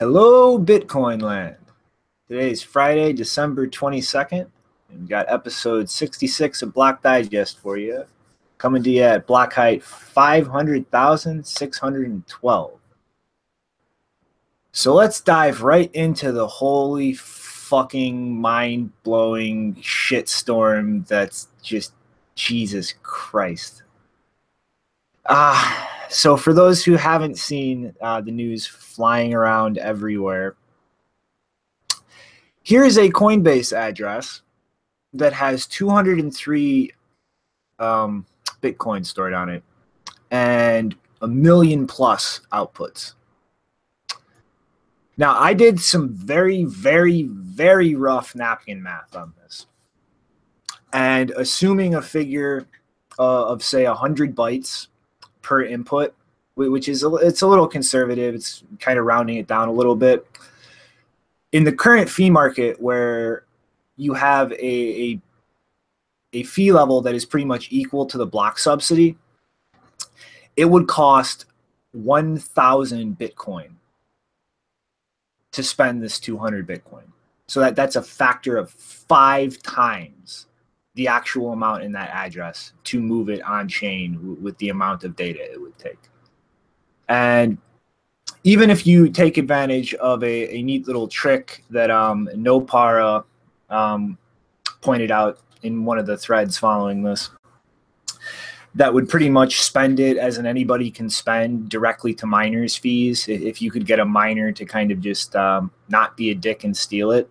Hello, Bitcoin land. Today is Friday, December 22nd, and we got episode 66 of Block Digest for you, coming to you at block height 500,612. So let's dive right into the holy fucking mind blowing shitstorm that's just Jesus Christ. Ah, so for those who haven't seen uh, the news flying around everywhere, here is a Coinbase address that has 203 um, Bitcoin stored on it and a million plus outputs. Now, I did some very, very, very rough napkin math on this. And assuming a figure uh, of, say, 100 bytes per input, which is a, it's a little conservative. It's kind of rounding it down a little bit. In the current fee market, where you have a, a, a fee level that is pretty much equal to the block subsidy, it would cost 1,000 Bitcoin to spend this 200 Bitcoin. So that, that's a factor of five times the actual amount in that address to move it on chain with the amount of data it would take. And even if you take advantage of a, a neat little trick that um, Nopara um, pointed out in one of the threads following this, that would pretty much spend it as an anybody can spend directly to miners' fees. If you could get a miner to kind of just um, not be a dick and steal it,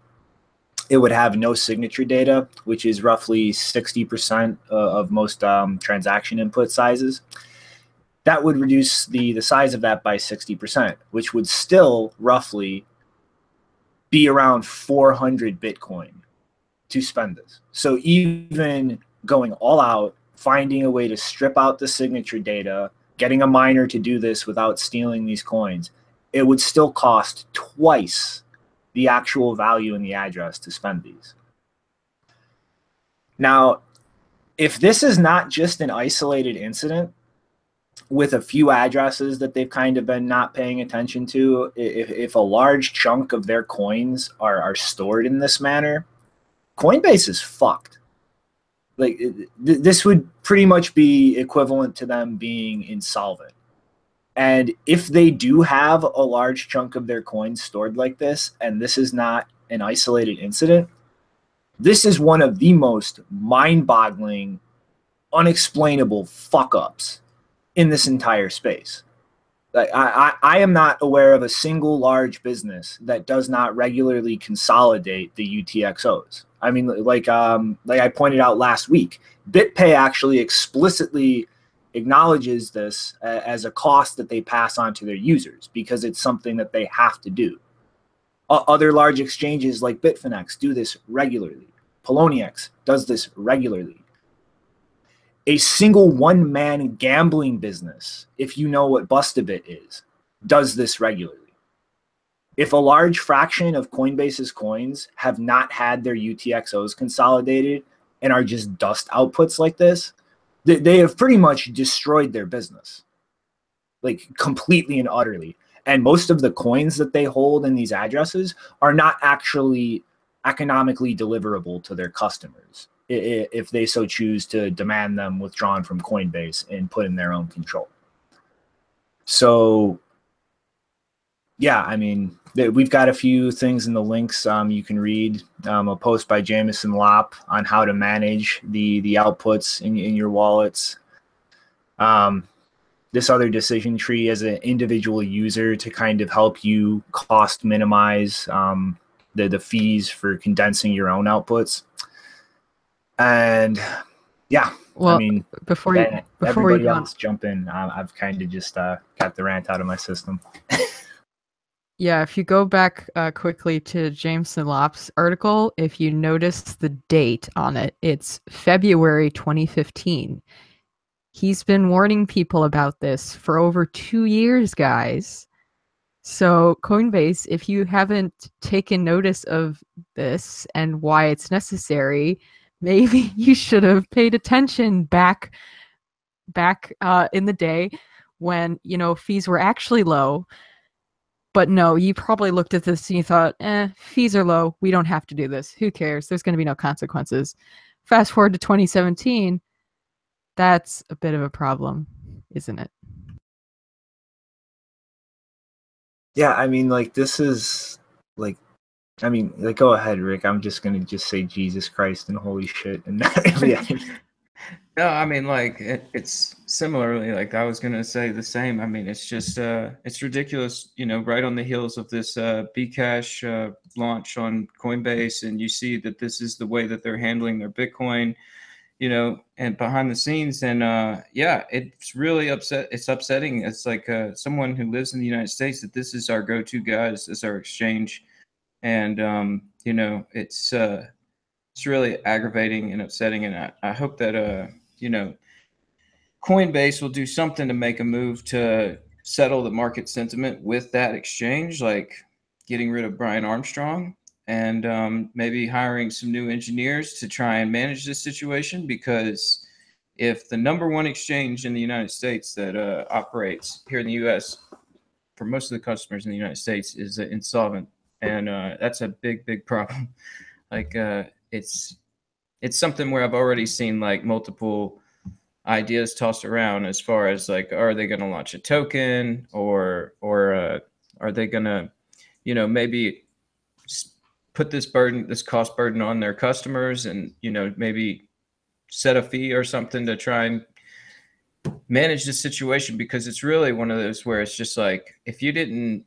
it would have no signature data, which is roughly 60% uh, of most um, transaction input sizes. That would reduce the, the size of that by 60%, which would still roughly be around 400 Bitcoin to spend this. So even going all out, finding a way to strip out the signature data, getting a miner to do this without stealing these coins, it would still cost twice the actual value in the address to spend these. Now, if this is not just an isolated incident with a few addresses that they've kind of been not paying attention to, if, if a large chunk of their coins are, are stored in this manner, Coinbase is fucked. Like, th- this would pretty much be equivalent to them being insolvent and if they do have a large chunk of their coins stored like this, and this is not an isolated incident, this is one of the most mind boggling, unexplainable fuck ups in this entire space. Like I, I, I am not aware of a single large business that does not regularly consolidate the UTXOs. I mean, like um, like I pointed out last week, BitPay actually explicitly acknowledges this uh, as a cost that they pass on to their users because it's something that they have to do. Uh, other large exchanges like Bitfinex do this regularly. Poloniex does this regularly. A single one man gambling business, if you know what Bustabit is, does this regularly. If a large fraction of Coinbase's coins have not had their UTXOs consolidated and are just dust outputs like this, they, they have pretty much destroyed their business like completely and utterly and most of the coins that they hold in these addresses are not actually economically deliverable to their customers if they so choose to demand them withdrawn from Coinbase and put in their own control. So, yeah, I mean, we've got a few things in the links um, you can read. Um, a post by Jameson Lopp on how to manage the the outputs in, in your wallets. Um, this other decision tree as an individual user to kind of help you cost minimize um, the the fees for condensing your own outputs. And yeah, well, I mean, before you before everybody else jump in, I've kind of just uh, got the rant out of my system. Yeah, if you go back uh, quickly to Jameson Lopp's article, if you notice the date on it, it's February 2015. He's been warning people about this for over two years, guys. So, Coinbase, if you haven't taken notice of this and why it's necessary, maybe you should have paid attention back back uh, in the day when you know fees were actually low but no, you probably looked at this and you thought, eh, fees are low. We don't have to do this. Who cares? There's going to be no consequences. Fast forward to 2017, that's a bit of a problem, isn't it? Yeah, I mean, like, this is like, I mean, like, go ahead, Rick. I'm just going to just say Jesus Christ and holy shit. And yeah. No, I mean, like it, it's similarly like I was gonna say the same. I mean, it's just uh, it's ridiculous, you know, right on the heels of this uh, Bcash uh, launch on Coinbase, and you see that this is the way that they're handling their Bitcoin, you know, and behind the scenes, and uh, yeah, it's really upset. It's upsetting. It's like uh, someone who lives in the United States that this is our go-to guys as our exchange, and um, you know, it's uh, it's really aggravating and upsetting, and I, I hope that uh you know, Coinbase will do something to make a move to settle the market sentiment with that exchange, like getting rid of Brian Armstrong and um, maybe hiring some new engineers to try and manage this situation. Because if the number one exchange in the United States that uh, operates here in the U.S. for most of the customers in the United States is uh, insolvent, and uh, that's a big, big problem. like uh, it's it's something where I've already seen like multiple ideas tossed around as far as like are they going to launch a token or or uh, are they going to you know maybe put this burden this cost burden on their customers and you know maybe set a fee or something to try and manage the situation? Because it's really one of those where it's just like if you didn't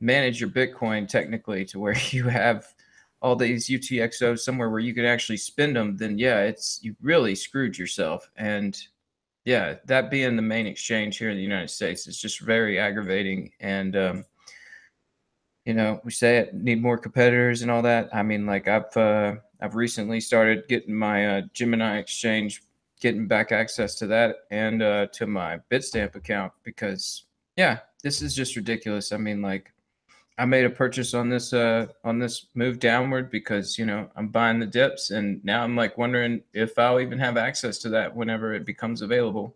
manage your bitcoin technically to where you have all these UTXOs somewhere where you could actually spend them, then yeah, it's you really screwed yourself. And yeah, that being the main exchange here in the United States is just very aggravating. And um, you know, we say it need more competitors and all that. I mean, like I've uh, I've recently started getting my uh, Gemini exchange, getting back access to that and uh, to my Bitstamp account because yeah, this is just ridiculous. I mean, like I made a purchase on this uh on this move downward because you know I'm buying the dips and now I'm like wondering if I'll even have access to that whenever it becomes available.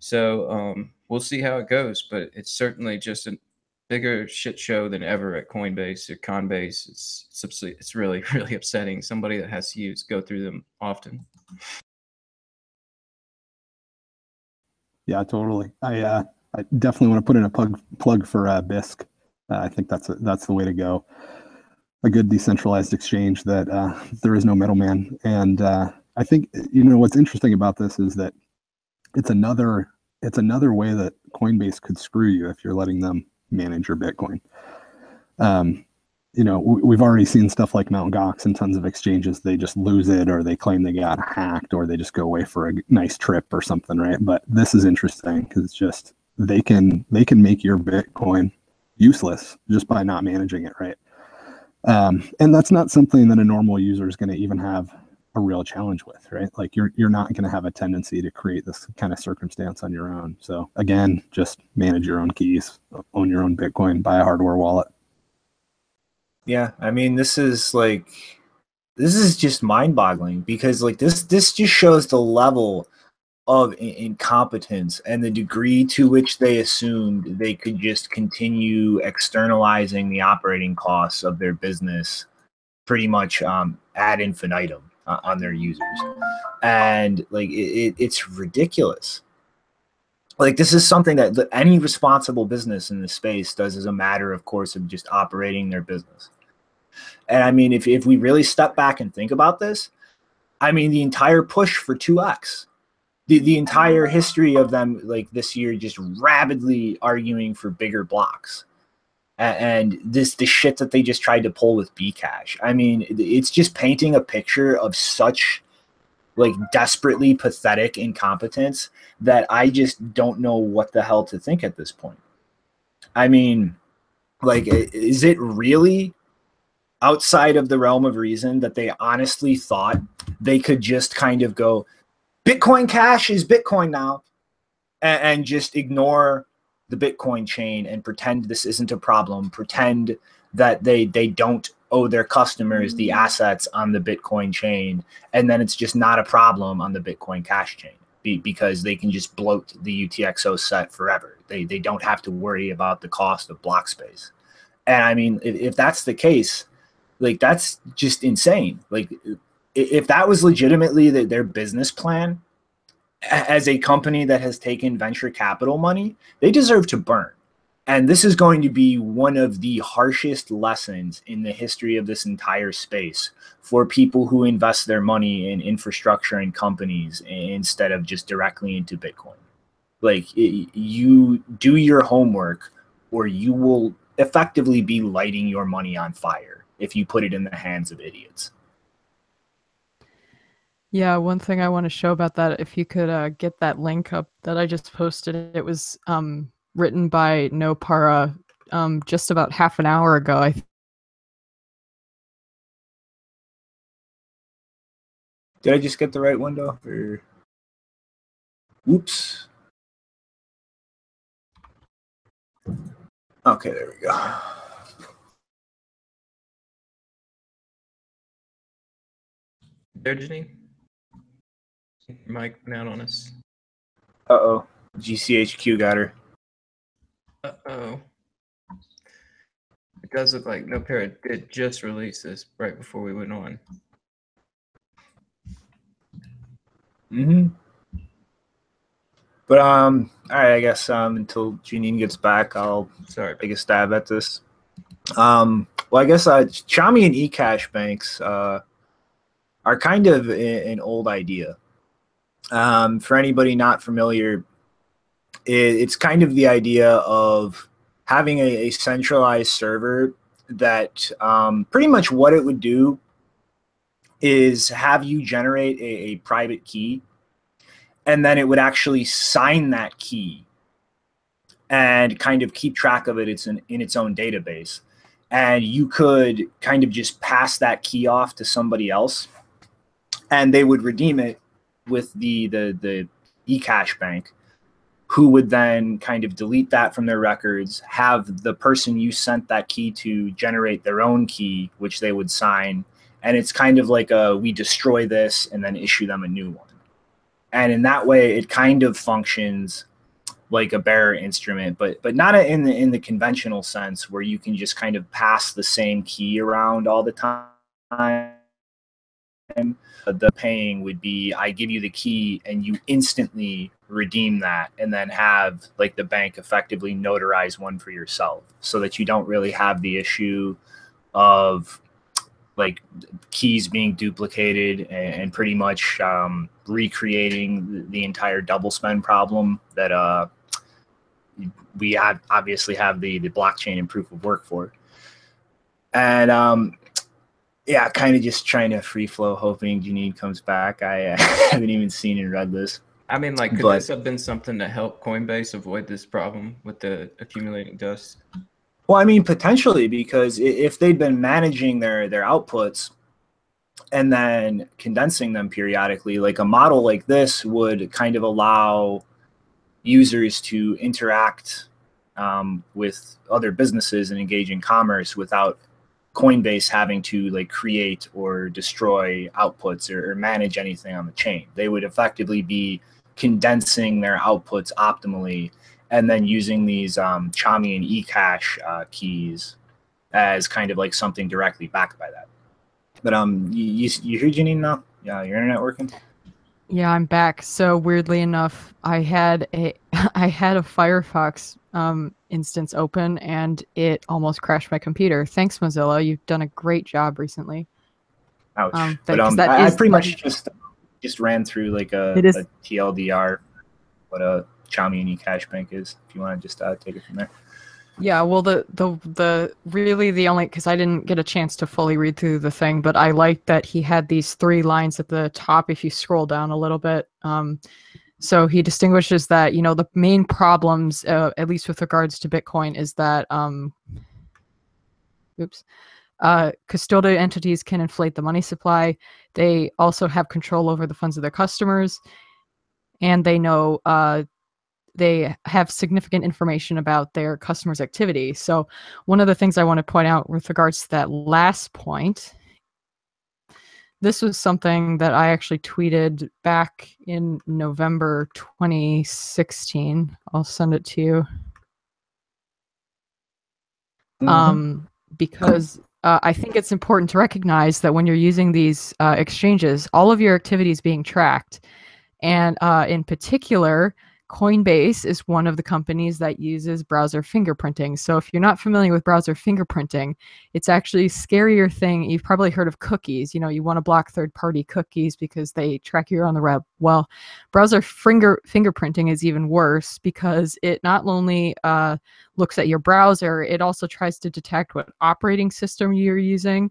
So um, we'll see how it goes, but it's certainly just a bigger shit show than ever at Coinbase or Conbase. It's it's really really upsetting. Somebody that has to use go through them often. Yeah, totally. I uh, I definitely want to put in a plug plug for uh, Bisq. Uh, I think that's a, that's the way to go. A good decentralized exchange that uh, there is no middleman. And uh, I think you know what's interesting about this is that it's another it's another way that Coinbase could screw you if you're letting them manage your Bitcoin. Um, you know, we've already seen stuff like Mt. Gox and tons of exchanges. They just lose it, or they claim they got hacked, or they just go away for a nice trip or something, right? But this is interesting because it's just they can they can make your Bitcoin useless just by not managing it right. Um, and that's not something that a normal user is going to even have a real challenge with, right? Like you're you're not going to have a tendency to create this kind of circumstance on your own. So again, just manage your own keys, own your own Bitcoin, buy a hardware wallet. Yeah, I mean, this is like this is just mind-boggling because like this this just shows the level of incompetence and the degree to which they assumed they could just continue externalizing the operating costs of their business pretty much um, ad infinitum uh, on their users. And like it, it's ridiculous. Like this is something that any responsible business in this space does as a matter of course of just operating their business. And i mean if, if we really step back and think about this i mean the entire push for 2x the, the entire history of them like this year just rapidly arguing for bigger blocks and this the shit that they just tried to pull with Bcash. I mean, it's just painting a picture of such like desperately pathetic incompetence that I just don't know what the hell to think at this point. I mean, like, is it really outside of the realm of reason that they honestly thought they could just kind of go, Bitcoin Cash is Bitcoin now, and, and just ignore the Bitcoin chain and pretend this isn't a problem. Pretend that they they don't owe their customers the mm-hmm. assets on the Bitcoin chain, and then it's just not a problem on the Bitcoin Cash chain be, because they can just bloat the UTXO set forever. They they don't have to worry about the cost of block space. And I mean, if, if that's the case, like that's just insane. Like if that was legitimately the, their business plan as a company that has taken venture capital money, they deserve to burn. And this is going to be one of the harshest lessons in the history of this entire space for people who invest their money in infrastructure and companies instead of just directly into Bitcoin. Like it, you do your homework or you will effectively be lighting your money on fire if you put it in the hands of idiots. Yeah, one thing I want to show about that, if you could uh, get that link up that I just posted, it was um, written by Nopara um, just about half an hour ago. I th- Did I just get the right window? Or... Oops. Okay, there we go. There, Janine? Mike went out on us. Uh oh. GCHQ got her. Uh oh. It does look like Nopara did just release this right before we went on. Mm-hmm. But um, all right. I guess um, until Janine gets back, I'll Sorry. take a stab at this. Um, well, I guess uh, Chaumian eCash banks uh, are kind of an old idea. Um, for anybody not familiar, it, it's kind of the idea of having a, a centralized server that um, pretty much what it would do is have you generate a, a private key and then it would actually sign that key and kind of keep track of it. It's in, in its own database. And you could kind of just pass that key off to somebody else and they would redeem it with the the the ecash bank who would then kind of delete that from their records have the person you sent that key to generate their own key which they would sign. And it's kind of like a we destroy this and then issue them a new one. And in that way it kind of functions like a bearer instrument but but not in the in the conventional sense where you can just kind of pass the same key around all the time the paying would be i give you the key and you instantly redeem that and then have like the bank effectively notarize one for yourself so that you don't really have the issue of like keys being duplicated and, and pretty much um, recreating the entire double spend problem that uh, we obviously have the the blockchain and proof of work for. And um, yeah, kind of just trying to free flow, hoping Janine comes back. I uh, haven't even seen and read this. I mean, like, could But- this have been something to help Coinbase avoid this problem with the accumulating dust? Well, I mean, potentially because if they'd been managing their their outputs and then condensing them periodically, like a model like this would kind of allow users to interact um, with other businesses and engage in commerce without Coinbase having to like create or destroy outputs or, or manage anything on the chain. They would effectively be condensing their outputs optimally and then using these um, Chaumian eCash uh, keys as kind of like something directly backed by that. But um, you you, you hear Janine now? Yeah, your internet working? Yeah, I'm back. So weirdly enough, I had a I had a Firefox um, instance open and it almost crashed my computer. Thanks, Mozilla. You've done a great job recently. Ouch. Um, but um, I, I pretty much just just ran through like a, It is- a TLDR, what a Chaumian eCash bank is. If you want to just uh, take it from there. Yeah, well, the the the really the only because I didn't get a chance to fully read through the thing, but I liked that he had these three lines at the top. If you scroll down a little bit, um, so he distinguishes that you know the main problems, uh, at least with regards to Bitcoin, is that um, oops, uh, custodial entities can inflate the money supply. They also have control over the funds of their customers, and they know uh, they have significant information about their customers' activity. So, one of the things I want to point out with regards to that last point, this was something that I actually tweeted back in November 2016. I'll send it to you. mm-hmm. um, because uh, I think it's important to recognize that when you're using these uh, exchanges, all of your activity is being tracked, and uh, in particular, Coinbase is one of the companies that uses browser fingerprinting. So if you're not familiar with browser fingerprinting, it's actually a scarier thing. You've probably heard of cookies. You know, you want to block third-party cookies because they track you on the web. Well, browser finger fingerprinting is even worse because it not only uh, looks at your browser, it also tries to detect what operating system you're using,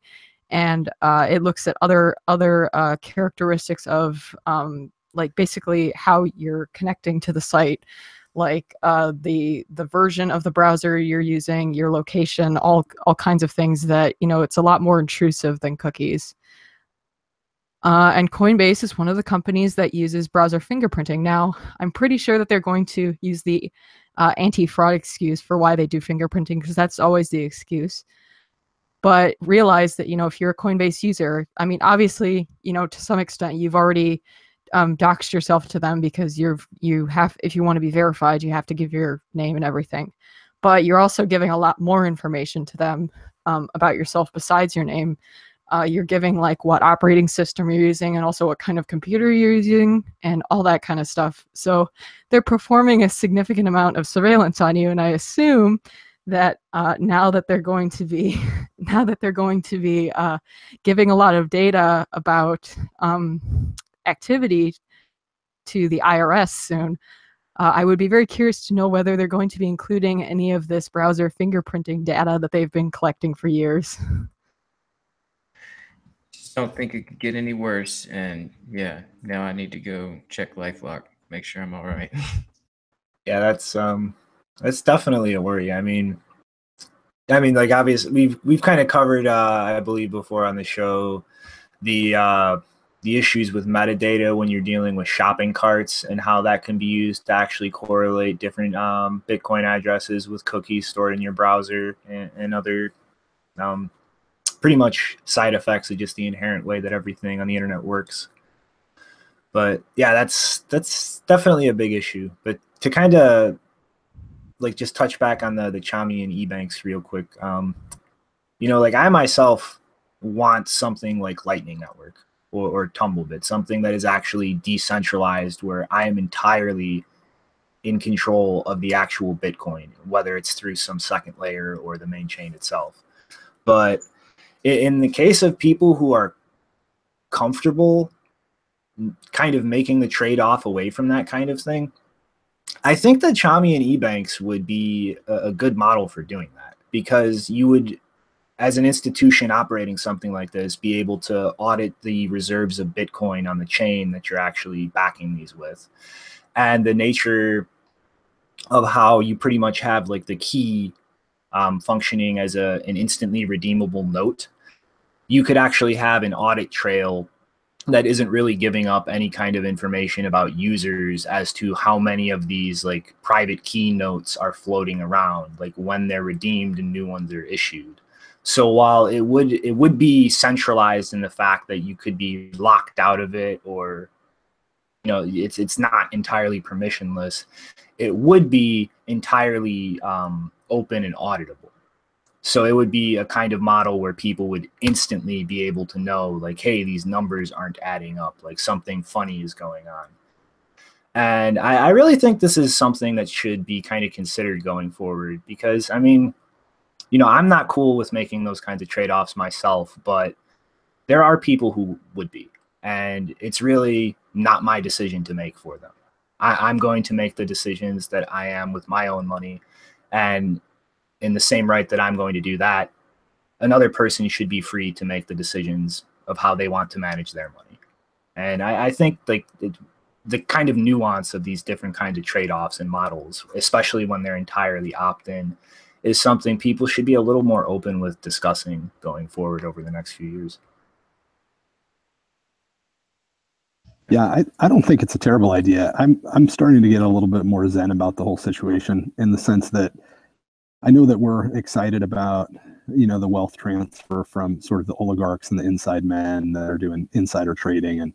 and uh, it looks at other other uh, characteristics of um, like basically how you're connecting to the site like uh, the the version of the browser you're using, your location, all all kinds of things that you know it's a lot more intrusive than cookies. Uh, and Coinbase is one of the companies that uses browser fingerprinting. Now, I'm pretty sure that they're going to use the uh, anti-fraud excuse for why they do fingerprinting because that's always the excuse. But realize that you know if you're a Coinbase user, I mean, obviously, you know to some extent you've already um, doxed yourself to them because you're you have if you want to be verified you have to give your name and everything. But you're also giving a lot more information to them um, about yourself besides your name. Uh, you're giving like what operating system you're using and also what kind of computer you're using and all that kind of stuff. So they're performing a significant amount of surveillance on you and i assume that uh, now that they're going to be now that they're going to be uh, giving a lot of data about um, activity to the IRS soon. Uh, I would be very curious to know whether they're going to be including any of this browser fingerprinting data that they've been collecting for years. Just don't think it could get any worse. And yeah, now I need to go check LifeLock, make sure I'm all right. yeah, that's um, that's definitely a worry. I mean, I mean, like obviously we've we've kind of covered, uh, I believe, before on the show, the uh, the issues with metadata when you're dealing with shopping carts and how that can be used to actually correlate different um, Bitcoin addresses with cookies stored in your browser and, and other um, pretty much side effects of just the inherent way that everything on the internet works. But yeah, that's that's definitely a big issue. But to kind of like just touch back on the the Chaumian e-banks real quick. Um, you know, like I myself want something like Lightning Network or, or Tumblebit, something that is actually decentralized where I am entirely in control of the actual Bitcoin, whether it's through some second layer or the main chain itself. But in the case of people who are comfortable kind of making the trade off away from that kind of thing, I think that Chaumian and Ebanks would be a, good model for doing that because you would as an institution operating something like this, be able to audit the reserves of Bitcoin on the chain that you're actually backing these with, and the nature of how you pretty much have like the key um, functioning as a an instantly redeemable note. You could actually have an audit trail that isn't really giving up any kind of information about users as to how many of these like private key notes are floating around, like when they're redeemed and new ones are issued. So while it would it would be centralized in the fact that you could be locked out of it or you know it's it's not entirely permissionless, it would be entirely um, open and auditable. So it would be a kind of model where people would instantly be able to know like, hey, these numbers aren't adding up, like something funny is going on. And I, I really think this is something that should be kind of considered going forward because I mean you know, I'm not cool with making those kinds of trade offs myself, but there are people who would be. And it's really not my decision to make for them. I, am going to make the decisions that I am with my own money. And in the same right that I'm going to do that, another person should be free to make the decisions of how they want to manage their money. And I, I think like it, the kind of nuance of these different kinds of trade offs and models, especially when they're entirely opt in, is something people should be a little more open with discussing going forward over the next few years. Yeah, I, I don't think it's a terrible idea. I'm I'm starting to get a little bit more zen about the whole situation in the sense that I know that we're excited about you know the wealth transfer from sort of the oligarchs and the inside men that are doing insider trading and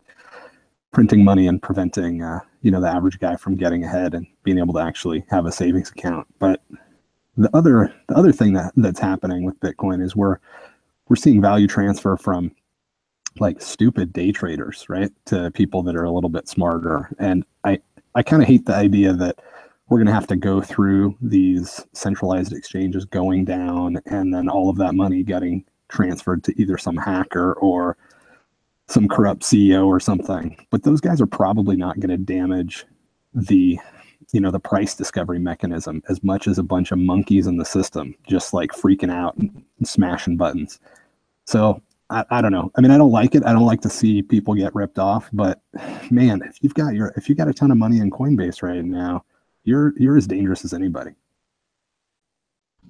printing money and preventing uh, you know the average guy from getting ahead and being able to actually have a savings account. But the other the other thing that that's happening with Bitcoin is we're we're seeing value transfer from like stupid day traders, right, to people that are a little bit smarter. And I I kind of hate the idea that we're going to have to go through these centralized exchanges going down and then all of that money getting transferred to either some hacker or some corrupt CEO or something. But those guys are probably not going to damage the you know the price discovery mechanism as much as a bunch of monkeys in the system just like freaking out and smashing buttons. So I, I don't know. I mean, I don't like it. I don't like to see people get ripped off. But man, if you've got your if you got a ton of money in Coinbase right now, you're you're as dangerous as anybody.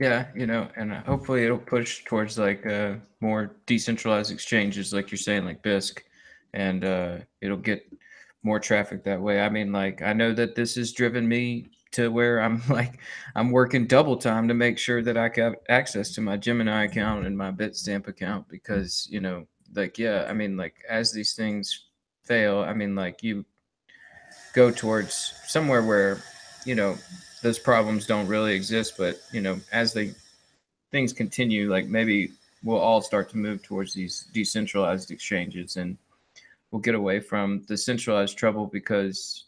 Yeah, you know, and uh, hopefully it'll push towards like uh, more decentralized exchanges, like you're saying, like Bisq, and uh, it'll get more traffic that way. I mean, like I know that this has driven me to where I'm like I'm working double time to make sure that I have access to my Gemini account and my Bitstamp account because you know, like yeah, I mean, like as these things fail, I mean, like you go towards somewhere where you know those problems don't really exist but you know as they things continue like maybe we'll all start to move towards these decentralized exchanges and we'll get away from the centralized trouble because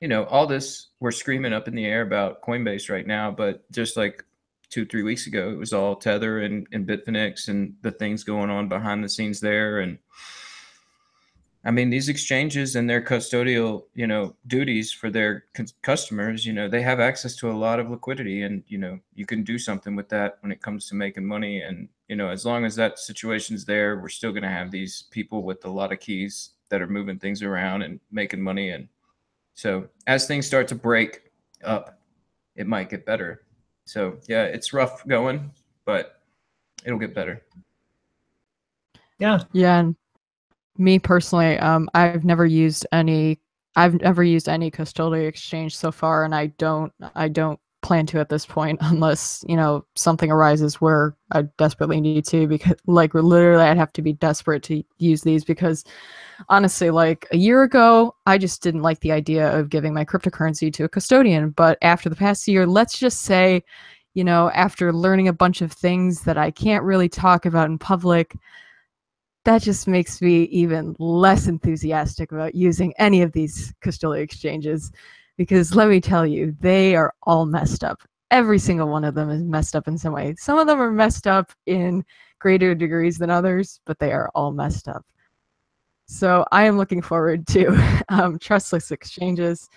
you know all this we're screaming up in the air about coinbase right now but just like two three weeks ago it was all tether and, and bitfinex and the things going on behind the scenes there and I mean, these exchanges and their custodial, you know, duties for their customers, you know, they have access to a lot of liquidity, and you know, you can do something with that when it comes to making money. And you know, as long as that situation's there, we're still going to have these people with a lot of keys that are moving things around and making money. And so, as things start to break up, it might get better. So, yeah, it's rough going, but it'll get better. Yeah. Yeah, and me personally, um, I've never used any. I've never used any custodial exchange so far, and I don't. I don't plan to at this point, unless you know something arises where I desperately need to. Because, like, literally, I'd have to be desperate to use these because, honestly, like a year ago, I just didn't like the idea of giving my cryptocurrency to a custodian. But after the past year, let's just say, you know, after learning a bunch of things that I can't really talk about in public that just makes me even less enthusiastic about using any of these custodial exchanges because let me tell you, they are all messed up. Every single one of them is messed up in some way. Some of them are messed up in greater degrees than others, but they are all messed up. So I am looking forward to um, trustless exchanges.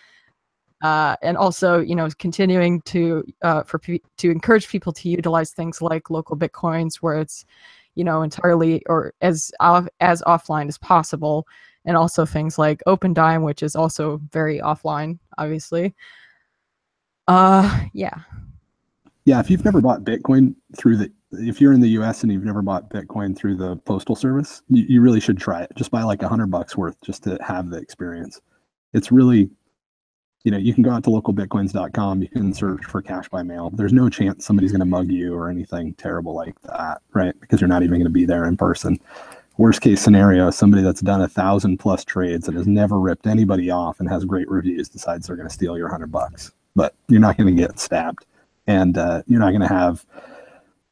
Uh, and also, you know, continuing to uh, for to encourage people to utilize things like LocalBitcoins, where it's you know entirely or as as offline as possible and also things like Opendime which is also very offline obviously uh yeah yeah if you've never bought bitcoin through the if you're in the us and you've never bought bitcoin through the postal service you, you really should try it just buy like a hundred bucks worth just to have the experience it's really you know, you can go out to localbitcoins.com, you can search for cash by mail. There's no chance somebody's going to mug you or anything terrible like that, right? Because you're not even going to be there in person. Worst case scenario, somebody that's done a thousand plus trades and has never ripped anybody off and has great reviews decides they're going to steal your hundred bucks. But you're not going to get stabbed, and uh, you're not going to have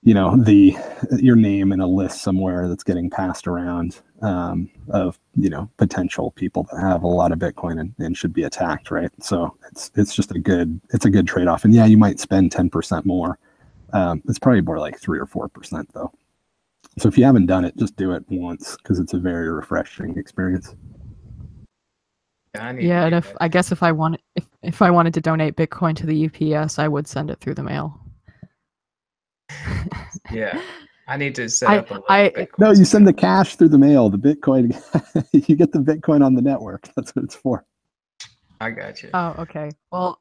you know the your name in a list somewhere that's getting passed around um, of you know potential people that have a lot of bitcoin and, and, should be attacked right? So it's it's just a good it's a good trade-off. And yeah you might spend 10% more. Um, it's probably more like 3 or 4% though so if you haven't done it just do it once because it's a very refreshing experience yeah, yeah and if i guess if i wanted if, if i wanted to donate bitcoin to the ups i would send it through the mail yeah. I need to set I, up a I, No, you send the cash through the mail. The Bitcoin, you get the Bitcoin on the network. That's what it's for. I got you. Oh, okay. Well,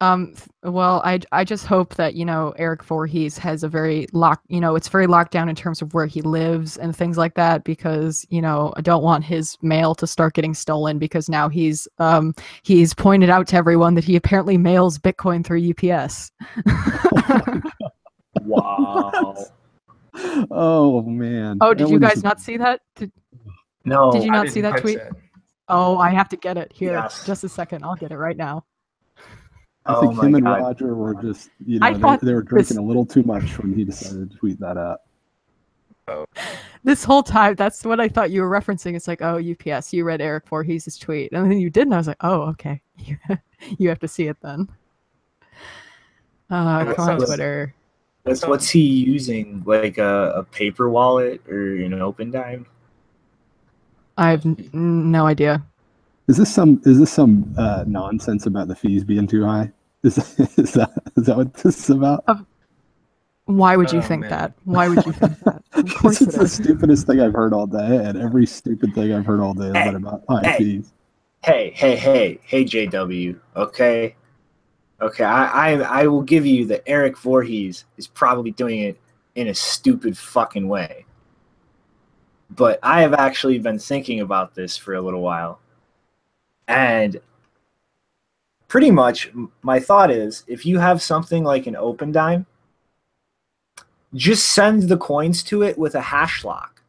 um, well, I, I just hope that you know Eric Voorhees has a very lock, you know, it's very locked down in terms of where he lives and things like that because you know I don't want his mail to start getting stolen because now he's um he's pointed out to everyone that he apparently mails Bitcoin through UPS. Wow. oh man. Oh, did that you guys not see that? Did, no. Did you not see that tweet? That. Oh, I have to get it here. Yes. Just a second. I'll get it right now. I Oh think my him and God. Roger were just, you know, they, they were drinking this- a little too much when he decided to tweet that out. This whole time, that's what I thought you were referencing. It's like, oh, UPS, you read Eric Voorhees' tweet, and then you didn't. I was like, oh, okay, you have to see it then. Uh, that come on, Twitter. What's, what's he using? Like a, a paper wallet or an Opendime? I have n- no idea. Is this some is this some uh, nonsense about the fees being too high? Is, is that is that what this is about? Why would you Oh, think man. that? Why would you think that? Of course this it is the stupidest thing I've heard all day, and every stupid thing I've heard all day is Hey, been about high hey. Hey, hey, hey, hey, JW. Okay, okay. I, I, I will give you that Eric Voorhees is probably doing it in a stupid fucking way. But I have actually been thinking about this for a little while, and pretty much my thought is, if you have something like an Opendime, just send the coins to it with a hash lock,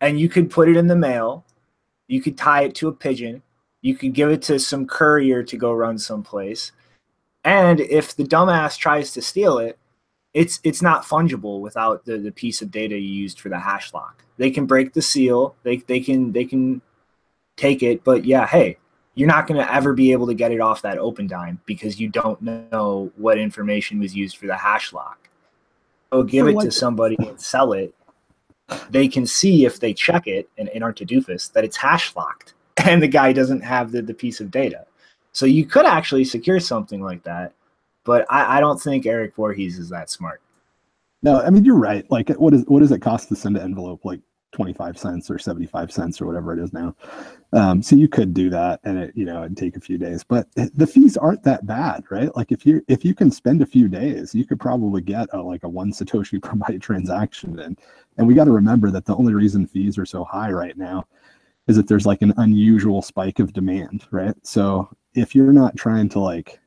and you could put it in the mail you could tie it to a pigeon. You could give it to some courier to go run someplace. And if the dumbass tries to steal it, it's it's not fungible without the, the piece of data you used for the hash lock. They can break the seal. They they can they can take it, but yeah, hey, you're not going to ever be able to get it off that Opendime because you don't know what information was used for the hash lock. So give it to somebody and sell it they can see if they check it and, and aren't a doofus that it's hash locked and the guy doesn't have the, the piece of data. So you could actually secure something like that, but I, I don't think Eric Voorhees is that smart. No, I mean you're right. Like, what is what does it cost to send an envelope? Like twenty five cents or seventy five cents or whatever it is now. Um, so you could do that, and it you know it'd take a few days, but the fees aren't that bad, right? Like if you if you can spend a few days, you could probably get a, like a one satoshi per byte transaction, and and we got to remember that the only reason fees are so high right now is that there's like an unusual spike of demand, right? So if you're not trying to like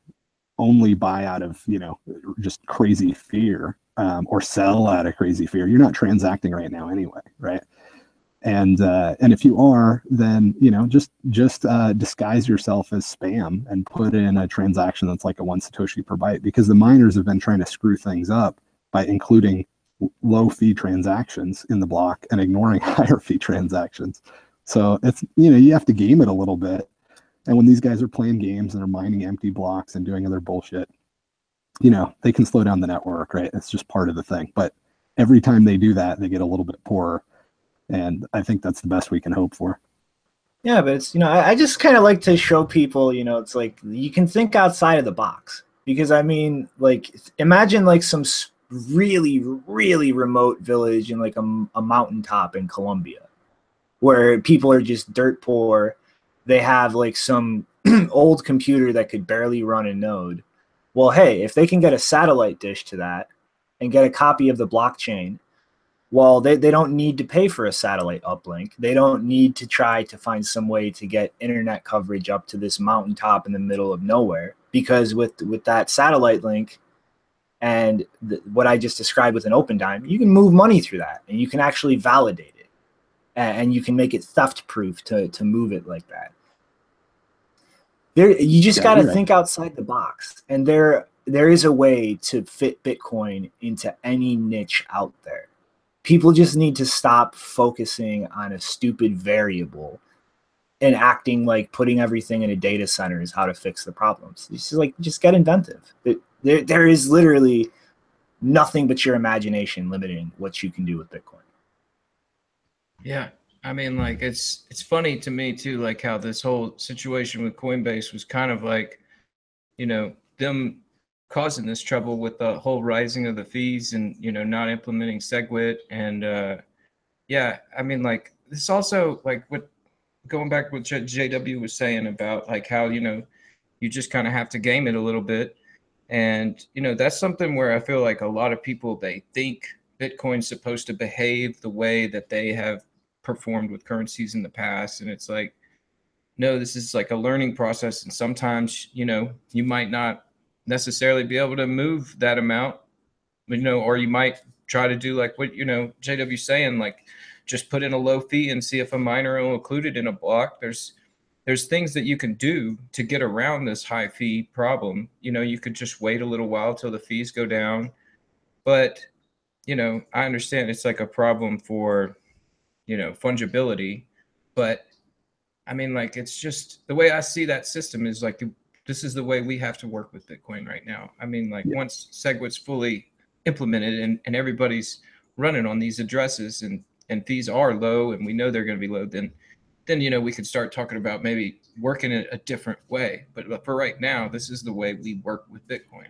only buy out of you know just crazy fear um, or sell out of crazy fear you're not transacting right now anyway right and uh, and if you are then you know just just uh, disguise yourself as spam and put in a transaction that's like a one satoshi per byte because the miners have been trying to screw things up by including low fee transactions in the block and ignoring higher fee transactions so it's you know you have to game it a little bit and when these guys are playing games and they're mining empty blocks and doing other bullshit, you know, they can slow down the network, right? It's just part of the thing. But every time they do that, they get a little bit poorer. And I think that's the best we can hope for. Yeah, but it's, you know, I, I just kind of like to show people, you know, it's like you can think outside of the box. Because I mean, like, imagine like some really, really remote village in like a, a mountaintop in Colombia where people are just dirt poor. They have like some old computer that could barely run a node. Well, hey, if they can get a satellite dish to that and get a copy of the blockchain, well, they, they don't need to pay for a satellite uplink. They don't need to try to find some way to get internet coverage up to this mountaintop in the middle of nowhere because with with that satellite link and the, what I just described with an Opendime, you can move money through that and you can actually validate it and, and you can make it theft proof to to move it like that. There, you just Yeah, got to right. think outside the box, and there there is a way to fit Bitcoin into any niche out there. People just need to stop focusing on a stupid variable and acting like putting everything in a data center is how to fix the problems. It's just like just get inventive. It, there, there is literally nothing but your imagination limiting what you can do with Bitcoin. Yeah. I mean, like it's it's funny to me too, like how this whole situation with Coinbase was kind of like, you know, them causing this trouble with the whole rising of the fees and you know not implementing SegWit. And uh yeah, I mean like this also like what going back what JW was saying about like how you know you just kind of have to game it a little bit. And you know that's something where I feel like a lot of people they think Bitcoin's supposed to behave the way that they have performed with currencies in the past. And it's like no this is like a learning process. And sometimes you know you might not necessarily be able to move that amount you know or you might try to do like what you know jw saying like just put in a low fee and see if a miner will include it in a block there's there's things that you can do to get around this high fee problem. You know, you could just wait a little while till the fees go down. But, you know, I understand it's like a problem for, you know, fungibility. But I mean, like, it's just the way I see that system is like this is the way we have to work with Bitcoin right now. I mean, like, yeah. once SegWit's fully implemented and, and everybody's running on these addresses and, and fees are low and we know they're going to be low, then then you know we could start talking about maybe working it a different way. But, but for right now, this is the way we work with Bitcoin.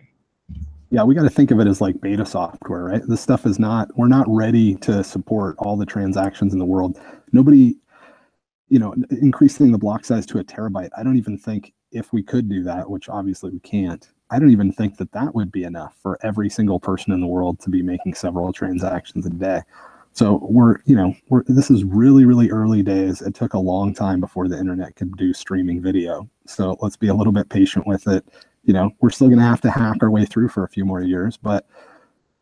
Yeah, we got to think of it as like beta software, right? This stuff is not we're not ready to support all the transactions in the world. Nobody, you know, increasing the block size to a terabyte. I don't even think if we could do that, which obviously we can't. I don't even think that that would be enough for every single person in the world to be making several transactions a day. So we're, you know, we're this is really, really early days. It took a long time before the internet could do streaming video. So let's be a little bit patient with it. You know, we're still going to have to hack our way through for a few more years, but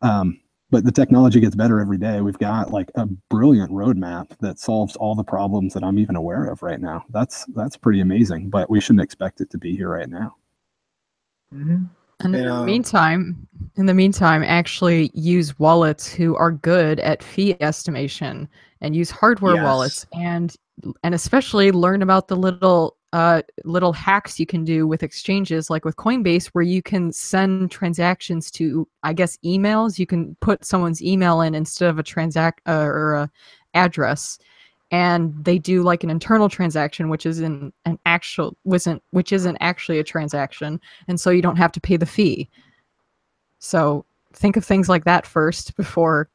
um, but the technology gets better every day. We've got like a brilliant roadmap that solves all the problems that I'm even aware of right now. That's that's pretty amazing, but we shouldn't expect it to be here right now. Mm-hmm. And in the meantime, in the meantime, actually use wallets who are good at fee estimation and use hardware yes. wallets and and especially learn about the little uh, little hacks you can do with exchanges like with Coinbase where you can send transactions to I guess emails. You can put someone's email in instead of a transact uh, or a address. And they do like an internal transaction which isn't an actual wasn't which isn't actually a transaction. And so you don't have to pay the fee. So think of things like that first before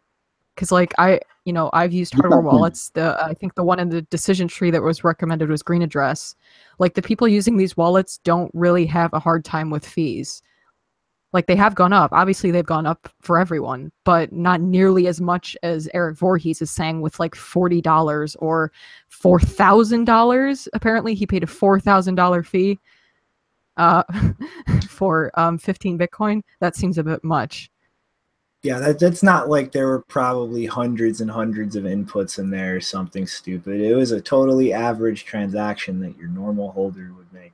because like i you know i've used hardware wallets the i think the one in the decision tree that was recommended was GreenAddress like the people using these wallets don't really have a hard time with fees like they have gone up. Obviously, they've gone up for everyone, but not nearly as much as Eric Voorhees is saying with like forty dollars or four thousand dollars. Apparently, he paid a four thousand dollar fee uh, for um, fifteen Bitcoin. That seems a bit much. Yeah, that, that's not like there were probably hundreds and hundreds of inputs in there or something stupid. It was a totally average transaction that your normal holder would make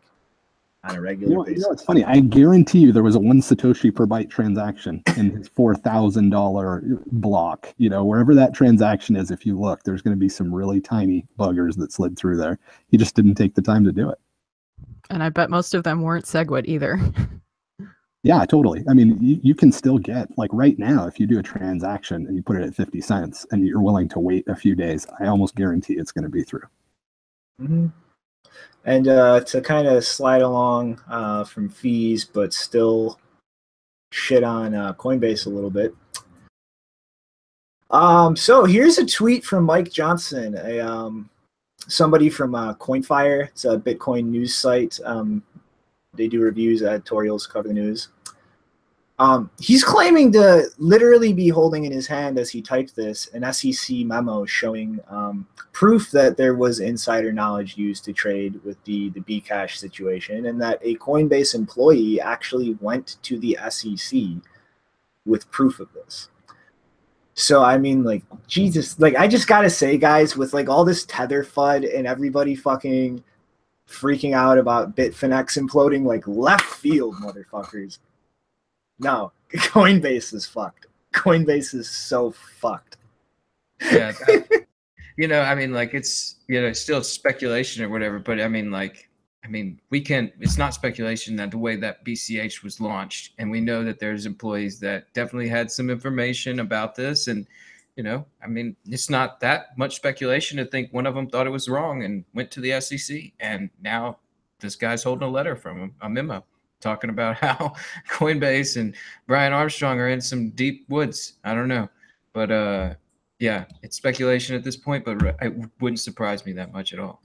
on a regular you know, basis. You know, it's funny. I guarantee you there was a one Satoshi per byte transaction in his four thousand dollar block. You know, wherever that transaction is, if you look, there's going to be some really tiny buggers that slid through there. He just didn't take the time to do it. And I bet most of them weren't SegWit either. yeah, totally. I mean, you, you can still get like right now if you do a transaction and you put it at fifty cents and you're willing to wait a few days, I almost guarantee it's going to be through. Mm-hmm. And uh, to kind of slide along uh, from fees, but still shit on uh, Coinbase a little bit. Um, so here's a tweet from Mike Johnson, a um, somebody from uh, CoinFire. It's a Bitcoin news site. Um, they do reviews, editorials, cover the news. Um, he's claiming to literally be holding in his hand as he typed this an SEC memo showing um, proof that there was insider knowledge used to trade with the the Bcash situation, and that a Coinbase employee actually went to the SEC with proof of this. So I mean, like Jesus, like I just gotta say, guys, with like all this tether fud and everybody fucking freaking out about Bitfinex imploding, like left field, motherfuckers no, Coinbase is fucked. Coinbase is so fucked. Yeah. That, you know, I mean, like it's you know still speculation or whatever, but I mean, like, I mean, we can. It's not speculation that the way that BCH was launched, and we know that there's employees that definitely had some information about this, and you know, I mean, it's not that much speculation to think one of them thought it was wrong and went to the SEC, and now this guy's holding a letter from him, a memo talking about how Coinbase and Brian Armstrong are in some deep woods. I don't know, but uh, yeah, it's speculation at this point, but it wouldn't surprise me that much at all.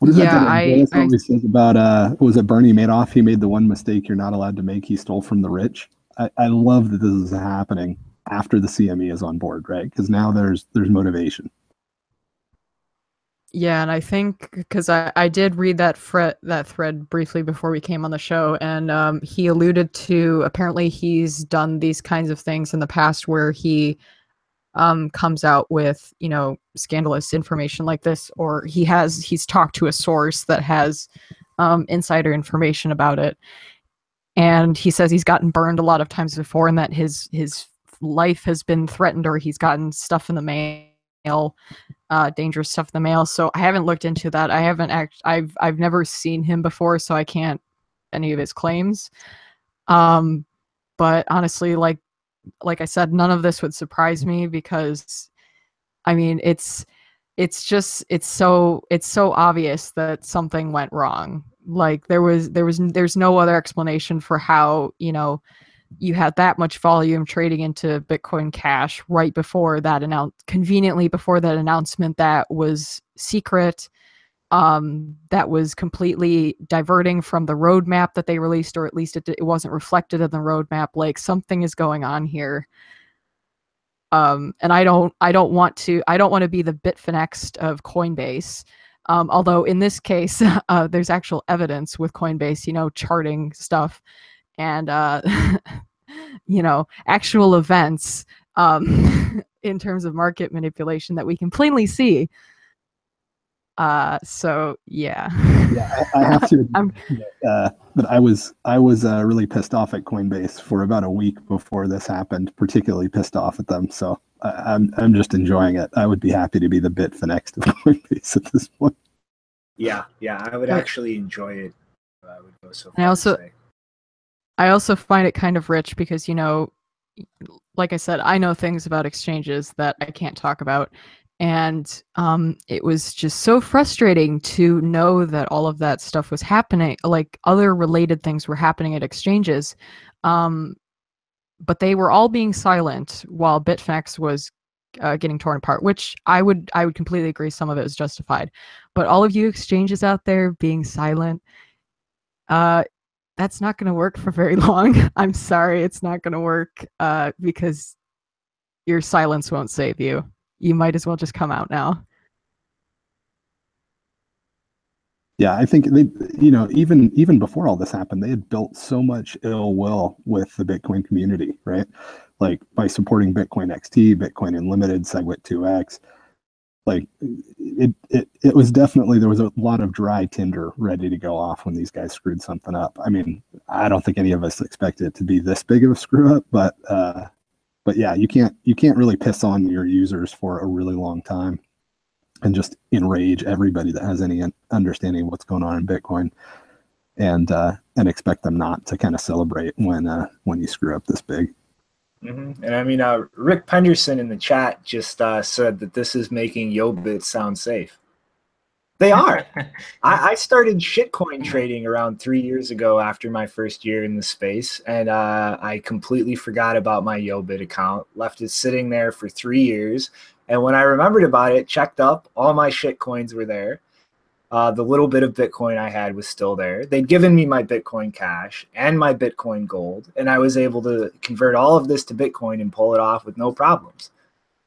What is yeah, that I, I always says about uh, was it Bernie Madoff? He made the one mistake you're not allowed to make. He stole from the rich. I, I love that this is happening after the CME is on board, right? Because now there's there's motivation. Yeah, and I think because I, I did read that thread that thread briefly before we came on the show, and um, he alluded to apparently he's done these kinds of things in the past where he um, comes out with you know scandalous information like this, or he has he's talked to a source that has um, insider information about it, and he says he's gotten burned a lot of times before, and that his his life has been threatened, or he's gotten stuff in the mail, uh, dangerous stuff in the mail. So I haven't looked into that. I haven't act. I've I've never seen him before, so I can't any of his claims. Um, but honestly, like like I said, none of this would surprise me because I mean it's it's just it's so it's so obvious that something went wrong. Like there was there was there's no other explanation for how, you know, you had that much volume trading into Bitcoin Cash right before that announce conveniently before that announcement that was secret um, that was completely diverting from the roadmap that they released, or at least it, it wasn't reflected in the roadmap. Like something is going on here. Um, and I don't, I don't want to, I don't want to be the Bitfinex of Coinbase. Um, although in this case, uh, there's actual evidence with Coinbase, you know, charting stuff and, uh, you know, actual events um, in terms of market manipulation that we can plainly see. Uh, so yeah. Yeah, I, I have to. uh, but I was I was uh, really pissed off at Coinbase for about a week before this happened. Particularly pissed off at them. So I, am I'm, I'm just enjoying it. I would be happy to be the Bitfinex of Coinbase at this point. Yeah, yeah, I would actually enjoy it. I would go so. I also, I also find it kind of rich because you know, like I said, I know things about exchanges that I can't talk about, and um, it was just so frustrating to know that all of that stuff was happening like other related things were happening at exchanges. Um, but they were all being silent while bitfinex was uh, getting torn apart which i would i would completely agree some of it was justified. But all of you exchanges out there being silent uh, that's not going to work for very long i'm sorry it's not going to work uh, because your silence won't save you you might as well just come out now. Yeah, I think they, you know, even even before all this happened, they had built so much ill will with the Bitcoin community, right? Like by supporting Bitcoin XT, Bitcoin Unlimited, SegWit 2x. Like it, it, it was definitely there was a lot of dry tinder ready to go off when these guys screwed something up. I mean, I don't think any of us expected it to be this big of a screw up, but uh, but yeah, you can't you can't really piss on your users for a really long time and just enrage everybody that has any understanding of what's going on in Bitcoin and uh, and expect them not to kind of celebrate when uh, when you screw up this big. Mm-hmm. And I mean, uh, Rick Penderson in the chat just uh, said that this is making YoBit sound safe. They are. I, I, started shitcoin trading around three years ago after my first year in the space, and uh, I completely forgot about my YoBit account. Left it sitting there for three years, and when I remembered about it, checked up, all my shitcoins were there. Uh, the little bit of Bitcoin I had was still there. They'd given me my Bitcoin Cash and my Bitcoin Gold, and I was able to convert all of this to Bitcoin and pull it off with no problems.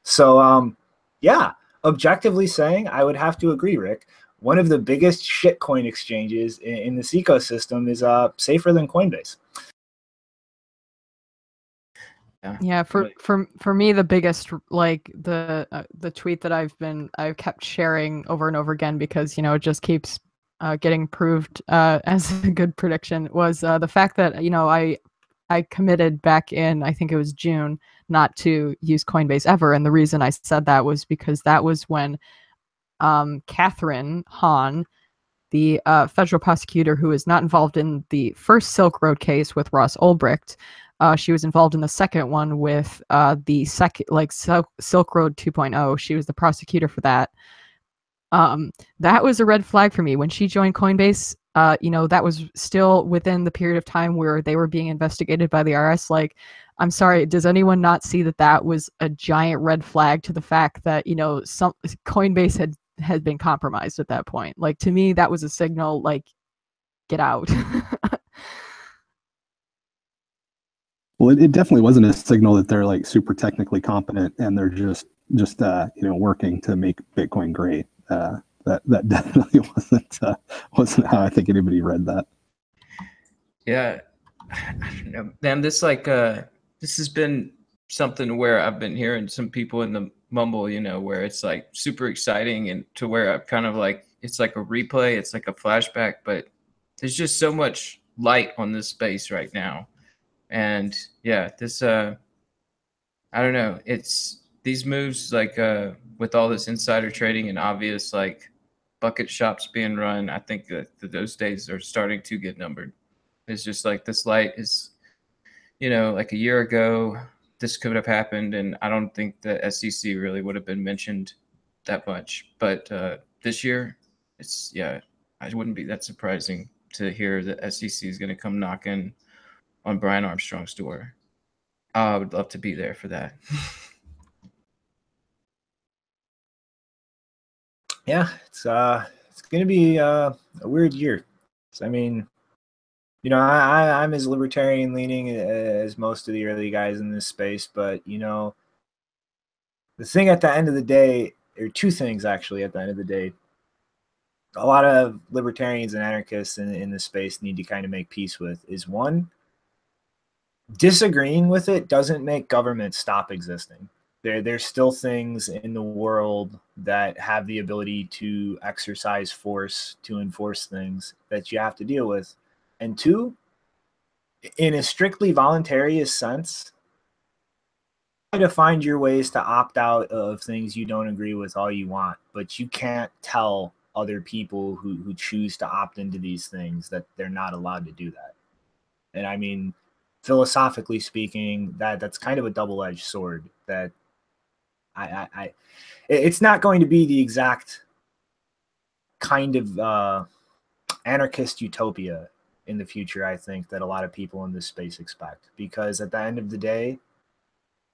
So, um, yeah, objectively saying, I would have to agree, Rick one of the biggest shitcoin exchanges in, in this ecosystem is uh, safer than Coinbase. Yeah. yeah, for for for me the biggest like the uh, the tweet that I've been I've kept sharing over and over again because you know it just keeps uh, getting proved uh, as a good prediction was uh, the fact that you know I I committed back in I think it was June not to use Coinbase ever and the reason I said that was because that was when um, Kathryn Haun, the uh, federal prosecutor who is not involved in the first Silk Road case with Ross Ulbricht. Uh, she was involved in the second one with uh, the second, like Silk, Silk Road 2.0. She was the prosecutor for that. Um, that was a red flag for me when she joined Coinbase. Uh, you know, that was still within the period of time where they were being investigated by the IRS. Like, I'm sorry, does anyone not see that that was a giant red flag to the fact that you know some Coinbase had had been compromised at that point. Like to me, that was a signal like, get out. well, it, it, definitely wasn't a signal that they're like super technically competent and they're just just uh, you know working to make Bitcoin great. Uh, that that definitely wasn't uh, wasn't how I think anybody read that. Yeah, I don't know, man. This like uh, this has been something where I've been hearing some people in the mumble, you know, where it's like super exciting and to where I'm kind of like it's like a replay, it's like a flashback, but there's just so much light on this space right now. And yeah, this uh I don't know, it's these moves like uh with all this insider trading and obvious like bucket shops being run, I think that, that those days are starting to get numbered. It's just like this light is you know, like a year ago, this could have happened, and I don't think the SEC really would have been mentioned that much. But uh, this year, it's yeah, I wouldn't be that surprising to hear the SEC is going to come knocking on Brian Armstrong's door. I would love to be there for that. yeah, it's uh, it's to be uh, a weird year. I mean, you know, I, I am as libertarian leaning as most of the early guys in this space, but you know, the thing at the end of the day, or two things actually at the end of the day. A lot of libertarians and anarchists in, in this space need to kind of make peace with is one, disagreeing with it doesn't make government stop existing. There, there's still things in the world that have the ability to exercise force to enforce things that you have to deal with and two, in a strictly voluntarist sense, try to find your ways to opt out of things you don't agree with all you want, but you can't tell other people who, who choose to opt into these things that they're not allowed to do that. And I mean, philosophically speaking, that that's kind of a double-edged sword that I, I, I it's not going to be the exact kind of uh, anarchist utopia in the future, I think, that a lot of people in this space expect. Because at the end of the day,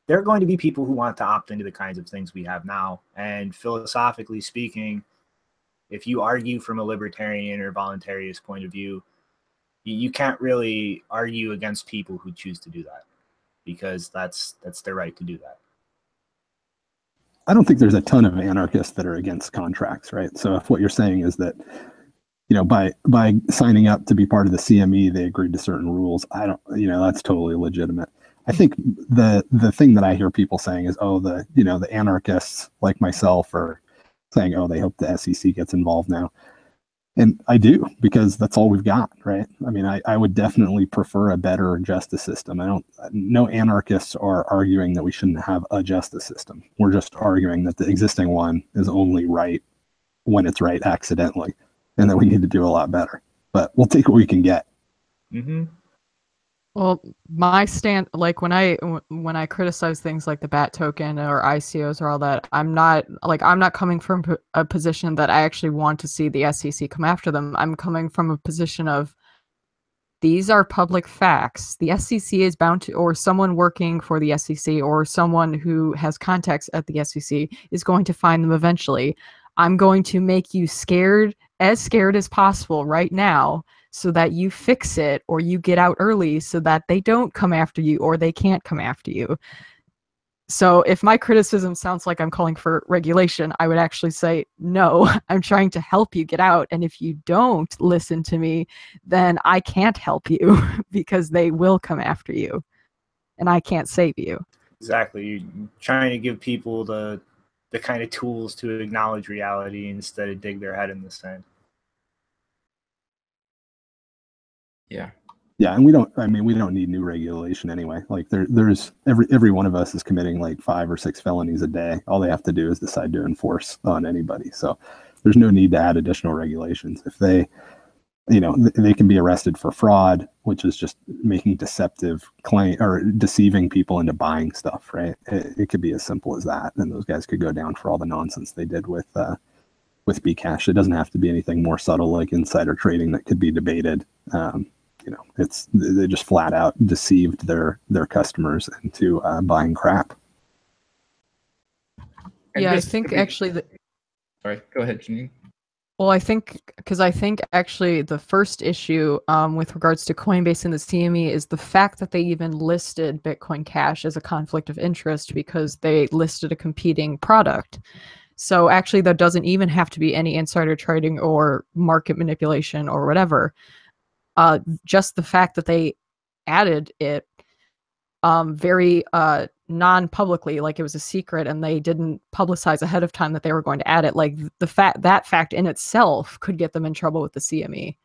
there are going to be people who want to opt into the kinds of things we have now. And philosophically speaking, if you argue from a libertarian or voluntarist point of view, you can't really argue against people who choose to do that because that's that's their right to do that. I don't think there's a ton of anarchists that are against contracts, right? So if what you're saying is that you know, by by signing up to be part of the CME, they agreed to certain rules. I don't, you know, that's totally legitimate. I think the the thing that I hear people saying is, oh, the you know, the anarchists like myself are saying, oh, they hope the SEC gets involved now. And I do because that's all we've got, right? I mean, I, I would definitely prefer a better justice system. I don't, no anarchists are arguing that we shouldn't have a justice system. We're just arguing that the existing one is only right when it's right accidentally and that we need to do a lot better. But we'll take what we can get. Mm-hmm. Well, my stand, like when I when I criticize things like the BAT token or ICOs or all that, I'm not like I'm not coming from a position that I actually want to see the SEC come after them. I'm coming from a position of these are public facts. The SEC is bound to, or someone working for the SEC, or someone who has contacts at the SEC is going to find them eventually. I'm going to make you scared, as scared as possible right now, so that you fix it or you get out early so that they don't come after you or they can't come after you. So if my criticism sounds like I'm calling for regulation, I would actually say, no, I'm trying to help you get out. And if you don't listen to me, then I can't help you because they will come after you and I can't save you. Exactly. You're trying to give people the the kind of tools to acknowledge reality instead of dig their head in the sand. Yeah. Yeah, and we don't. I mean, we don't need new regulation anyway. Like there, there's every every one of us is committing like five or six felonies a day. All they have to do is decide to enforce on anybody. So there's no need to add additional regulations. If they you know they can be arrested for fraud which is just making deceptive claim or deceiving people into buying stuff right it, it, could be as simple as that and those guys could go down for all the nonsense they did with uh, with bcash it doesn't have to be anything more subtle like insider trading that could be debated um, you know it's they just flat out deceived their their customers into uh, buying crap yeah i think actually the sorry go ahead janine well, I think because I think actually the first issue um, with regards to Coinbase and the CME is the fact that they even listed Bitcoin Cash as a conflict of interest because they listed a competing product. So actually, there doesn't even have to be any insider trading or market manipulation or whatever. Uh, just the fact that they added it um, very uh, non-publicly like it was a secret and they didn't publicize ahead of time that they were going to add it like the fact that fact in itself could get them in trouble with the CME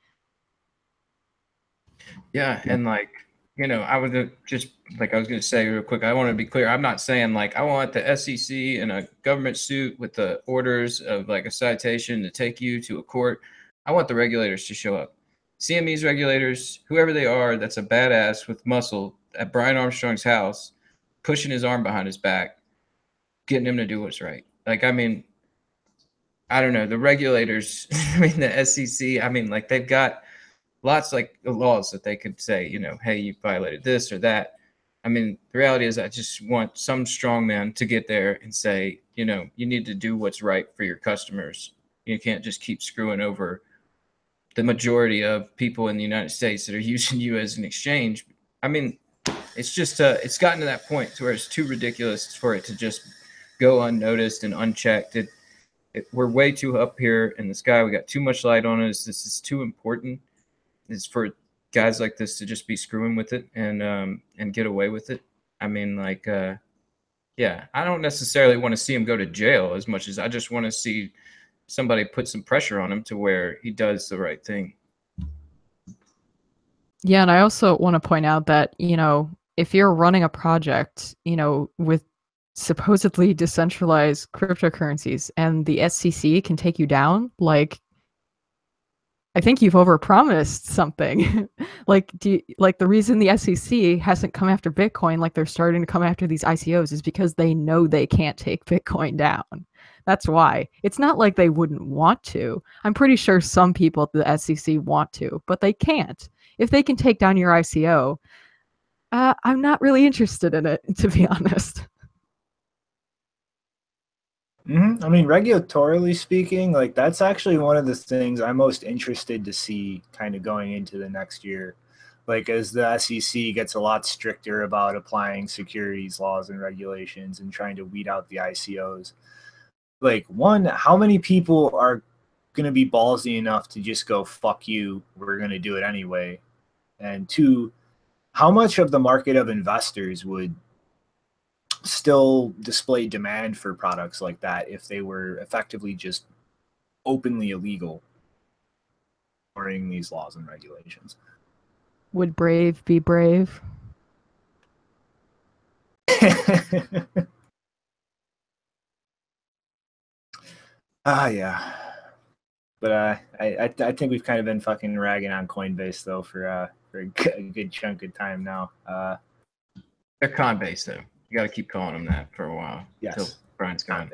yeah and like you know i would just like i was going to say real quick i want to be clear i'm not saying like i want the sec in a government suit with the orders of like a citation to take you to a court. I want the regulators to show up cme's regulators whoever they are that's a badass with muscle at brian armstrong's house pushing his arm behind his back, getting him to do what's right. Like, I mean, I don't know. The regulators, I mean, the SEC, I mean, like they've got lots like laws that they could say, you know, hey, you violated this or that. I mean, the reality is, I just want some strong man to get there and say, you know, you need to do what's right for your customers. You can't just keep screwing over the majority of people in the United States that are using you as an exchange. I mean, it's just uh, it's gotten to that point to where it's too ridiculous for it to just go unnoticed and unchecked. It, it we're way too up here in the sky. We got too much light on us. This is too important. It's for guys like this to just be screwing with it and um and get away with it. I mean, like, uh, yeah, I don't necessarily want to see him go to jail as much as I just want to see somebody put some pressure on him to where he does the right thing. Yeah, and I also want to point out that, you know, if you're running a project, you know, with supposedly decentralized cryptocurrencies and the SEC can take you down, like I think you've overpromised something. like do you, like the reason the SEC hasn't come after Bitcoin like they're starting to come after these ICOs is because they know they can't take Bitcoin down. That's why. It's not like they wouldn't want to. I'm pretty sure some people at the SEC want to, but they can't. If they can take down your ICO, uh, I'm not really interested in it, to be honest. Mm-hmm. I mean, regulatorily speaking, like that's actually one of the things I'm most interested to see kind of going into the next year. Like, as the SEC gets a lot stricter about applying securities laws and regulations and trying to weed out the ICOs. Like, one, how many people are going to be ballsy enough to just go, fuck you, we're going to do it anyway? And two, how much of the market of investors would still display demand for products like that if they were effectively just openly illegal ignoring these laws and regulations would brave be brave ah yeah but uh, I, I I think we've kind of been fucking ragging on Coinbase though for uh for a good, good chunk of time now. Uh, They're Coinbase though. You got to keep calling them that for a while. Yes, until Brian's gone.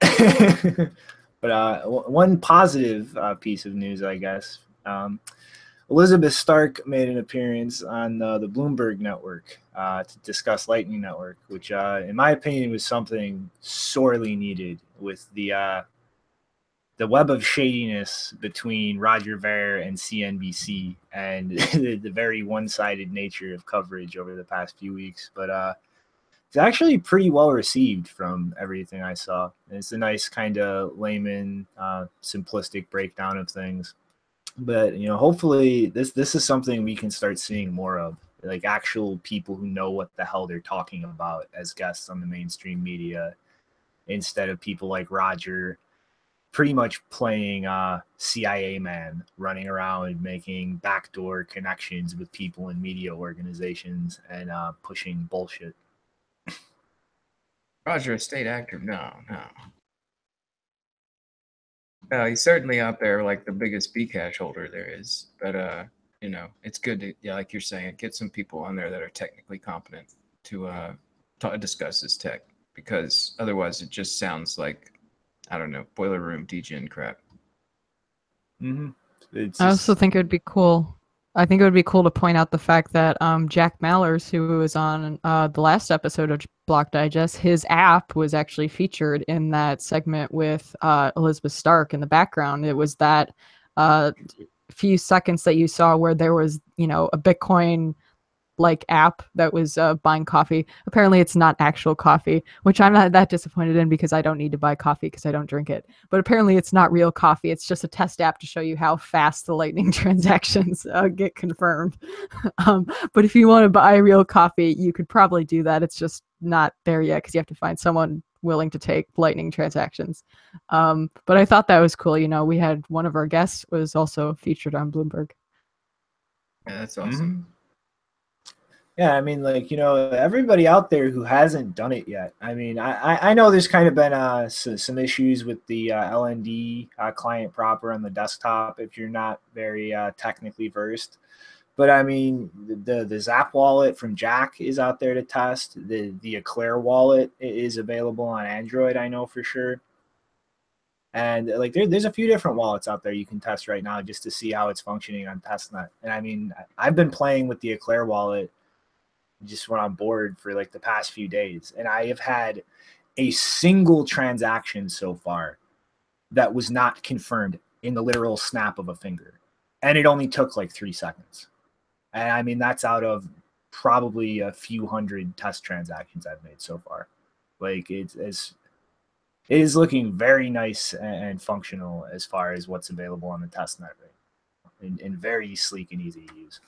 Coinbase. but uh, one positive uh, piece of news, I guess. Um, Elizabeth Stark made an appearance on uh, the Bloomberg Network uh, to discuss Lightning Network, which, uh, in my opinion, was something sorely needed with the uh, the web of shadiness between Roger Ver and CNBC and the, the very one-sided nature of coverage over the past few weeks. But uh, it's actually pretty well received from everything I saw. It's a nice kind of layman, uh, simplistic breakdown of things. But you know, hopefully this this is something we can start seeing more of, like actual people who know what the hell they're talking about as guests on the mainstream media, instead of people like Roger pretty much playing uh, CIA man, running around making backdoor connections with people in media organizations and uh, pushing bullshit. Roger, a state actor? No, no. No, he's certainly out there like the biggest Bcash holder there is. But uh, you know, it's good to yeah, like you're saying, get some people on there that are technically competent to uh to discuss this tech because otherwise it just sounds like I don't know, boiler room DJ crap. Mm-hmm. I also think it would be cool. I think it would be cool to point out the fact that um, Jack Mallers, who was on uh, the last episode of Block Digest, his app was actually featured in that segment with uh, Elizabeth Stark in the background. It was that uh, few seconds that you saw where there was, you know, a Bitcoin like app that was uh, buying coffee. Apparently, it's not actual coffee, which I'm not that disappointed in because I don't need to buy coffee because I don't drink it. But apparently, it's not real coffee. It's just a test app to show you how fast the Lightning transactions uh, get confirmed. um, but if you want to buy real coffee, you could probably do that. It's just not there yet because you have to find someone willing to take lightning transactions um, but i thought that was cool you know we had one of our guests was also featured on bloomberg Yeah, that's awesome. Mhm. Yeah, I mean, like you know, everybody out there who hasn't done it yet. I mean, I I- know there's kind of been uh some issues with the uh, LND uh, client proper on the desktop if you're not very uh, technically versed. But I mean, the the Zap wallet from Jack is out there to test. The the Eclair wallet is available on Android. I know for sure. And like there, there's a few different wallets out there you can test right now just to see how it's functioning on testnet. And I mean, I've been playing with the Eclair wallet just went on board for like the past few days, and I have had a single transaction so far that was not confirmed in the literal snap of a finger, and it only took like three seconds. And I mean, that's out of probably a few hundred test transactions I've made so far. Like it's, it's it is looking very nice and functional as far as what's available on the test right and, and very sleek and easy to use.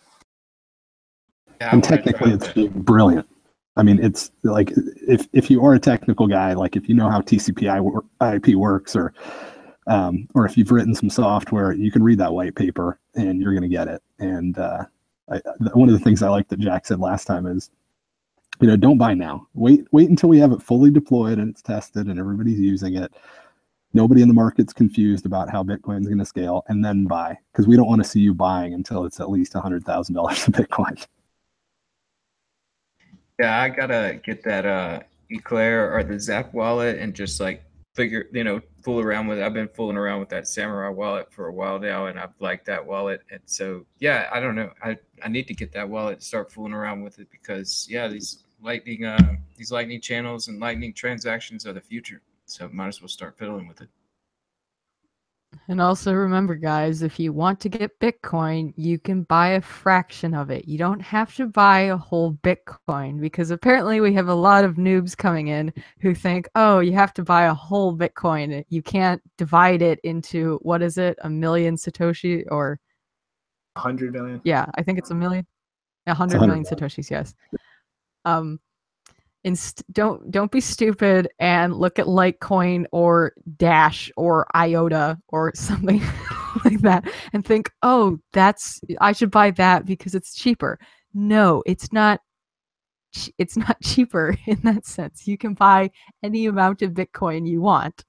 Yeah, and technically it's that. brilliant. I mean it's like if if you are a technical guy like if you know how TCP/IP works or um, or if you've written some software you can read that white paper and you're going to get it. And uh, I, one of the things i like that jack said last time is you know don't buy now. Wait wait until we have it fully deployed and it's tested and everybody's using it. Nobody in the market's confused about how bitcoin's going to scale and then buy because we don't want to see you buying until it's at least $100000 of bitcoin Yeah, I gotta get that uh Eclair or the Zap wallet and just like figure, you know, fool around with it. I've been fooling around with that Samurai wallet for a while now, and I've liked that wallet. And so, yeah, I don't know. I I need to get that wallet and start fooling around with it because yeah, these lightning uh these lightning channels and lightning transactions are the future. So might as well start fiddling with it. And also remember, guys, if you want to get Bitcoin, you can buy a fraction of it. You don't have to buy a whole Bitcoin because apparently we have a lot of noobs coming in who think, oh, you have to buy a whole Bitcoin. You can't divide it into, what is it, a million Satoshi or, 100 million. yeah, I think it's a million, a hundred 100 million Satoshis, yes. Um, inst- don't don't be stupid and look at Litecoin or Dash or IOTA or something like that and think, oh, that's I should buy that because it's cheaper. No, it's not. It's not cheaper in that sense. You can buy any amount of Bitcoin you want,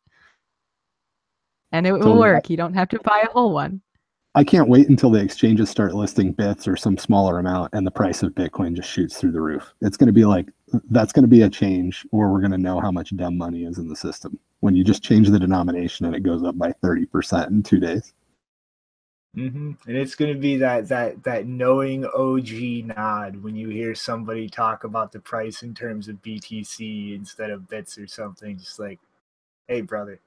and it will work. You don't have to buy a whole one. I can't wait until the exchanges start listing bits or some smaller amount and the price of Bitcoin just shoots through the roof. It's going to be like, that's going to be a change where we're going to know how much dumb money is in the system when you just change the denomination and it goes up by 30% in two days. hmm And it's gonna be that that that knowing OG nod when you hear somebody talk about the price in terms of BTC instead of bits or something. Just like, hey, brother.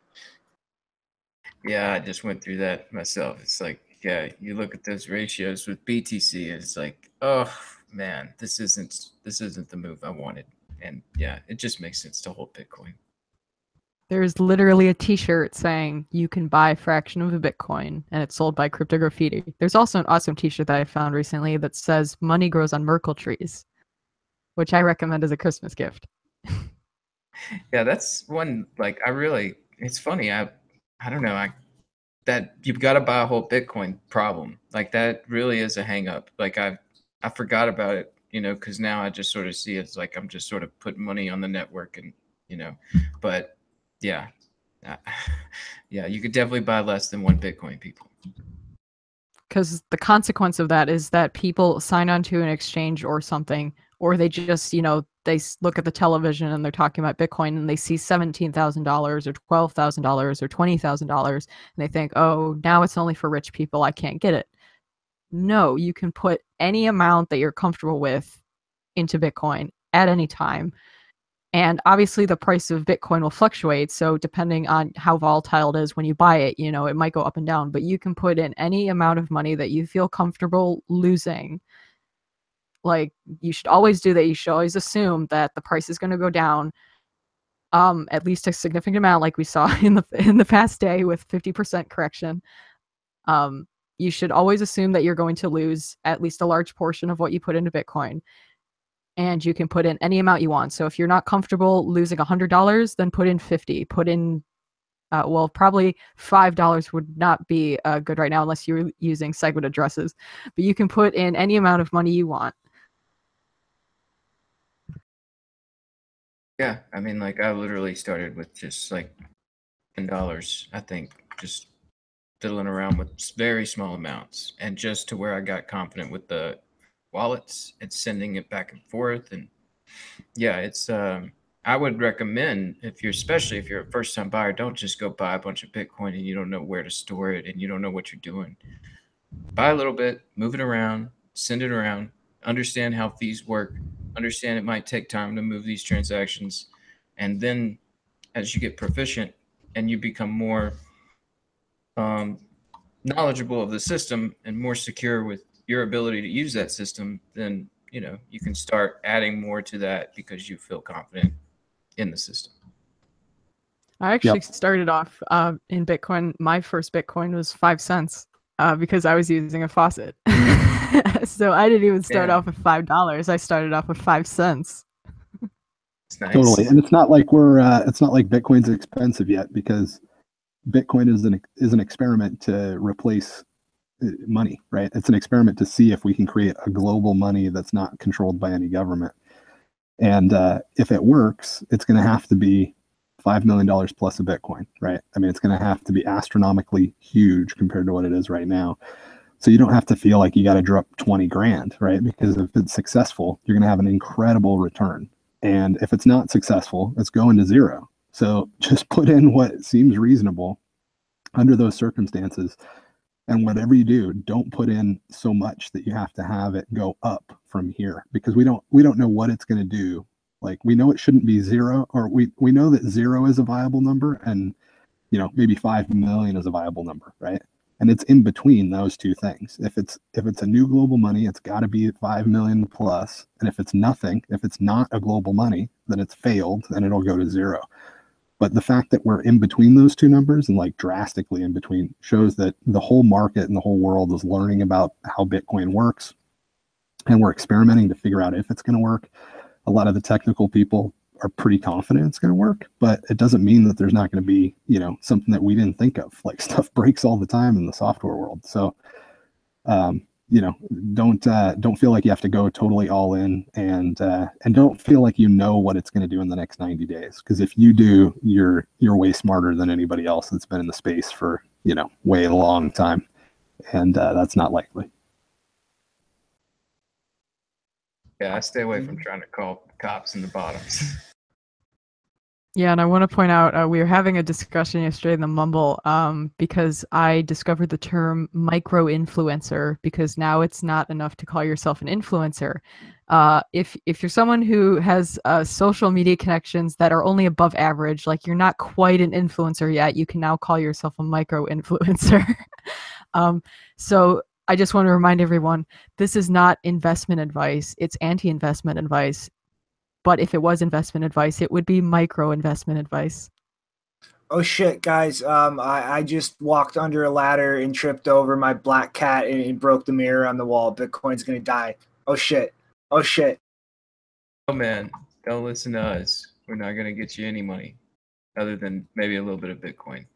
Yeah, I just went through that myself. It's like, yeah, you look at those ratios with BTC, it's like, oh man, this isn't this isn't the move I wanted. And yeah, it just makes sense to hold Bitcoin. There's literally a T-shirt saying you can buy a fraction of a Bitcoin, and it's sold by Crypto Graffiti. There's also an awesome T-shirt that I found recently that says "Money grows on Merkle trees," which I recommend as a Christmas gift. Yeah, that's one like I really it's funny. I I don't know, I that you've got to buy a whole Bitcoin problem. Like that really is a hang up. Like I I forgot about it, you know, because now I just sort of see it's like I'm just sort of putting money on the network and you know, but yeah. Uh, yeah, you could definitely buy less than one Bitcoin, people. because the consequence of that is that people sign on to an exchange or something or they just you know they look at the television and they're talking about bitcoin and they see $17000 or $12000 or $20000 and they think oh now it's only for rich people. I can't get it. No you can put any amount that you're comfortable with into bitcoin at any time. And obviously the price of bitcoin will fluctuate so depending on how volatile it is when you buy it you know it might go up and down but you can put in any amount of money that you feel comfortable losing like you should always do that you should always assume that the price is going to go down um at least a significant amount like we saw in the in the past day with 50% correction um you should always assume that you're going to lose at least a large portion of what you put into bitcoin and you can put in any amount you want. So if you're not comfortable losing $100, then put in 50. Put in uh, well, probably five dollars would not be uh, good right now unless you're using SegWit addresses. But you can put in any amount of money you want. Yeah, I mean, like I literally started with just like ten dollars. I think just fiddling around with very small amounts, and just to where I got confident with the wallets and sending it back and forth. And yeah, it's um, I would recommend if you're especially if you're a first time buyer, don't just go buy a bunch of Bitcoin and you don't know where to store it and you don't know what you're doing. Buy a little bit, move it around, send it around, understand how fees work, understand it might take time to move these transactions. And then as you get proficient and you become more um, knowledgeable of the system and more secure with your ability to use that system, then you know you can start adding more to that because you feel confident in the system. I actually yep. started off uh, in Bitcoin. My first Bitcoin was five cents uh, because I was using a faucet. so I didn't even start yeah. off with five dollars. I started off with five cents. Nice. Totally, and it's not like we're uh, it's not like Bitcoin's expensive yet because Bitcoin is an is an experiment to replace uh, money, right? It's an experiment to see if we can create a global money that's not controlled by any government. And uh, if it works, it's going to have to be five million dollars plus a Bitcoin, right? I mean, it's going to have to be astronomically huge compared to what it is right now. So you don't have to feel like you got to drop 20 grand, right? Because if it's successful, you're going to have an incredible return. And if it's not successful, it's going to zero. So just put in what seems reasonable under those circumstances. And whatever you do, don't put in so much that you have to have it go up from here because we don't we don't know what it's going to do. Like we know it shouldn't be zero, or we we know that zero is a viable number, and you know maybe five million is a viable number, right? And it's in between those two things. If it's if it's a new global money, it's got to be five million plus, and if it's nothing, if it's not a global money, then it's failed and it'll go to zero. But the fact that we're in between those two numbers and like drastically in between shows that the whole market and the whole world is learning about how Bitcoin works. And we're experimenting to figure out if it's going to work. A lot of the technical people are pretty confident it's going to work, but it doesn't mean that there's not going to be, you know, something that we didn't think of. Like stuff breaks all the time in the software world. So, um, you know don't uh, don't feel like you have to go totally all in and uh, and don't feel like you know what it's going to do in the next 90 days. Because if you do you're you're way smarter than anybody else that's been in the space for you know way a long time. And uh, that's not likely. Yeah i stay away from trying to call cops in the bottoms Yeah, and I want to point out uh, we were having a discussion yesterday in the Mumble um, because I discovered the term micro influencer because now it's not enough to call yourself an influencer. Uh, if if you're someone who has uh, social media connections that are only above average, like you're not quite an influencer yet, you can now call yourself a micro influencer. um, so I just want to remind everyone this is not investment advice, it's anti investment advice. But if it was investment advice, it would be micro investment advice. Oh shit, guys! Um, I, I just walked under a ladder and tripped over my black cat and, and broke the mirror on the wall. Bitcoin's gonna die. Oh shit! Oh shit! Oh man, don't listen to us. We're not gonna get you any money, other than maybe a little bit of Bitcoin.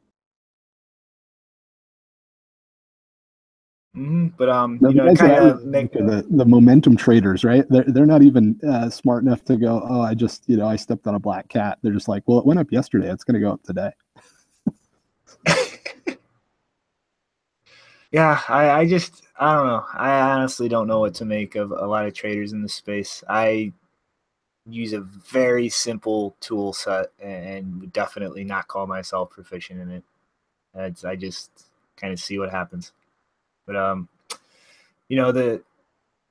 Mm-hmm. But um, you know, kind of make the, the momentum traders, right? They're they're not even uh, smart enough to go. Oh, I just you know I stepped on a black cat. They're just like, well, it went up yesterday. It's going to go up today. yeah, I I just I don't know. I honestly don't know what to make of a lot of traders in the space. I use a very simple tool set and would definitely not call myself proficient in it. It's, I just kind of see what happens. But um, you know the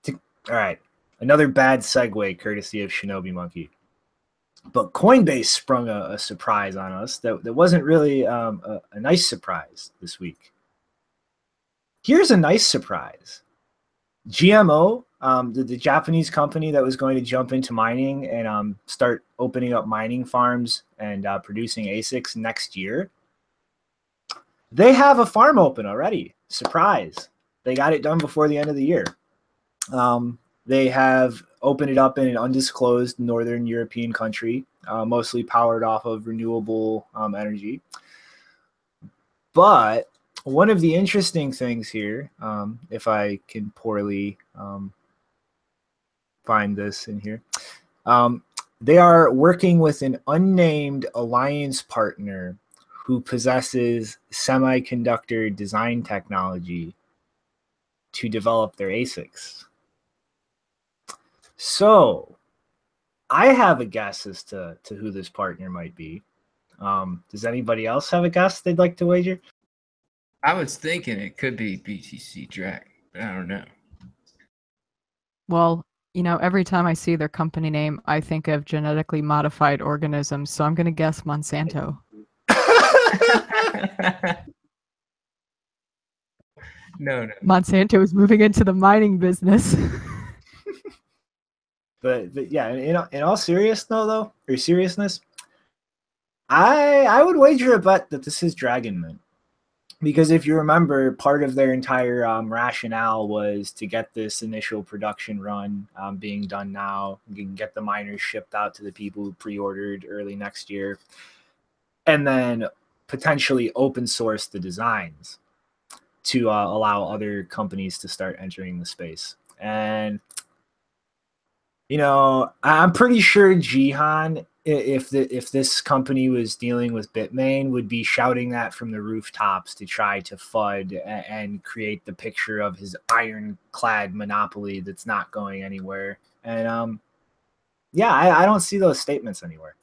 to, all right, another bad segue courtesy of Shinobi Monkey. But Coinbase sprung a, a surprise on us that, that wasn't really um, a, a nice surprise this week. Here's a nice surprise. GMO, um, the, the, Japanese company that was going to jump into mining and um, start opening up mining farms and uh, producing ASICs next year, they have a farm open already. Surprise. They got it done before the end of the year. Um, They have opened it up in an undisclosed northern European country, uh, mostly powered off of renewable um, energy. But one of the interesting things here, um, if I can poorly um, find this in here, um, they are working with an unnamed alliance partner who possesses semiconductor design technology to develop their ASICs. So, I have a guess as to, to who this partner might be. Um, does anybody else have a guess they'd like to wager? I was thinking it could be BTCDrak, but I don't know. Well, you know, every time I see their company name, I think of genetically modified organisms. So I'm going to guess Monsanto. no, no. Monsanto is moving into the mining business. but, but yeah, in, in all seriousness though, though, or seriousness, I I would wager a bet that this is Dragon DragonMint because if you remember, part of their entire um, rationale was to get this initial production run um, being done now, you can get the miners shipped out to the people who pre-ordered early next year, and then potentially open source the designs to uh, allow other companies to start entering the space. And you know, I'm pretty sure Jihan if the if this company was dealing with Bitmain, would be shouting that from the rooftops to try to fud and, create the picture of his ironclad monopoly that's not going anywhere. And um, yeah, I, I don't see those statements anywhere.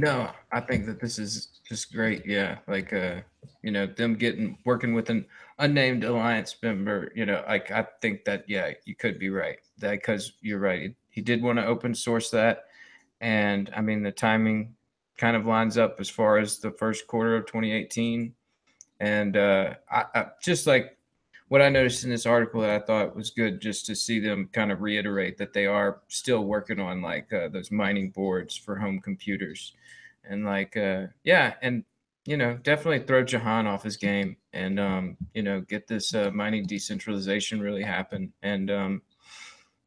No, I think that this is just great. Yeah, like uh, you know, them getting working with an unnamed alliance member. You know, like I think that yeah, you could be right. That because you're right he did want to open source that. And I mean, the timing kind of lines up as far as the first quarter of 2018. And uh, I, I, just like what I noticed in this article that I thought was good just to see them kind of reiterate that they are still working on like uh, those mining boards for home computers. And like, uh, yeah, and you know, definitely throw Jihan off his game and, um, you know, get this uh, mining decentralization really happen. And, um,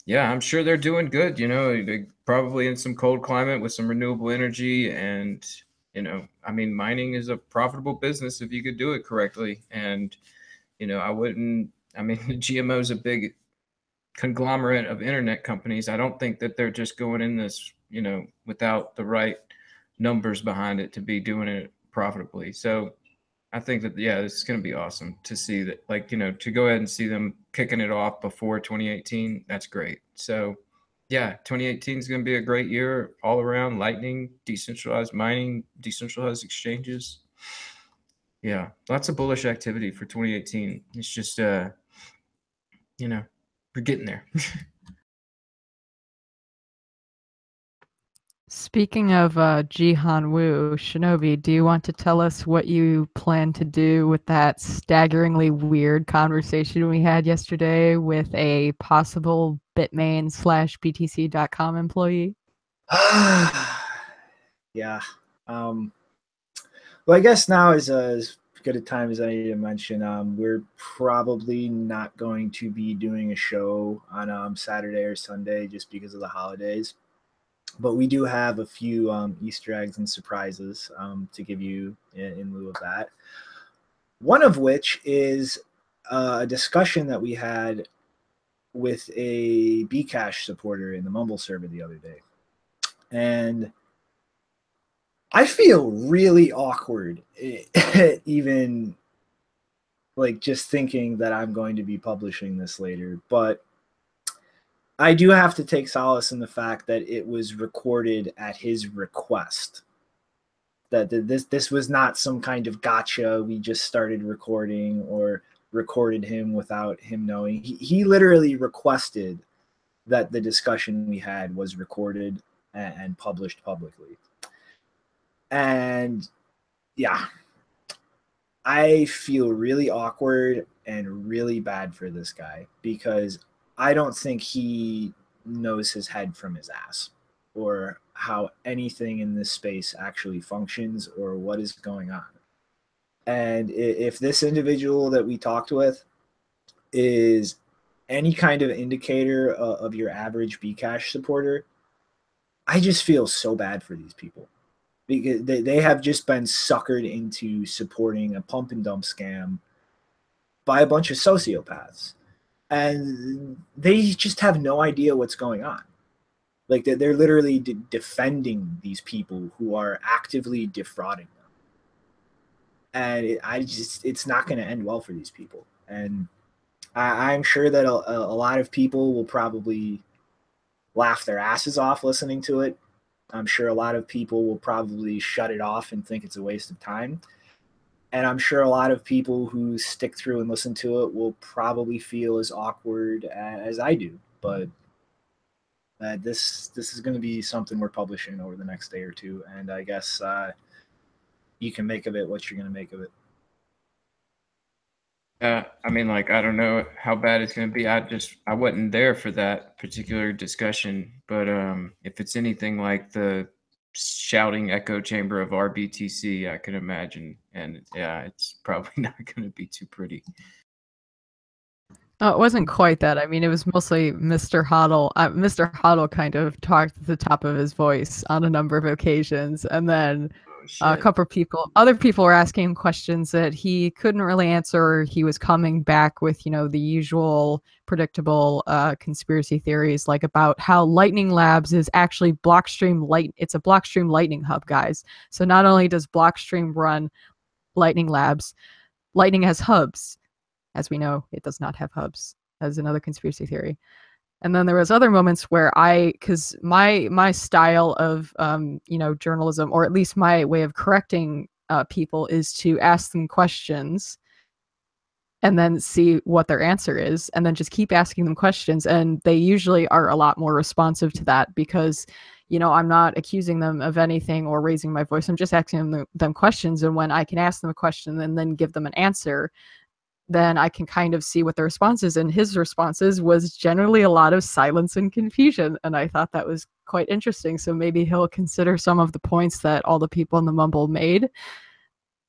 yeah, I'm sure they're doing good. You know, probably in some cold climate with some renewable energy, and you know, I mean, mining is a profitable business if you could do it correctly. And you know, I wouldn't. I mean, GMO is a big conglomerate of internet companies. I don't think that they're just going in this, you know, without the right numbers behind it to be doing it profitably. So I think that yeah, this is going to be awesome to see that. Like you know, to go ahead and see them kicking it off before 2018. That's great. So yeah, 2018 is going to be a great year all around. Lightning, decentralized mining, decentralized exchanges. Yeah, lots of bullish activity for 2018. It's just uh, you know, we're getting there. Speaking of uh, Jihan Wu, Shinobi, do you want to tell us what you plan to do with that staggeringly weird conversation we had yesterday with a possible Bitmain slash BTC.com employee? yeah. Um, well, I guess now is as good a time as any to mention. Um, we're probably not going to be doing a show on um, Saturday or Sunday just because of the holidays but we do have a few um, Easter eggs and surprises um, to give you in, in, lieu of that. One of which is uh, a discussion that we had with a Bcash supporter in the Mumble server the other day. And I feel really awkward, eh, even like just thinking that I'm going to be publishing this later. But I do have to take solace in the fact that it was recorded at his request. That this this was not some kind of gotcha. We just started recording or recorded him without him knowing. He, he literally requested that the discussion we had was recorded and, and published publicly. And yeah, I feel really awkward and really bad for this guy because I don't think he knows his head from his ass or how anything in this space actually functions or what is going on. And if this individual that we talked with is any kind of indicator of your average Bcash supporter, I just feel so bad for these people because they, they have just been suckered into supporting a pump and dump scam by a bunch of sociopaths. And they just have no idea what's going on. Like they're, they're literally de- defending these people who are actively defrauding them. And it, I just, it's not going to end well for these people. And I, I'm sure that a, a lot of people will probably laugh their asses off listening to it. I'm sure a lot of people will probably shut it off and think it's a waste of time. And I'm sure a lot of people who stick through and listen to it will probably feel as awkward as I do. But uh, this this is going to be something we're publishing over the next day or two, and I guess uh, you can make of it what you're going to make of it. Uh, I mean, like, I don't know how bad it's going to be. I just, I wasn't there for that particular discussion. But um, if it's anything like the shouting echo chamber of RBTC, I can imagine. And yeah, it's probably not going to be too pretty. Oh, it wasn't quite that. I mean, it was mostly Mr. Hodl. Uh, Mr. Hodl kind of talked at the top of his voice on a number of occasions, and then a couple of people other people were asking him questions that he couldn't really answer. He was coming back with you know the usual predictable uh, conspiracy theories like about how lightning labs is actually blockstream light it's a blockstream lightning hub guys. So not only does blockstream run lightning labs lightning has hubs. As we know it does not have hubs as another conspiracy theory and then there was other moments where i because my my style of um, you know journalism or at least my way of correcting uh, people is to ask them questions and then see what their answer is and then just keep asking them questions. And they usually are a lot more responsive to that because you know i'm not accusing them of anything or raising my voice. I'm just asking them, them questions. And when i can ask them a question and then give them an answer then I can kind of see what the response is. And his responses was generally a lot of silence and confusion. And I thought that was quite interesting. So maybe he'll consider some of the points that all the people in the mumble made.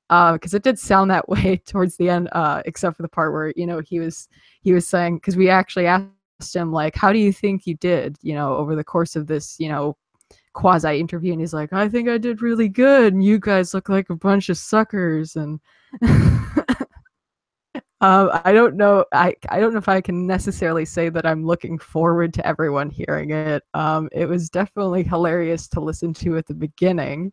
Because uh, it did sound that way towards the end, uh, except for the part where you know he was he was saying because we actually asked him like, "How do you think you did?" You know, over the course of this, you know, quasi interview, and he's like, "I think I did really good, and you guys look like a bunch of suckers." And Um, I don't know. I I don't know if I can necessarily say that I'm looking forward to everyone hearing it. Um, it was definitely hilarious to listen to at the beginning.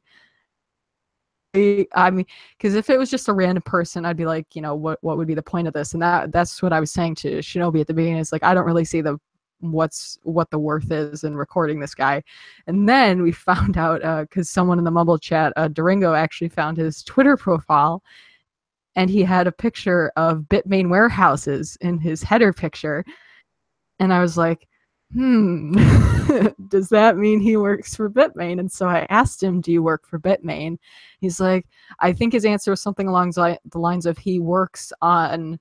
I mean, because if it was just a random person, I'd be like, you know, what what would be the point of this? And that that's what I was saying to Shinobi at the beginning. Is like, I don't really see the what's what the worth is in recording this guy. And then we found out because uh, someone in the Mumble chat, uh, Duringo, actually found his Twitter profile, and he had a picture of Bitmain warehouses in his header picture. And I was like, hmm, does that mean he works for Bitmain? And so I asked him, do you work for Bitmain? He's like, I think his answer was something along the lines of he works on,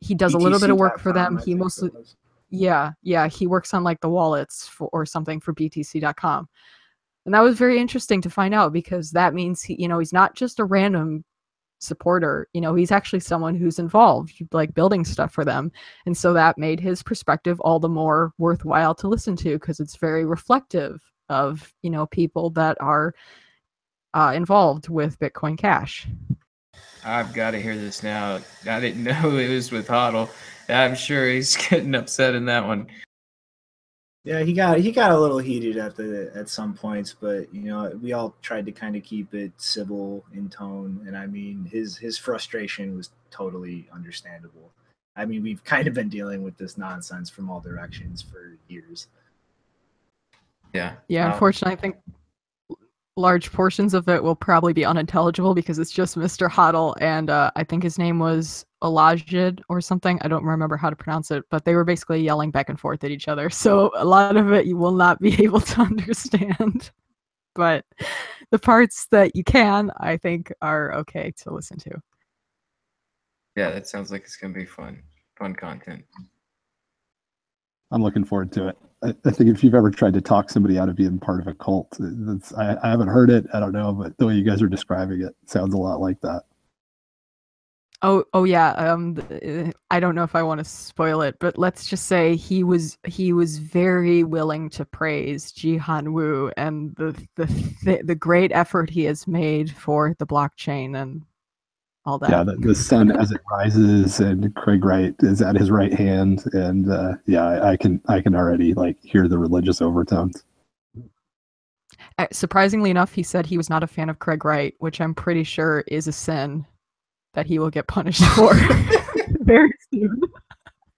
he does a little bit of work for them. He mostly, yeah, yeah, he works on like the wallets for, or something for BTC.com. And that was very interesting to find out because that means he, you know, he's not just a random supporter you know he's actually someone who's involved like building stuff for them. And so that made his perspective all the more worthwhile to listen to because it's very reflective of you know people that are uh, involved with bitcoin cash. I've got to hear this now. I didn't know it was with hodl. I'm sure he's getting upset in that one yeah, he got he got a little heated at the at some points, but you know we all tried to kind of keep it civil in tone, and I mean his his frustration was totally understandable. I mean we've kind of been dealing with this nonsense from all directions for years. Yeah. Yeah. Um, unfortunately, I think large portions of it will probably be unintelligible because it's just Mr. Hodl and uh, I think his name was Alajid or something. I don't remember how to pronounce it, but they were basically yelling back and forth at each other. So a lot of it you will not be able to understand. but the parts that you can, I think, are okay to listen to. Yeah, that sounds like it's gonna be fun. Fun content. I'm looking forward to it. I, I, think if you've ever tried to talk somebody out of being part of a cult, I, I, haven't heard it. I don't know, but the way you guys are describing it sounds a lot like that. Oh, oh yeah. Um, I don't know if I want to spoil it, but let's just say he was he was very willing to praise Jihan Wu and the the the, the great effort he has made for the blockchain and all that. Yeah, the, the sun as it rises, and Craig Wright is at his right hand, and uh, yeah, I, I can I can already like hear the religious overtones. Uh, Surprisingly enough, he said he was not a fan of Craig Wright, which I'm pretty sure is a sin that he will get punished for very soon.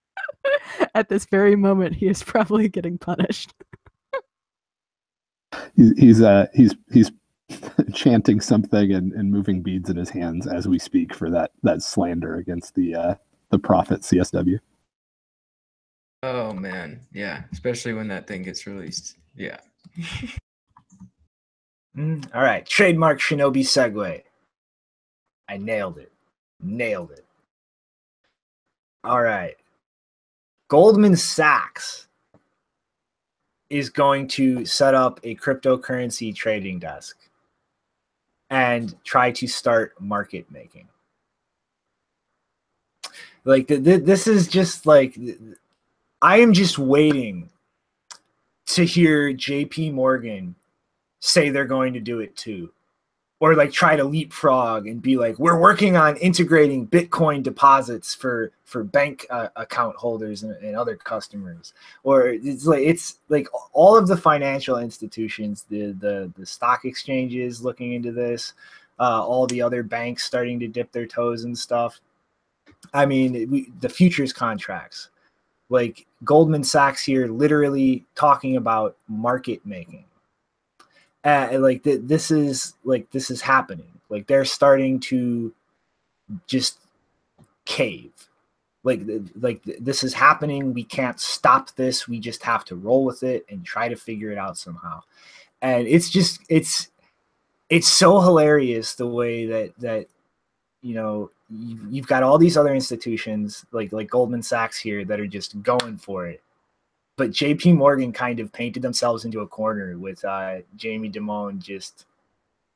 At this very moment, he is probably getting punished. He's he's uh, he's he's chanting something and, and moving beads in his hands as we speak for that that slander against the uh, the prophet CSW. Oh man, yeah. Especially when that thing gets released. Yeah. Mm, all right, trademark Shinobi segue. I nailed it. Nailed it. All right. Goldman Sachs is going to set up a cryptocurrency trading desk and try to start market making. Like th- th- this is just like I am just waiting to hear JP Morgan say they're going to do it too or like try to leapfrog and be like we're working on integrating bitcoin deposits for for bank uh, account holders and, and other customers. Or it's like it's like all of the financial institutions the the, the stock exchanges looking into this uh, all the other banks starting to dip their toes and stuff. I mean we, the futures contracts. Like goldman sachs here literally talking about market making uh, like th- this is like this is happening. Like they're starting to just cave. Like like th- this is happening. We can't stop this. We just have to roll with it and try to figure it out somehow. And it's just it's it's so hilarious the way that that you know you've got all these other institutions like like goldman sachs here that are just going for it but JP Morgan kind of painted themselves into a corner with uh, Jamie Dimon. Just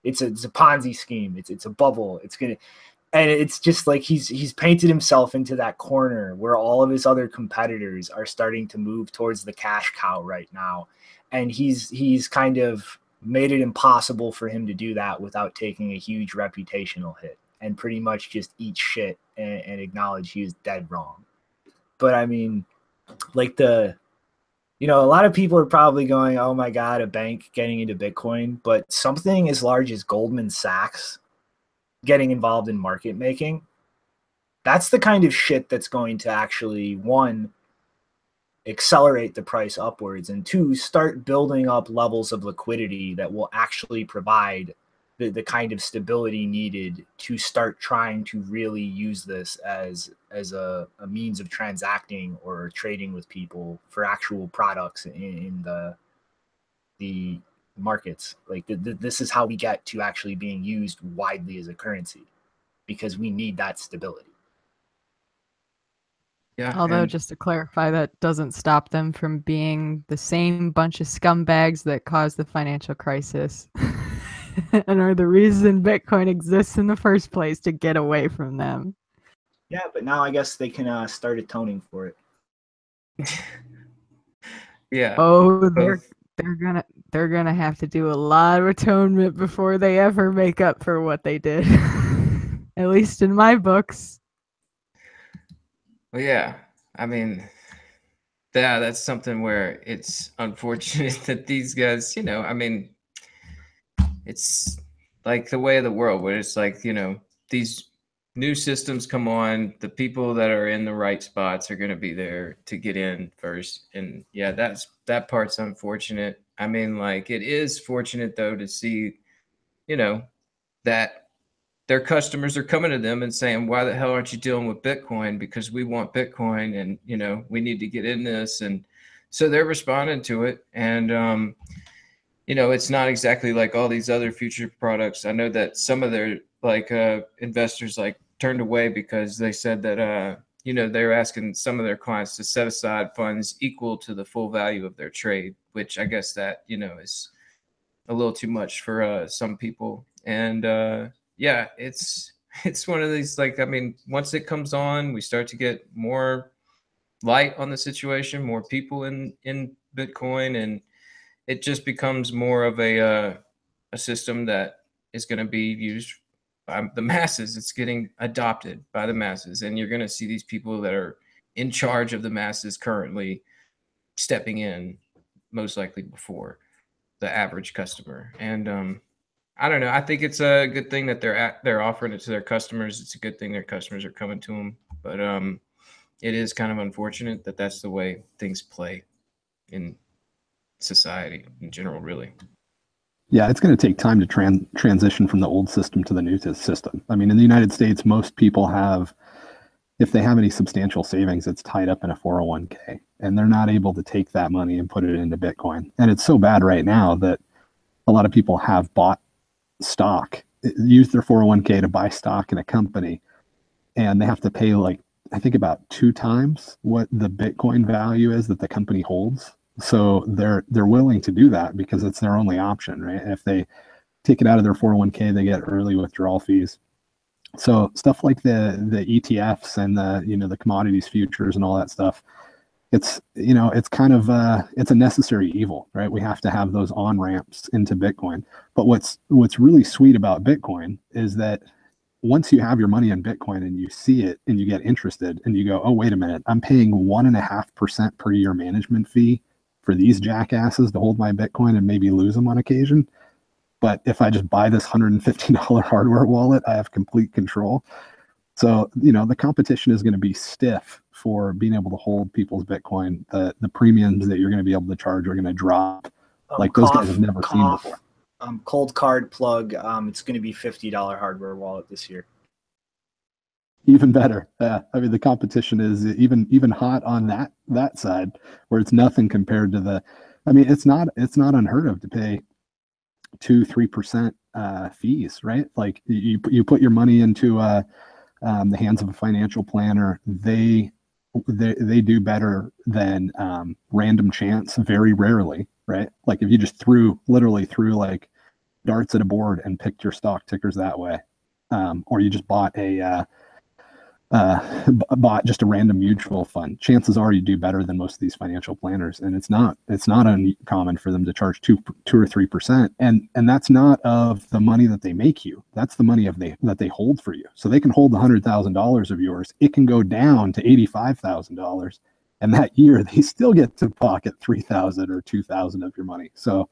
it's a, it's a Ponzi scheme. It's it's a bubble. It's gonna and it's just like he's he's painted himself into that corner where all of his other competitors are starting to move towards the cash cow right now, and he's he's kind of made it impossible for him to do that without taking a huge reputational hit and pretty much just eat shit and, and acknowledge he was dead wrong. But I mean, like the you know, a lot of people are probably going, "Oh my God, a bank getting into Bitcoin," but something as large as Goldman Sachs getting involved in market making, that's the kind of shit that's going to actually one accelerate the price upwards and two start building up levels of liquidity that will actually provide the, the kind of stability needed to start trying to really use this as as a, a means of transacting or trading with people for actual products in, in the the markets like the, the, this is how we get to actually being used widely as a currency because we need that stability Yeah. Although, and- just to clarify, that doesn't stop them from being the same bunch of scumbags that caused the financial crisis and are the reason Bitcoin exists in the first place to get away from them. yeah but now i guess they can uh, start atoning for it yeah. Oh, they're they're gonna they're gonna have to do a lot of atonement before they ever make up for what they did. At least in my books. Well, yeah. I mean, yeah, that's something where it's unfortunate that these guys, you know, I mean, it's like the way of the world where it's like, you know, these new systems come on, the people that are in the right spots are going to be there to get in first. And yeah, that's that part's unfortunate. I mean, like, it is fortunate though to see, you know, that their customers are coming to them and saying, "Why the hell aren't you dealing with Bitcoin? Because we want Bitcoin, and you know we need to get in this." And so they're responding to it, and um, you know it's not exactly like all these other future products. I know that some of their like uh, investors like turned away because they said that uh, you know they're asking some of their clients to set aside funds equal to the full value of their trade, which I guess that you know is a little too much for uh, some people, and uh, yeah, it's it's one of these like I mean, once it comes on, we start to get more light on the situation, more people in in Bitcoin, and it just becomes more of a uh, a system that is going to be used by the masses. It's getting adopted by the masses, and you're going to see these people that are in charge of the masses currently stepping in, most likely before the average customer. And um, I don't know. I think it's a good thing that they're at, they're offering it to their customers. It's a good thing their customers are coming to them. But um, it is kind of unfortunate that that's the way things play in society in general, really. Yeah, it's going to take time to tran- transition from the old system to the new system. I mean, in the United States, most people have, if they have any substantial savings, it's tied up in a 401k, and they're not able to take that money and put it into Bitcoin. And it's so bad right now that a lot of people have bought stock, use their 401k to buy stock in a company, and they have to pay like I think about two times what the Bitcoin value is that the company holds. So they're they're willing to do that because it's their only option, right? If they take it out of their 401k, they get early withdrawal fees. So stuff like the the ETFs and the you know the commodities futures and all that stuff, it's you know it's kind of uh, it's a necessary evil, right? We have to have those on ramps into Bitcoin. But what's what's really sweet about Bitcoin is that once you have your money in Bitcoin and you see it and you get interested and you go, oh, wait a minute, I'm paying one and a half percent per year management fee for these jackasses to hold my Bitcoin and maybe lose them on occasion. But if I just buy this $150 hardware wallet, I have complete control. So, you know, the competition is going to be stiff for being able to hold people's Bitcoin. The the premiums that you're going to be able to charge are going to drop um, like those guys have never cough. seen before um, Coldcard plug. Um, it's going to be fifty dollar hardware wallet this year. Even better. Yeah, I mean the competition is even even hot on that that side, where it's nothing compared to the. I mean, it's not it's not unheard of to pay two three percent uh, fees, right? Like you you put your money into uh, um, the hands of a financial planner, they they they do better than um, random chance very rarely right like if you just threw literally threw like darts at a board and picked your stock tickers that way, um, or you just bought a uh, uh, bought just a random mutual fund, chances are you do better than most of these financial planners. And it's not it's not uncommon for them to charge two two or three percent, and and that's not of the money that they make you. That's the money of they that they hold for you. So they can hold the hundred thousand dollars of yours. It can go down to eighty five thousand dollars, and that year they still get to pocket three thousand or two thousand of your money. So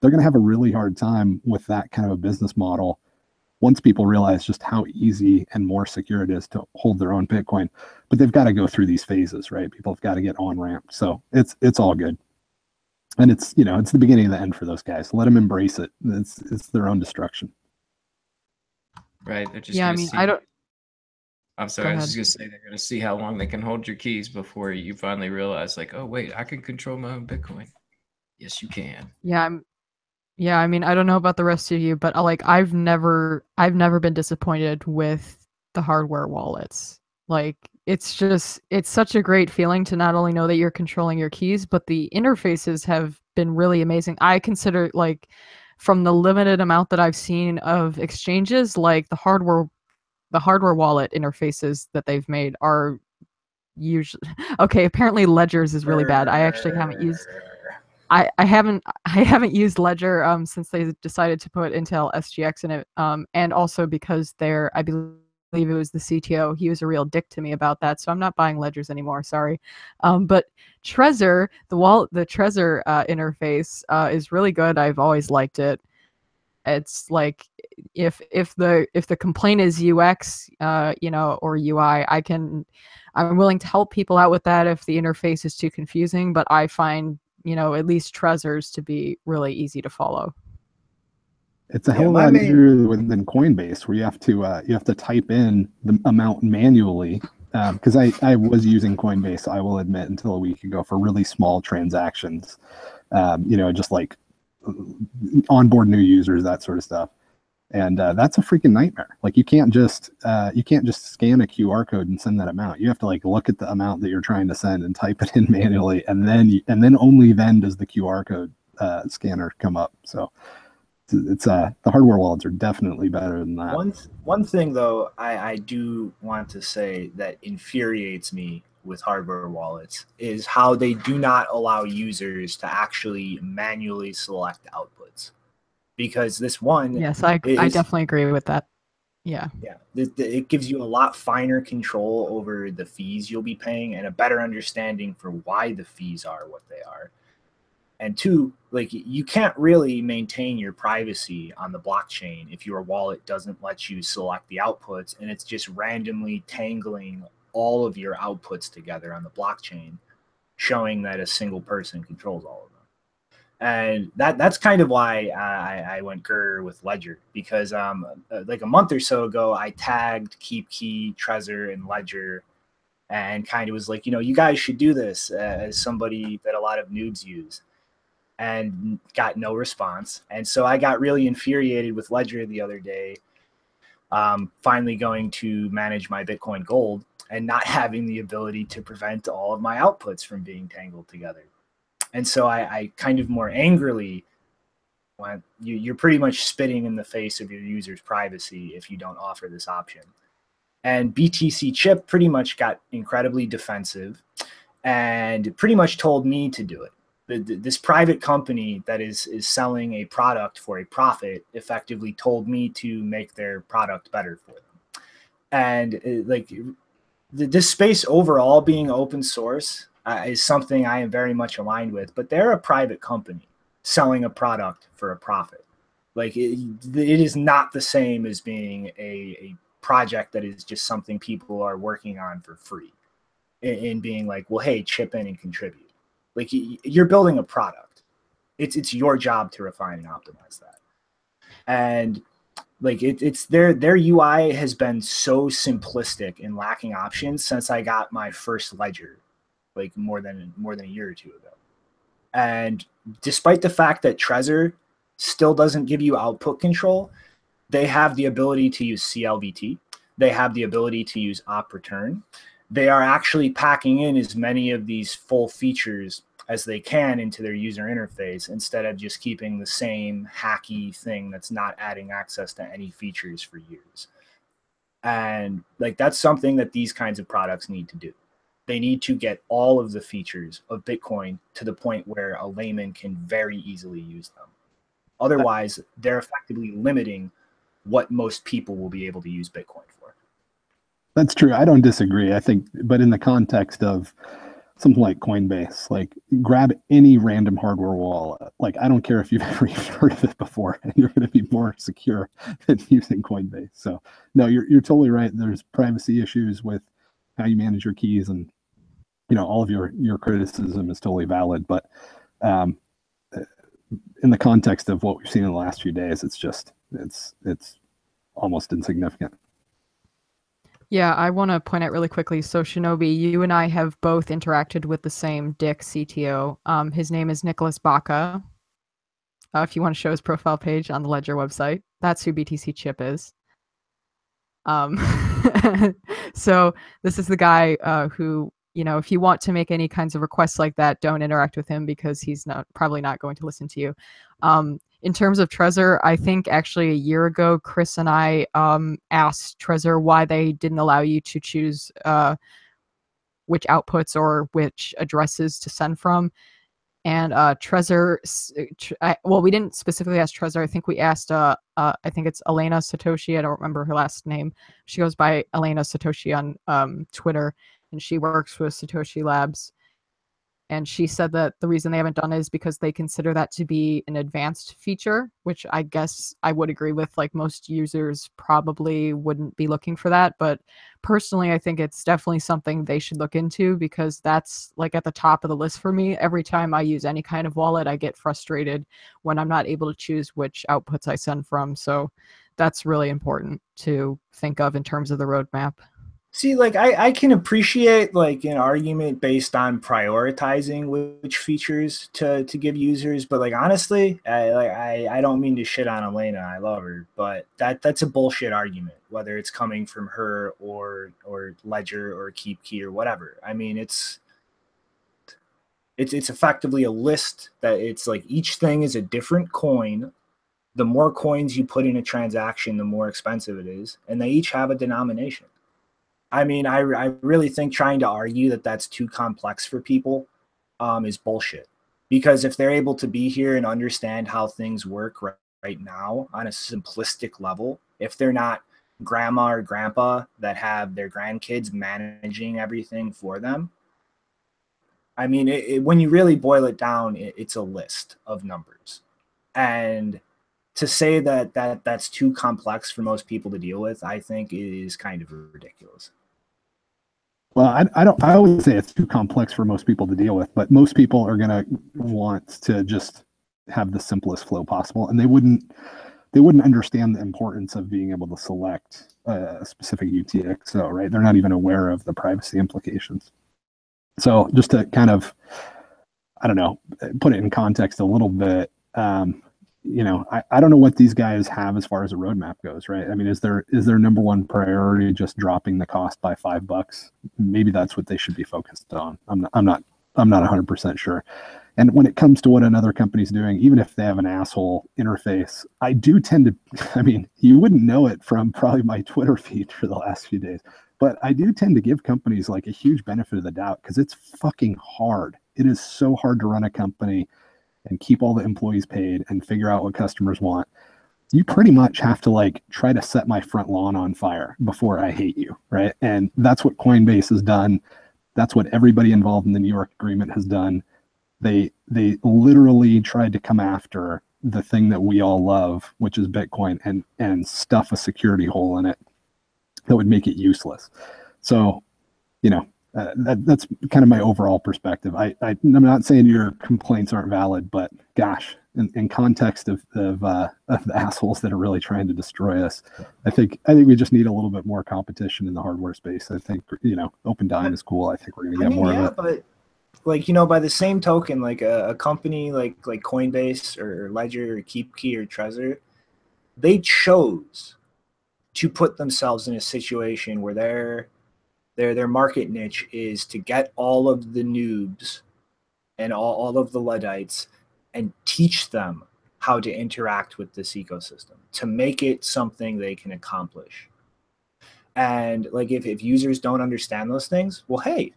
they're going to have a really hard time with that kind of a business model once people realize just how easy and more secure it is to hold their own bitcoin. But they've got to go through these phases right? People have got to get on ramped so it's it's all good. And it's you know it's the beginning of the end for those guys. Let them embrace it. It's it's their own destruction. Right they're just yeah i mean see, i don't i'm sorry i was just gonna say they're gonna see how long they can hold your keys before you finally realize like oh wait i can control my own bitcoin. Yes you can. Yeah i'm yeah, I mean, I don't know about the rest of you, but uh, like I've never I've never been disappointed with the hardware wallets. Like it's just it's such a great feeling to not only know that you're controlling your keys, but the interfaces have been really amazing. I consider like from the limited amount that I've seen of exchanges, like the hardware the hardware wallet interfaces that they've made are usually okay, apparently ledgers is really bad. I actually haven't used I, haven't I haven't used Ledger um, since they decided to put Intel SGX in it, um, and also because they're I believe it was the CTO. He was a real dick to me about that, so I'm not buying ledgers anymore. Sorry, um, but Trezor, the wall, the Trezor uh, interface uh, is really good. I've always liked it. It's like if if the if the complaint is UX, uh, you know, or UI, I can. I'm willing to help people out with that if the interface is too confusing, but I find you know, at least Trezors to be really easy to follow. It's a hell of a lot easier than Coinbase, where you have to uh, you have to type in the amount manually. Because um, I I was using Coinbase, I will admit, until a week ago for really small transactions. Um, you know, just like uh, onboard new users, that sort of stuff and uh, that's a freaking nightmare like you can't just uh, you can't just scan a qr code and send that amount you have to like look at the amount that you're trying to send and type it in manually and then and then only then does the qr code uh, scanner come up so it's uh the hardware wallets are definitely better than that. One one thing though, I, I do want to say that infuriates me with hardware wallets is how they do not allow users to actually manually select outputs. Because this one, yes, I is, I definitely agree with that. Yeah, yeah, it, it gives you a lot finer control over the fees you'll be paying and a better understanding for why the fees are what they are and two like you can't really maintain your privacy on the blockchain if your wallet doesn't let you select the outputs and it's just randomly tangling all of your outputs together on the blockchain showing that a single person controls all of them and that that's kind of why I, I went Grr with Ledger because um uh, like a month or so ago I tagged KeepKey, Trezor, and Ledger, and kind of was like you know you guys should do this uh, as somebody that a lot of noobs use, and got no response. And so I got really infuriated with Ledger the other day, um, finally going to manage my Bitcoin Gold and not having the ability to prevent all of my outputs from being tangled together. And so I, I kind of more angrily went, you, you're pretty much spitting in the face of your user's privacy if you don't offer this option. And BTChip pretty much got incredibly defensive and pretty much told me to do it the, this private company that is is selling a product for a profit effectively told me to make their product better for them and uh, like the, this space overall being open source uh, is something i am very much aligned with but they're a private company selling a product for a profit like it, it is not the same as being a, a project that is just something people are working on for free and being like well hey chip in and contribute like you're building a product. It's it's your job to refine and optimize that. And like it, it's their their UI has been so simplistic and lacking options since I got my first ledger, like more than more than a year or two ago. And despite the fact that Trezor still doesn't give you output control, they have the ability to use CLVT. They have the ability to use op return they are actually packing in as many of these full features as they can into their user interface instead of just keeping the same hacky thing that's not adding access to any features for years. And like that's something that these kinds of products need to do. They need to get all of the features of Bitcoin to the point where a layman can very easily use them. Otherwise, they're effectively limiting what most people will be able to use Bitcoin for. That's true. I don't disagree. I think, but in the context of something like Coinbase, like grab any random hardware wallet. Like I don't care if you've ever even heard of it before, and you're going to be more secure than using Coinbase. So no, you're you're totally right. There's privacy issues with how you manage your keys, and you know all of your your criticism is totally valid. But um, in the context of what we've seen in the last few days, it's just it's it's almost insignificant. Yeah, I want to point out really quickly. So, Shinobi, you and I have both interacted with the same Dick CTO. Um, his name is Nicolas Bacca. Uh, if you want to show his profile page on the Ledger website, that's who BTChip is. Um, so this is the guy uh, who, you know, if you want to make any kinds of requests like that, don't interact with him because he's not probably not going to listen to you. Um, in terms of Trezor, I think actually a year ago, Chris and I um, asked Trezor why they didn't allow you to choose uh, which outputs or which addresses to send from. And uh, Trezor, uh, well, we didn't specifically ask Trezor. I think we asked, uh, uh, I think it's Alena Satoshi. I don't remember her last name. She goes by Alena Satoshi on um, Twitter, and she works with Satoshi Labs. And she said that the reason they haven't done it is because they consider that to be an advanced feature which i guess i would agree with like most users probably wouldn't be looking for that. But personally i think it's definitely something they should look into because that's like at the top of the list for me. Every time i use any kind of wallet i get frustrated when i'm not able to choose which outputs i send from. So that's really important to think of in terms of the roadmap See, like I, I can appreciate like an argument based on prioritizing which features to to give users, but like honestly, I like I, I don't mean to shit on Alena. I love her, but that that's a bullshit argument, whether it's coming from her or or Ledger or KeepKey or whatever. I mean, it's it's it's effectively a list that it's like each thing is a different coin the more coins you put in a transaction, the more expensive it is, and they each have a denomination. I mean, I, I really think trying to argue that that's too complex for people um, is bullshit. Because if they're able to be here and understand how things work right, right now on a simplistic level, if they're not grandma or grandpa that have their grandkids managing everything for them, I mean, it, it, when you really boil it down, it, it's a list of numbers, and to say that that that's too complex for most people to deal with, I think is kind of ridiculous. Well, I, I don't. I always say it's too complex for most people to deal with, but most people are gonna want to just have the simplest flow possible, and they wouldn't. They wouldn't understand the importance of being able to select a specific UTXO, right? They're not even aware of the privacy implications. So, just to kind of, I don't know, put it in context a little bit. Um, you know, I, I don't know what these guys have as far as a roadmap goes, right? I mean, is there is their number one priority just dropping the cost by five bucks? Maybe that's what they should be focused on. I'm not I'm not I'm not 100% sure. And when it comes to what another company's doing, even if they have an asshole interface, I do tend to I mean, you wouldn't know it from probably my Twitter feed for the last few days, but I do tend to give companies like a huge benefit of the doubt because it's fucking hard. It is so hard to run a company and keep all the employees paid and figure out what customers want you pretty much have to like try to set my front lawn on fire before I hate you, right? And that's what Coinbase has done. That's what everybody involved in the New York agreement has done. They they literally tried to come after the thing that we all love, which is Bitcoin, and and stuff a security hole in it that would make it useless. So, you know, uh, that, that's kind of my overall perspective. I, I am not saying your complaints aren't valid, but gosh, in, in context of of, uh, of the assholes that are really trying to destroy us, I think I think we just need a little bit more competition in the hardware space. I think you know, Opendime is cool. I think we're gonna get I mean, more yeah, of it. But like you know, by the same token, like a, a company like like Coinbase or Ledger or KeepKey or Trezor, they chose to put themselves in a situation where they're their their market niche is to get all of the noobs and all, all of the luddites and teach them how to interact with this ecosystem to make it something they can accomplish. And like if, if users don't understand those things well hey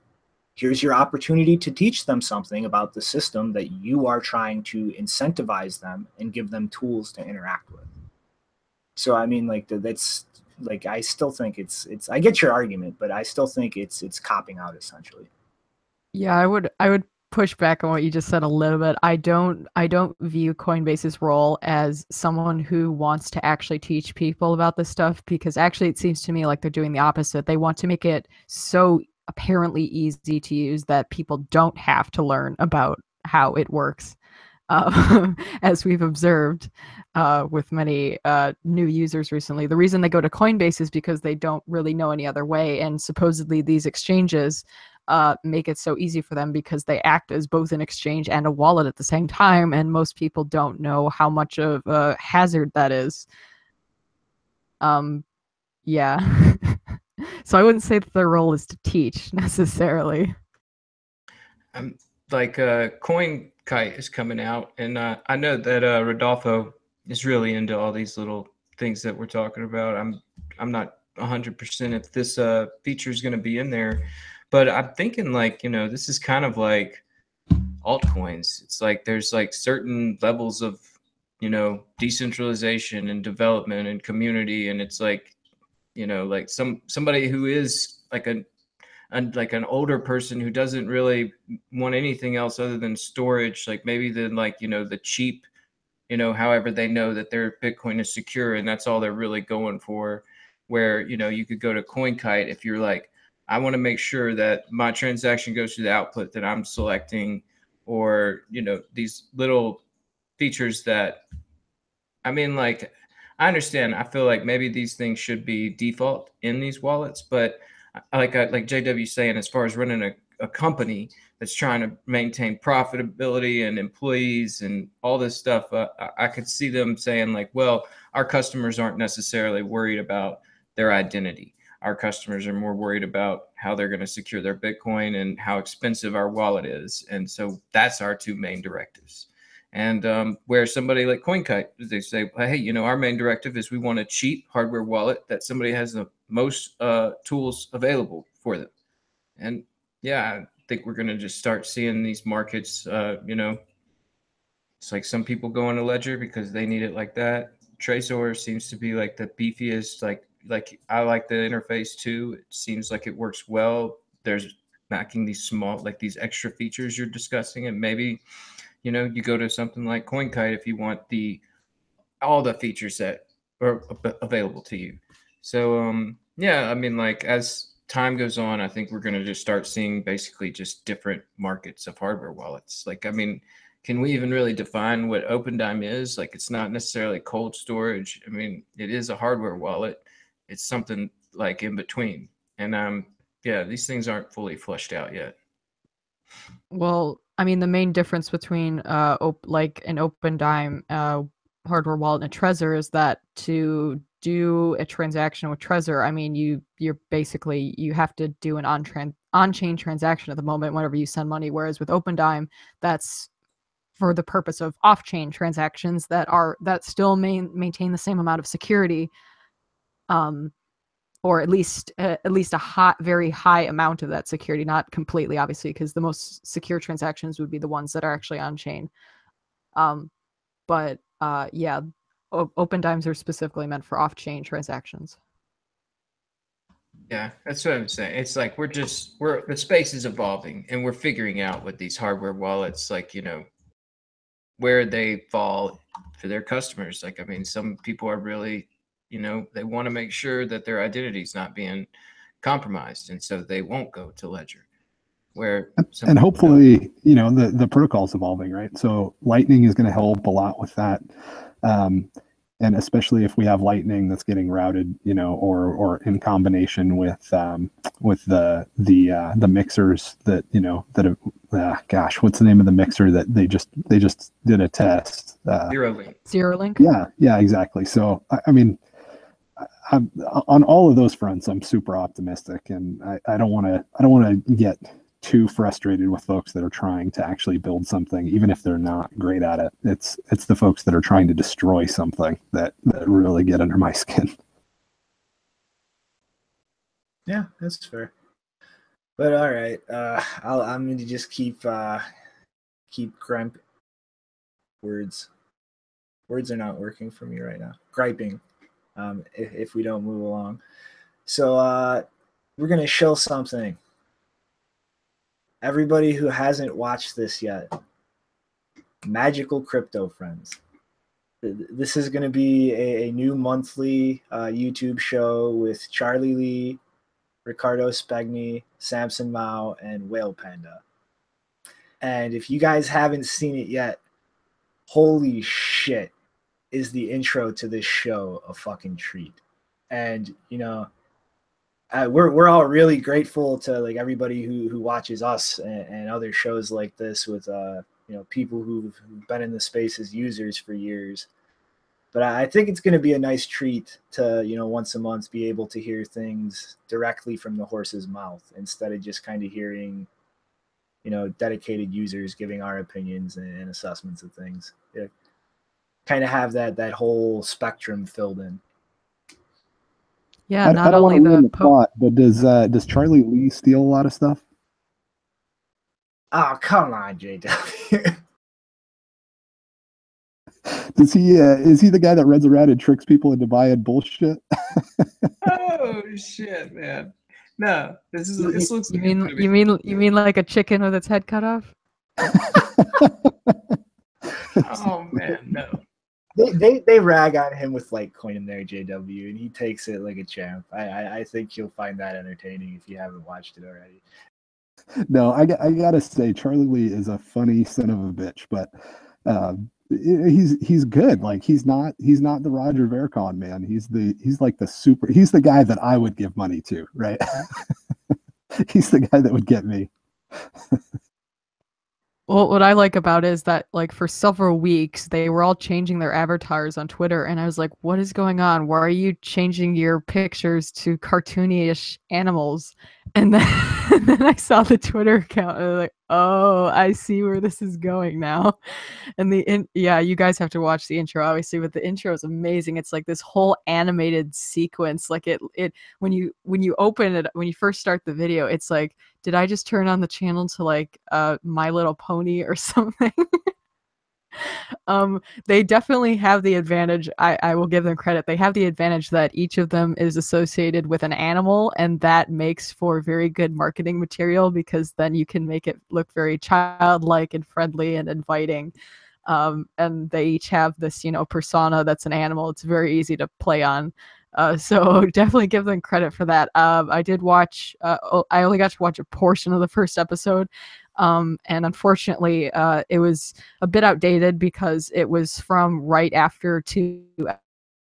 here's your opportunity to teach them something about the system that you are trying to incentivize them and give them tools to interact with. So i mean like that's like I still think it's it's I get your argument, but I still think it's it's copping out essentially. Yeah, I would I would push back on what you just said a little bit. I don't I don't view Coinbase's role as someone who wants to actually teach people about this stuff because actually it seems to me like they're doing the opposite. They want to make it so apparently easy to use that people don't have to learn about how it works uh, as we've observed uh, with many uh, new users recently. The reason they go to Coinbase is because they don't really know any other way, and supposedly these exchanges uh, make it so easy for them because they act as both an exchange and a wallet at the same time, and most people don't know how much of a hazard that is. Um, yeah. so I wouldn't say that their role is to teach necessarily. Um, like uh, Coin Kite is coming out, and uh, I know that uh, Rodolfo is really into all these little things that we're talking about. I'm I'm not 100% if this uh, feature is going to be in there, but I'm thinking like you know this is kind of like altcoins. It's like there's like certain levels of you know decentralization and development and community, and it's like you know like some somebody who is like a and like an older person who doesn't really want anything else other than storage like maybe then like you know the cheap you know however they know that their bitcoin is secure and that's all they're really going for where you know you could go to coinkite if you're like i want to make sure that my transaction goes to the output that i'm selecting or you know these little features that i mean like i understand i feel like maybe these things should be default in these wallets but like I, like JW saying, as far as running a, a company that's trying to maintain profitability and employees and all this stuff, uh, I could see them saying like, well, our customers aren't necessarily worried about their identity. Our customers are more worried about how they're going to secure their Bitcoin and how expensive our wallet is. And so that's our two main directives. And um, where somebody like CoinKite, they say, hey, you know, our main directive is we want a cheap hardware wallet that somebody has the most uh, tools available for them. And yeah, I think we're going to just start seeing these markets, uh, you know, it's like some people go into Ledger because they need it like that. Trezor seems to be like the beefiest, like like I like the interface too. It seems like it works well. There's backing these small, like these extra features you're discussing, and maybe, you know, you go to something like CoinKite if you want the all the features that are available to you. So um, yeah, I mean, like as time goes on, I think we're going to just start seeing basically just different markets of hardware wallets. Like, I mean, can we even really define what Opendime is? Like, it's not necessarily cold storage. I mean, it is a hardware wallet. It's something like in between. And um, yeah, these things aren't fully fleshed out yet. Well, I mean, the main difference between uh, op- like an Opendime uh, hardware wallet and a Trezor is that to do a transaction with Trezor, I mean, you you're basically you have to do an on on chain transaction at the moment whenever you send money. Whereas with Opendime, that's for the purpose of off-chain transactions that are that still main, maintain the same amount of security um or at least uh, at least a hot very high amount of that security not completely obviously because the most secure transactions would be the ones that are actually on chain um but uh yeah o- Opendimes are specifically meant for off-chain transactions yeah, that's what I'm saying. It's like we're just we're the space is evolving and we're figuring out what these hardware wallets like, you know, where they fall for their customers. Like, I mean, some people are really, you know, they want to make sure that their identity is not being compromised, and so they won't go to Ledger. Where and hopefully, you know, the the protocol's evolving, right? So Lightning is going to help a lot with that. Um, and especially if we have lightning that's getting routed you know or or in combination with um, with the the uh, the mixers that you know that have, uh, gosh what's the name of the mixer that they just they just did a test uh, zero link ZeroLink yeah yeah exactly so i, I mean I'm, on all of those fronts i'm super optimistic and i, don't want to i don't want to get too frustrated with folks that are trying to actually build something, even if they're not great at it. It's it's the folks that are trying to destroy something that that really get under my skin. Yeah, that's fair. But all right, uh, I'll, I'm going to just keep uh, keep grump words. Words are not working for me right now. Griping, um, if, if we don't move along. So uh, we're going to show something everybody who hasn't watched this yet, Magical Crypto Friends. This is going to be a, a new monthly uh, YouTube show with Charlie Lee, Riccardo Spagni, Samson Mow, and Whale Panda. And if you guys haven't seen it yet, holy shit, is the intro to this show a fucking treat. And, you know, uh, we're we're all really grateful to like everybody who who watches us and, and other shows like this with uh you know people who've, been in the space as users for years. But I think it's going to be a nice treat to you know once a month be able to hear things directly from the horse's mouth instead of just kind of hearing you know dedicated users giving our opinions and, and assessments of things. Yeah. Kind of have that that whole spectrum filled in. Yeah, I, not I only the, the po- plot, but does uh, does Charlie Lee steal a lot of stuff? Oh come on, JW. Does he? Uh, is he the guy that runs around and tricks people into buying bullshit? oh shit, man! No, this is. This looks. You mean you mean you mean like a chicken with its head cut off? oh man, no they, they they rag on him with Litecoin in there, JW, and he takes it like a champ. I, I, I think you'll find that entertaining if you haven't watched it already. No, I I gotta say Charlie Lee is a funny son of a bitch, but um, he's he's good. Like he's not he's not the Roger Ver con man. He's the he's like the super. He's the guy that I would give money to, right? he's the guy that would get me. Well, what I like about it is that like for several weeks they were all changing their avatars on Twitter, and I was like, "What is going on? Why are you changing your pictures to cartoonyish animals?" And then, and then I saw the Twitter account, and I was like, oh, I see where this is going now. And the in, yeah, you guys have to watch the intro obviously, but the intro is amazing. It's like this whole animated sequence. Like it it when you when you open it when you first start the video, it's like, did I just turn on the channel to like uh My Little Pony or something? Um, they definitely have the advantage. I, I will give them credit. They have the advantage that each of them is associated with an animal, and that makes for very good marketing material because then you can make it look very childlike and friendly and inviting. Um, and they each have this, you know, persona that's an animal. It's very easy to play on. Uh, so definitely give them credit for that. Um, I did watch. Uh, oh, I only got to watch a portion of the first episode, um, and unfortunately, uh, it was a bit outdated because it was from right after two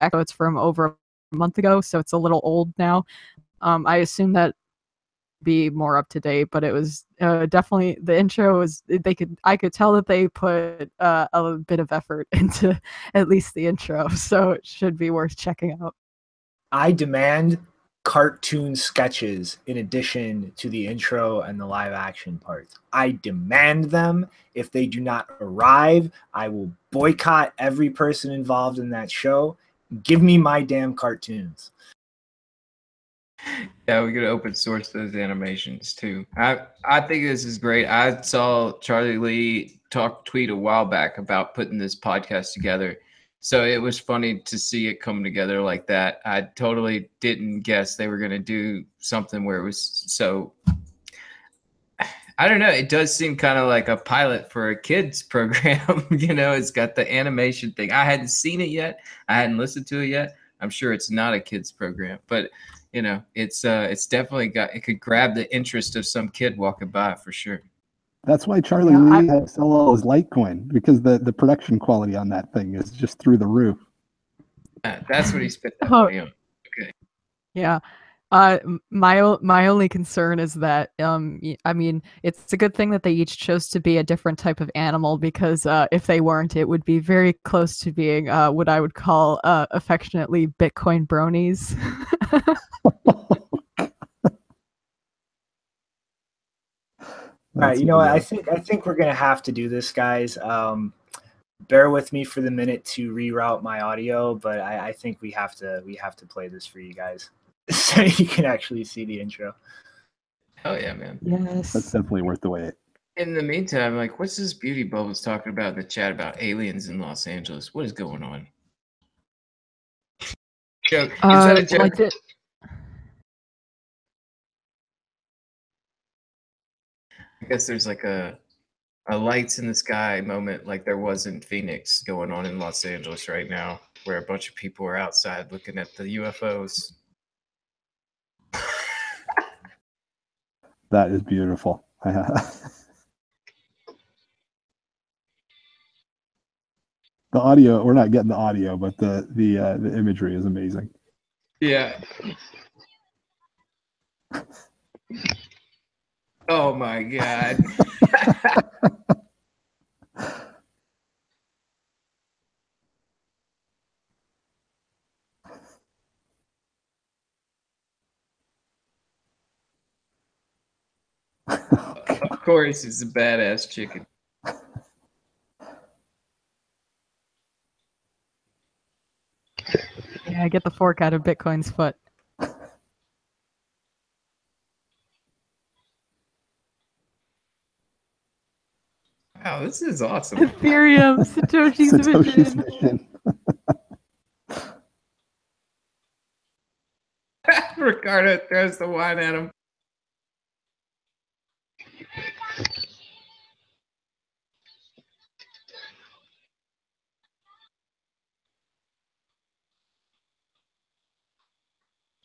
Echo. It's from over a month ago, so it's a little old now. Um, I assume that be more up to date, but it was uh, definitely the intro was they could I could tell that they put uh, a bit of effort into at least the intro, so it should be worth checking out. I demand cartoon sketches in addition to the intro and the live action parts. I demand them. If they do not arrive, I will boycott every person involved in that show. Give me my damn cartoons. Yeah, we could open source those animations too. I I think this is great. I saw Charlie Lee talk tweet a while back about putting this podcast together so it was funny to see it come together like that. I totally didn't guess they were going to do something where it was so. I don't know. It does seem kind of like a pilot for a kids program. you know, it's got the animation thing. I hadn't seen it yet. I hadn't listened to it yet. I'm sure it's not a kids program, but you know, it's uh, it's definitely got it could grab the interest of some kid walking by for sure. That's why Charlie yeah, Lee had to sell all his Litecoin because the, the production quality on that thing is just through the roof. that's what he spent that money on. Okay. Yeah. Uh, my my only concern is that um, I mean, it's a good thing that they each chose to be a different type of animal because uh, if they weren't, it would be very close to being uh, what I would call uh, affectionately Bitcoin bronies. All right, you know, I think I think we're gonna have to do this, guys. Um, bear with me for the minute to reroute my audio, but I, I think we have to we have to play this for you guys so you can actually see the intro. Oh yeah, man. Yes, that's definitely worth the wait. In the meantime, like, what's this beauty bubbles talking about in the chat about aliens in Los Angeles? What is going on? Joke. Is uh, that a joke? Like I guess there's like a a lights in the sky moment like there was in Phoenix going on in Los Angeles right now, where a bunch of people are outside looking at the UFOs. that is beautiful. the audio we're not getting the audio but the the uh, the imagery is amazing yeah Oh my god. of course, it's a badass chicken. Yeah, get the fork out of Bitcoin's foot. Wow, this is awesome. Ethereum, Satoshi's, Satoshi's vision. vision. Ricardo throws the wine at him.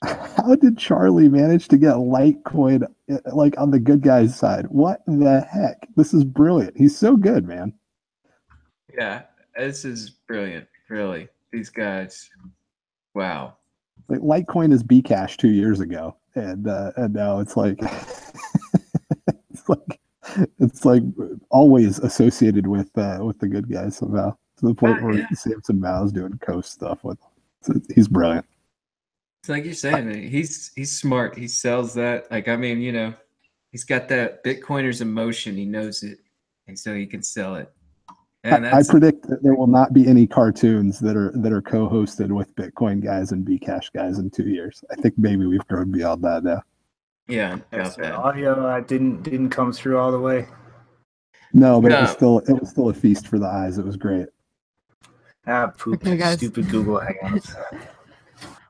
How did Charlie manage to get Litecoin eh, like on the good guy's side? What the heck? This is brilliant. He's so good, man. Yeah, this is brilliant. Really, these guys. Wow. Like Litecoin is Bcash two years ago, and uh, and now it's like it's like it's like always associated with uh, with the good guys somehow to the point uh, where. Samson Mow's doing coast stuff with. So he's brilliant. It's like you're saying, he's he's smart. He sells that. Like I mean, you know, he's got that Bitcoiner's emotion. He knows it, and so he can sell it. I, And I predict that there will not be any cartoons that are that are co-hosted with Bitcoin guys and Bcash guys in two years. I think maybe we've grown beyond that now. yeah, Yeah, about so audio uh, didn't didn't come through all the way. No, but it was still it was still a feast for the eyes. It was great. Ah, poop. Okay. Stupid Google Hangouts.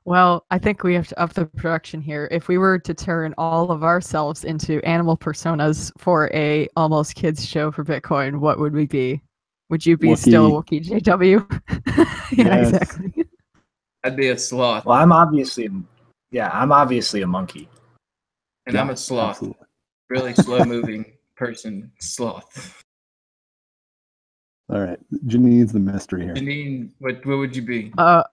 Well, I think we have to up the production here. If we were to turn all of ourselves into animal personas for a almost kids show for Bitcoin, what would we be? Would you be still a Wookiee JW? yeah, Yes. exactly. I'd be a sloth, Well, I'm obviously, yeah, I'm obviously a monkey. and I'm a sloth, absolutely. really slow moving person, sloth. All right, Janine's the mystery here. Janine, what what would you be? Uh,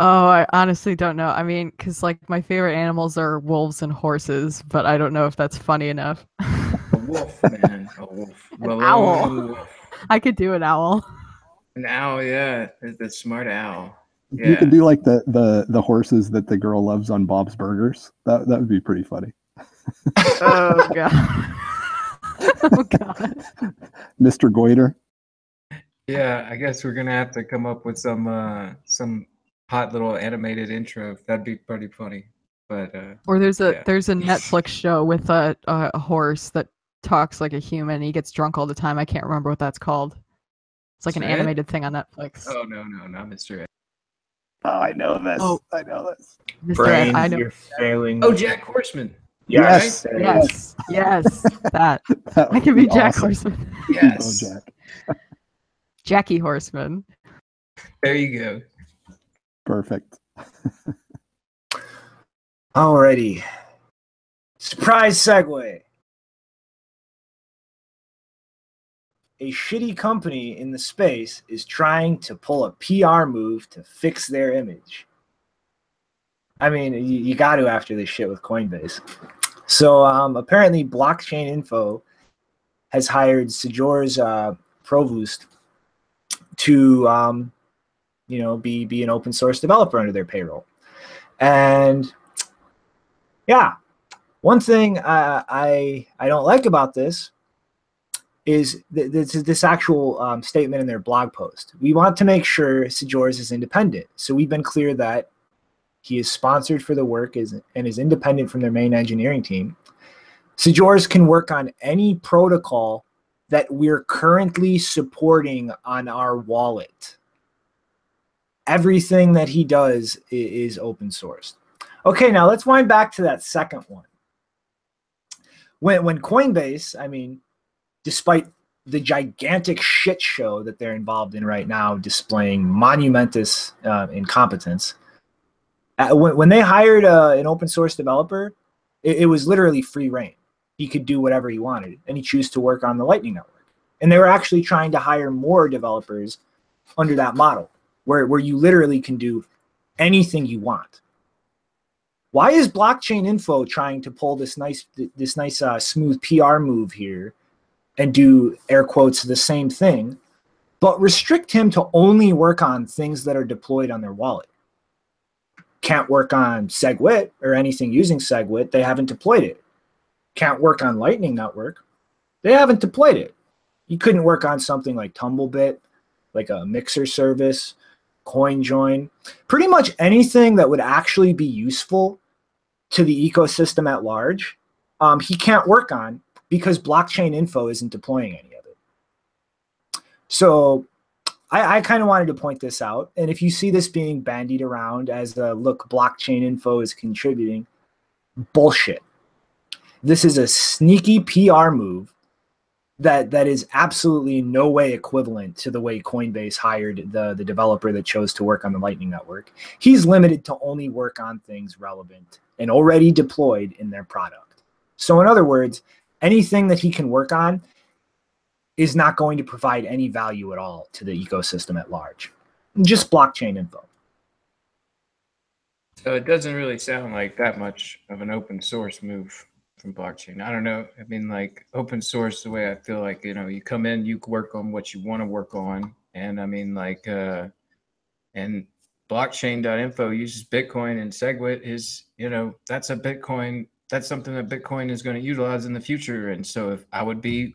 oh, I honestly don't know. I mean, because like my favorite animals are wolves and horses, but I don't know if that's funny enough. A wolf, man. A wolf. An Well, owl. ooh, I could do an owl. An owl, yeah. The, the smart owl. Yeah. You could do like the the the horses that the girl loves on Bob's Burgers. That that would be pretty funny. Oh god. oh god. Mr. Goiter. Yeah, I guess we're gonna have to come up with some uh some hot little animated intro. That'd be pretty funny. But uh Or there's a Yeah. there's a Netflix show with a, a a horse that talks like a human. He gets drunk all the time. I can't remember what that's called. It's like an Mr. Ed? animated thing on Netflix. oh no no not Mr. Ed. Oh, I know this. Oh. I know this. Mr. Ed, Brain, I know. you're failing. Oh Jack Horseman. yes, there it is. Yes, yes, that. That I would can be Jack awesome. Horseman. Yes. Oh, Jack. Jackie Horseman. There you go. Perfect. Alrighty. Surprise segue. A shitty company in the space is trying to pull a PR move to fix their image. I mean, you, you got to after this shit with Coinbase. So um, apparently, Blockchain Info has hired Sjors uh, Provoost to, um, you know, be be an open source developer under their payroll. And yeah, one thing I I, I don't like about this is th- this this actual um, statement in their blog post. We want to make sure Sjors is independent, so we've been clear that he is sponsored for the work is and is independent from their main engineering team. Sjors can work on any protocol that we're currently supporting on our wallet. Everything that he does is open sourced. Okay, now let's wind back to that second one. When when Coinbase, I mean, despite the gigantic shit show that they're involved in right now, displaying monumentous uh, incompetence, uh, when, when they hired uh, an open source developer, it, it was literally free reign. He could do whatever he wanted, and he chose to work on the Lightning Network. And they were actually trying to hire more developers under that model, where, where you literally can do anything you want. Why is blockchain info trying to pull this nice this nice uh, smooth PR move here and do air quotes the same thing, but restrict him to only work on things that are deployed on their wallet? Can't work on SegWit or anything using SegWit. They haven't deployed it. Can't work on Lightning Network. They haven't deployed it. You couldn't work on something like Tumblebit, like a mixer service, CoinJoin, pretty much anything that would actually be useful to the ecosystem at large. Um, he can't work on because blockchain info isn't deploying any of it. So I, I kind of wanted to point this out. And if you see this being bandied around as a look, blockchain info is contributing, bullshit. This is a sneaky PR move that that is absolutely no way equivalent to the way Coinbase hired the the developer that chose to work on the Lightning Network. He's limited to only work on things relevant and already deployed in their product. So in other words, anything that he can work on is not going to provide any value at all to the ecosystem at large. Just blockchain info. So it doesn't really sound like that much of an open source move from blockchain. I don't know. I mean, like open source, the way I feel like, you know, you come in, you work on what you want to work on. And I mean, like, uh, and blockchain.info uses Bitcoin and SegWit is, you know, that's a Bitcoin that's something that Bitcoin is going to utilize in the future. And so if I would be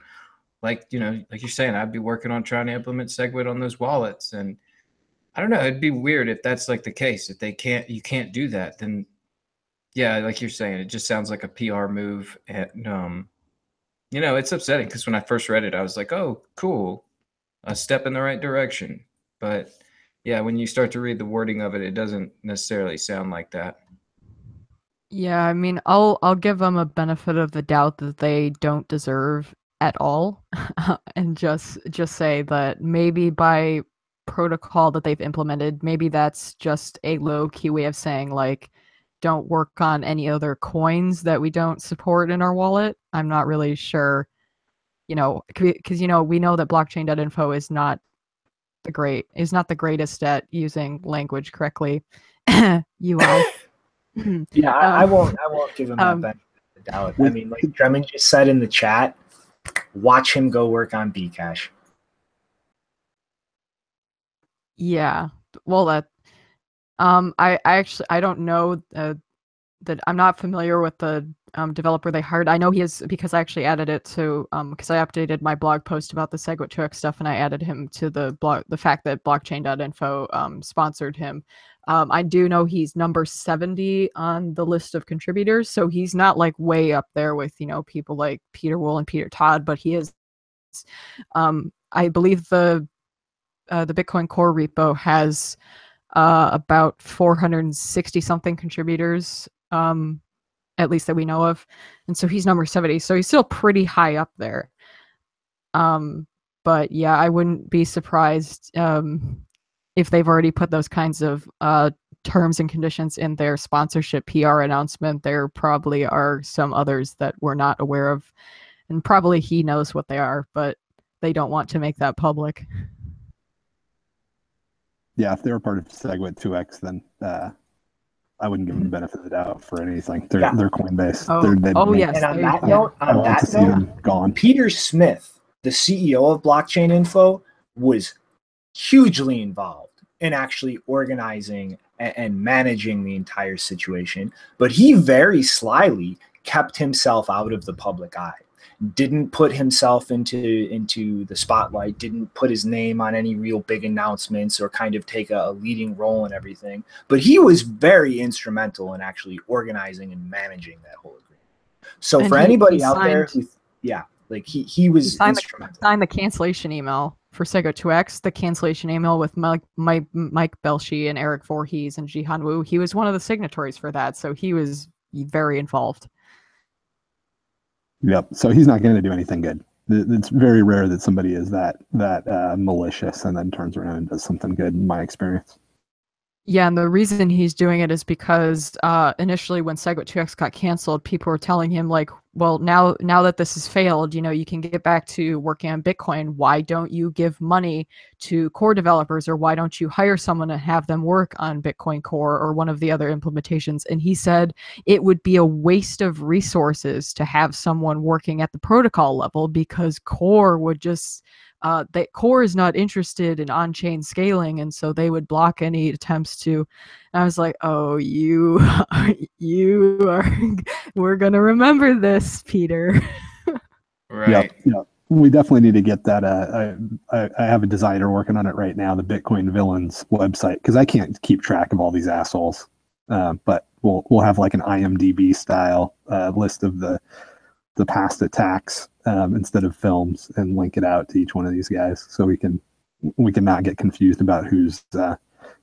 like, you know, like you're saying, I'd be working on trying to implement SegWit on those wallets. And I don't know, it'd be weird if that's like the case. If they can't, you can't do that, then yeah, like you're saying, it just sounds like a PR move. And, um, you know, it's upsetting because when I first read it, I was like, oh, cool, a step in the right direction. But yeah, when you start to read the wording of it, it doesn't necessarily sound like that. Yeah, I mean, I'll I'll give them a benefit of the doubt that they don't deserve at all, and just just say that maybe by protocol that they've implemented, maybe that's just a low key way of saying like, don't work on any other coins that we don't support in our wallet. I'm not really sure, you know, because you know we know that blockchain.info is not the great is not the greatest at using language correctly. You UI. yeah, I, I, um, won't. I won't give him that um, benefit of the doubt. I mean, like Drummond just said in the chat, watch him go work on Bcash. Yeah. Well, that. Um, I, I actually I don't know uh, that I'm not familiar with the um, developer they hired. I know he is because I actually added it to um because I updated my blog post about the SegWit2x stuff and I added him to the blog the fact that blockchain.info um sponsored him. Um, I do know he's number 70 on the list of contributors, so he's not like way up there with you know people like Pieter Wuille and Peter Todd, but he is. Um, I believe the uh, the Bitcoin Core repo has uh, about 460 something contributors, um, at least that we know of, and so he's number 70. So he's still pretty high up there. Um, but yeah, I wouldn't be surprised um, if they've already put those kinds of uh, terms and conditions in their sponsorship PR announcement, there probably are some others that we're not aware of. And probably he knows what they are, but they don't want to make that public. Yeah, if they were part of SegWit2x, then uh, I wouldn't give them the benefit of the doubt for anything. They're, yeah. they're Coinbase. Oh, they're, oh yes. And on that note, on that note, gone. Peter Smith, the CEO of Blockchain Info, was hugely involved in actually organizing and, and managing the entire situation. But he very slyly kept himself out of the public eye didn't put himself into into the spotlight didn't put his name on any real big announcements or kind of take a, a, leading role in everything but he was very instrumental in actually organizing and managing that whole agreement so and for anybody out there who yeah like he he was he signed instrumental the, signed the cancellation email for SegWit2x, the cancellation email with Mike, Mike, Mike Belshe and Eric Voorhees and Jihan Wu, he was one of the signatories for that. So he was very involved. Yep. So he's not going to do anything good. It's very rare that somebody is that that uh, malicious and then turns around and does something good. In my experience. Yeah, and the reason he's doing it is because uh, initially when SegWit2x got canceled, people were telling him like, "Well, now now that this has failed, you know, you can get back to working on Bitcoin. Why don't you give money to core developers, or why don't you hire someone and have them work on Bitcoin Core or one of the other implementations?" And he said it would be a waste of resources to have someone working at the protocol level because Core would just uh, that core is not interested in on-chain scaling and so they would block any attempts to and i was like oh you you are we're gonna remember this peter. Right. Yeah, yeah we definitely need to get that uh, I, I have a designer working on it right now the bitcoin villains website because i can't keep track of all these assholes uh, but we'll we'll have like an imdb style uh, list of the the past attacks um, instead of films and link it out to each one of these guys so we can we can not get confused about who's uh,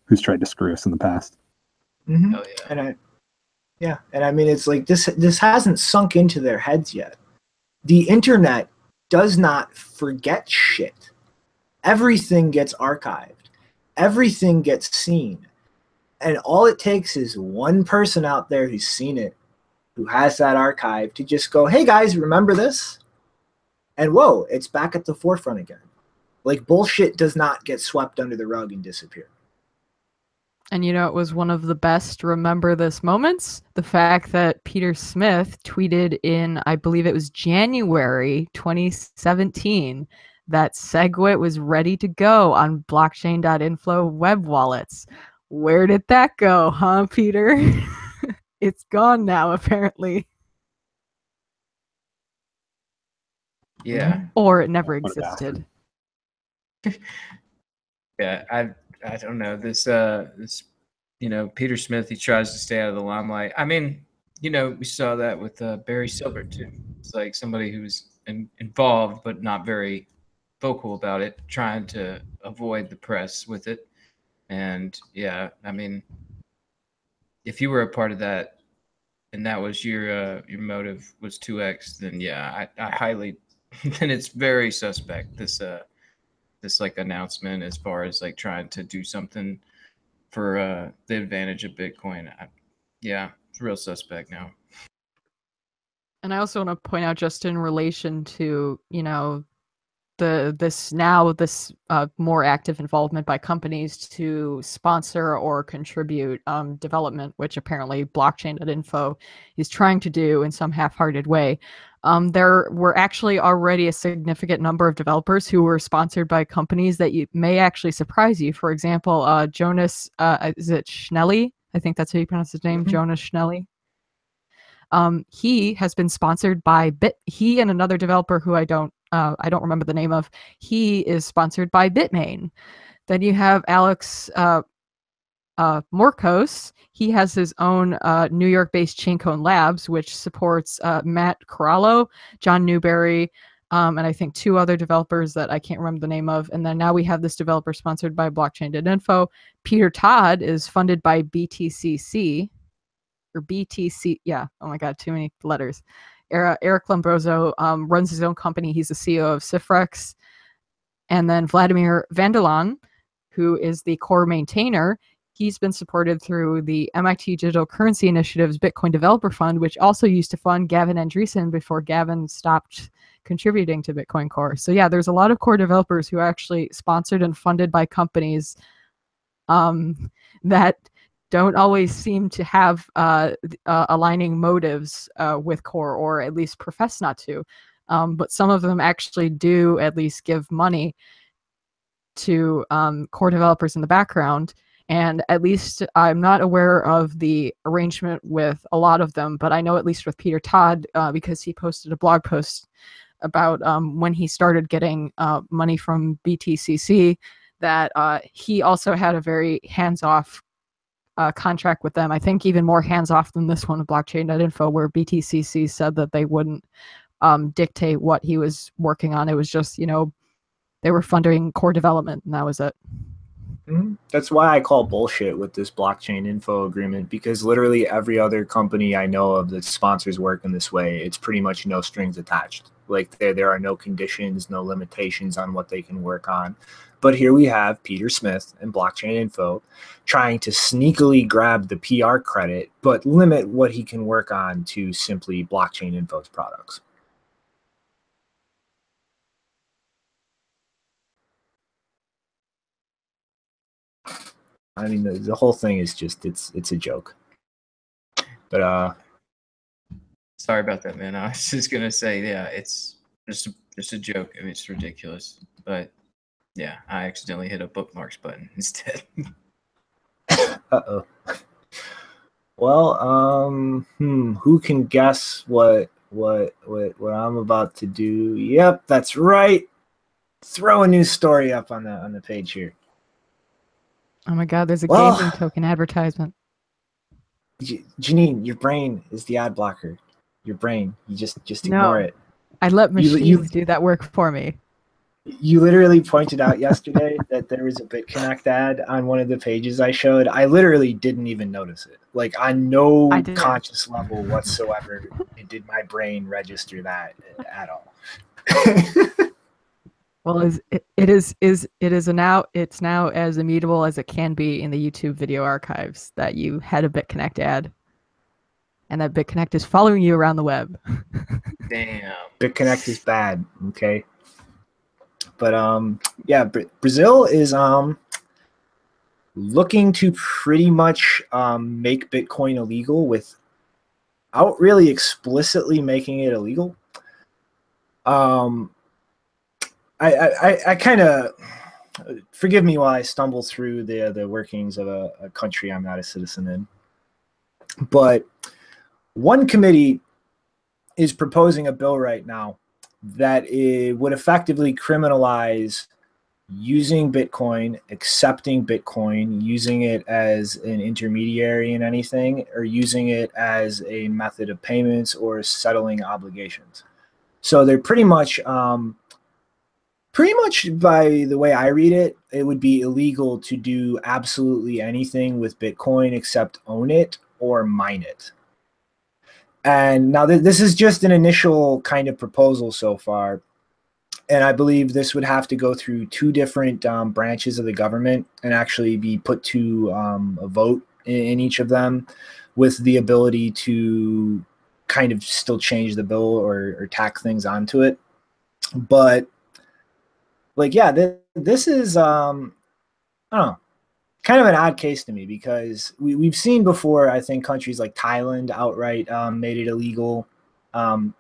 who's tried to screw us in the past. Mm-hmm. Oh, yeah. And I, yeah, and I mean it's like this this hasn't sunk into their heads yet. The internet does not forget shit. Everything gets archived. Everything gets seen. And all it takes is one person out there who's seen it who has that archive to just go, hey guys, remember this? And whoa, it's back at the forefront again. Like bullshit does not get swept under the rug and disappear. And you know, it was one of the best remember this moments. The fact that Peter Smith tweeted in, I believe it was January 2017, that SegWit was ready to go on blockchain.info web wallets. Where did that go, huh, Peter? it's gone now apparently. Yeah. Or it never existed. yeah, I I don't know. This uh this you know, Peter Smith he tries to stay out of the limelight. I mean, you know, we saw that with uh, Barry Silbert too. It's like somebody who's in, involved but not very vocal about it, trying to avoid the press with it. And yeah, I mean, if you were a part of that and that was your uh, your motive was 2x, then yeah, I, I highly then it's very suspect this uh this like announcement as far as like trying to do something for uh the advantage of Bitcoin. I, yeah, it's real suspect now. And I also want to point out, just in relation to you know the this now this uh, more active involvement by companies to sponsor or contribute um, development, which apparently blockchain.info is trying to do in some half-hearted way. Um, there were actually already a significant number of developers who were sponsored by companies that you, may actually surprise you. For example, uh, Jonas, uh, is it Schnelli? I think that's how you pronounce his name, Mhm. Jonas Schnelli. Um, he has been sponsored by Bit. He and another developer who I don't, uh, I don't remember the name of. He is sponsored by Bitmain. Then you have Alex uh, uh, Morcos. He has his own uh, New York-based Chaincode Labs, which supports uh, Matt Corallo, John Newbery, um, and I think two other developers that I can't remember the name of. And then now we have this developer sponsored by Blockchain.info. Peter Todd is funded by BTCC or BTC. Yeah. Oh my God, too many letters. Eric Lombrozo um, runs his own company. He's the CEO of Ciphrex. And then Wladimir van der Laan, who is the core maintainer, he's been supported through the MIT Digital Currency Initiative's Bitcoin Developer Fund, which also used to fund Gavin Andresen before Gavin stopped contributing to Bitcoin Core. So yeah, there's a lot of core developers who are actually sponsored and funded by companies um, that don't always seem to have uh, uh, aligning motives uh, with core, or at least profess not to. Um, but some of them actually do at least give money to um, core developers in the background. And at least I'm not aware of the arrangement with a lot of them, but I know at least with Peter Todd uh, because he posted a blog post about um, when he started getting uh, money from BTCC that uh, he also had a very hands-off uh, contract with them. I think even more hands-off than this one with Blockchain.info, where BTCC said that they wouldn't um, dictate what he was working on. It was just you know they were funding core development, and that was it. Mhm. That's why I call bullshit with this blockchain info agreement because literally every other company I know of that sponsors work in this way, it's pretty much no strings attached. Like there, there are no conditions, no limitations on what they can work on. But here we have Peter Smith and Blockchain Info trying to sneakily grab the PR credit, but limit what he can work on to simply Blockchain Info's products. I mean, the, the whole thing is just it's it's a joke. But uh, Sorry about that, man. I was just gonna say, yeah, it's just just a joke. I mean, it's ridiculous, but yeah, I accidentally hit a bookmarks button instead. uh oh. Well, um, hmm, who can guess what what what what I'm about to do? Yep, that's right. Throw a new story up on the on the page here. Oh my God, there's a Well- gaming token advertisement. Janine, your brain is the ad blocker. Your brain, you just just No. ignore it. I let You- machines you- do that work for me. You literally pointed out yesterday that there was a BitConnect ad on one of the pages I showed. I literally didn't even notice it. Like on no conscious level whatsoever, it did my brain register that at all. Well, is it, it is is it is a now it's now as immutable as it can be in the YouTube video archives that you had a BitConnect ad, and that BitConnect is following you around the web. Damn. BitConnect is bad, okay? But um yeah, Bra- Brazil is um looking to pretty much um make Bitcoin illegal without really explicitly making it illegal. Um I I, I, I kind of forgive me while I stumble through the the workings of a, a country I'm not a citizen in. But one committee is proposing a bill right now that it would effectively criminalize using Bitcoin, accepting Bitcoin, using it as an intermediary in anything, or using it as a method of payments or settling obligations. So they're pretty much, um, pretty much by the way I read it, it would be illegal to do absolutely anything with Bitcoin except own it or mine it. And now th- this is just an initial kind of proposal so far and I believe this would have to go through two different um, branches of the government and actually be put to um, a vote in, in, each of them, with the ability to kind of still change the bill or, or tack things onto it. But like, yeah, th- this is um, I don't know, kind of an odd case to me because we, we've seen before. I think countries like Thailand outright um, made it illegal. Um,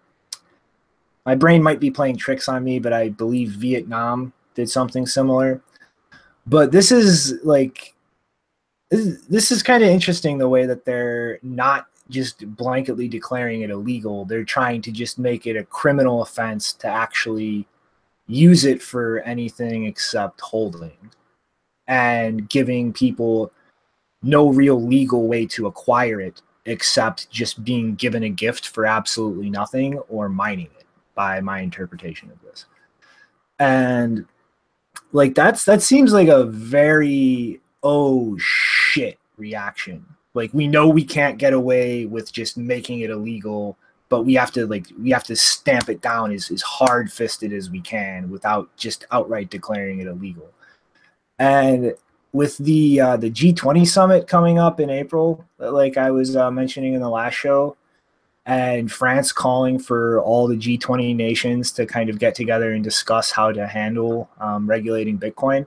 my brain might be playing tricks on me, but I believe Vietnam did something similar. But this is like this is, this is kind of interesting the way that they're not just blanketly declaring it illegal. They're trying to just make it a criminal offense to actually use it for anything except holding and giving people no real legal way to acquire it except just being given a gift for absolutely nothing or mining it by my interpretation of this. And like that's that seems like a very oh shit reaction. Like we know we can't get away with just making it illegal, but we have to like we have to stamp it down as, as hard fisted as we can without just outright declaring it illegal. And with the uh, the G20 summit coming up in April, like I was uh, mentioning in the last show, and France calling for all the G20 nations to kind of get together and discuss how to handle um, regulating Bitcoin.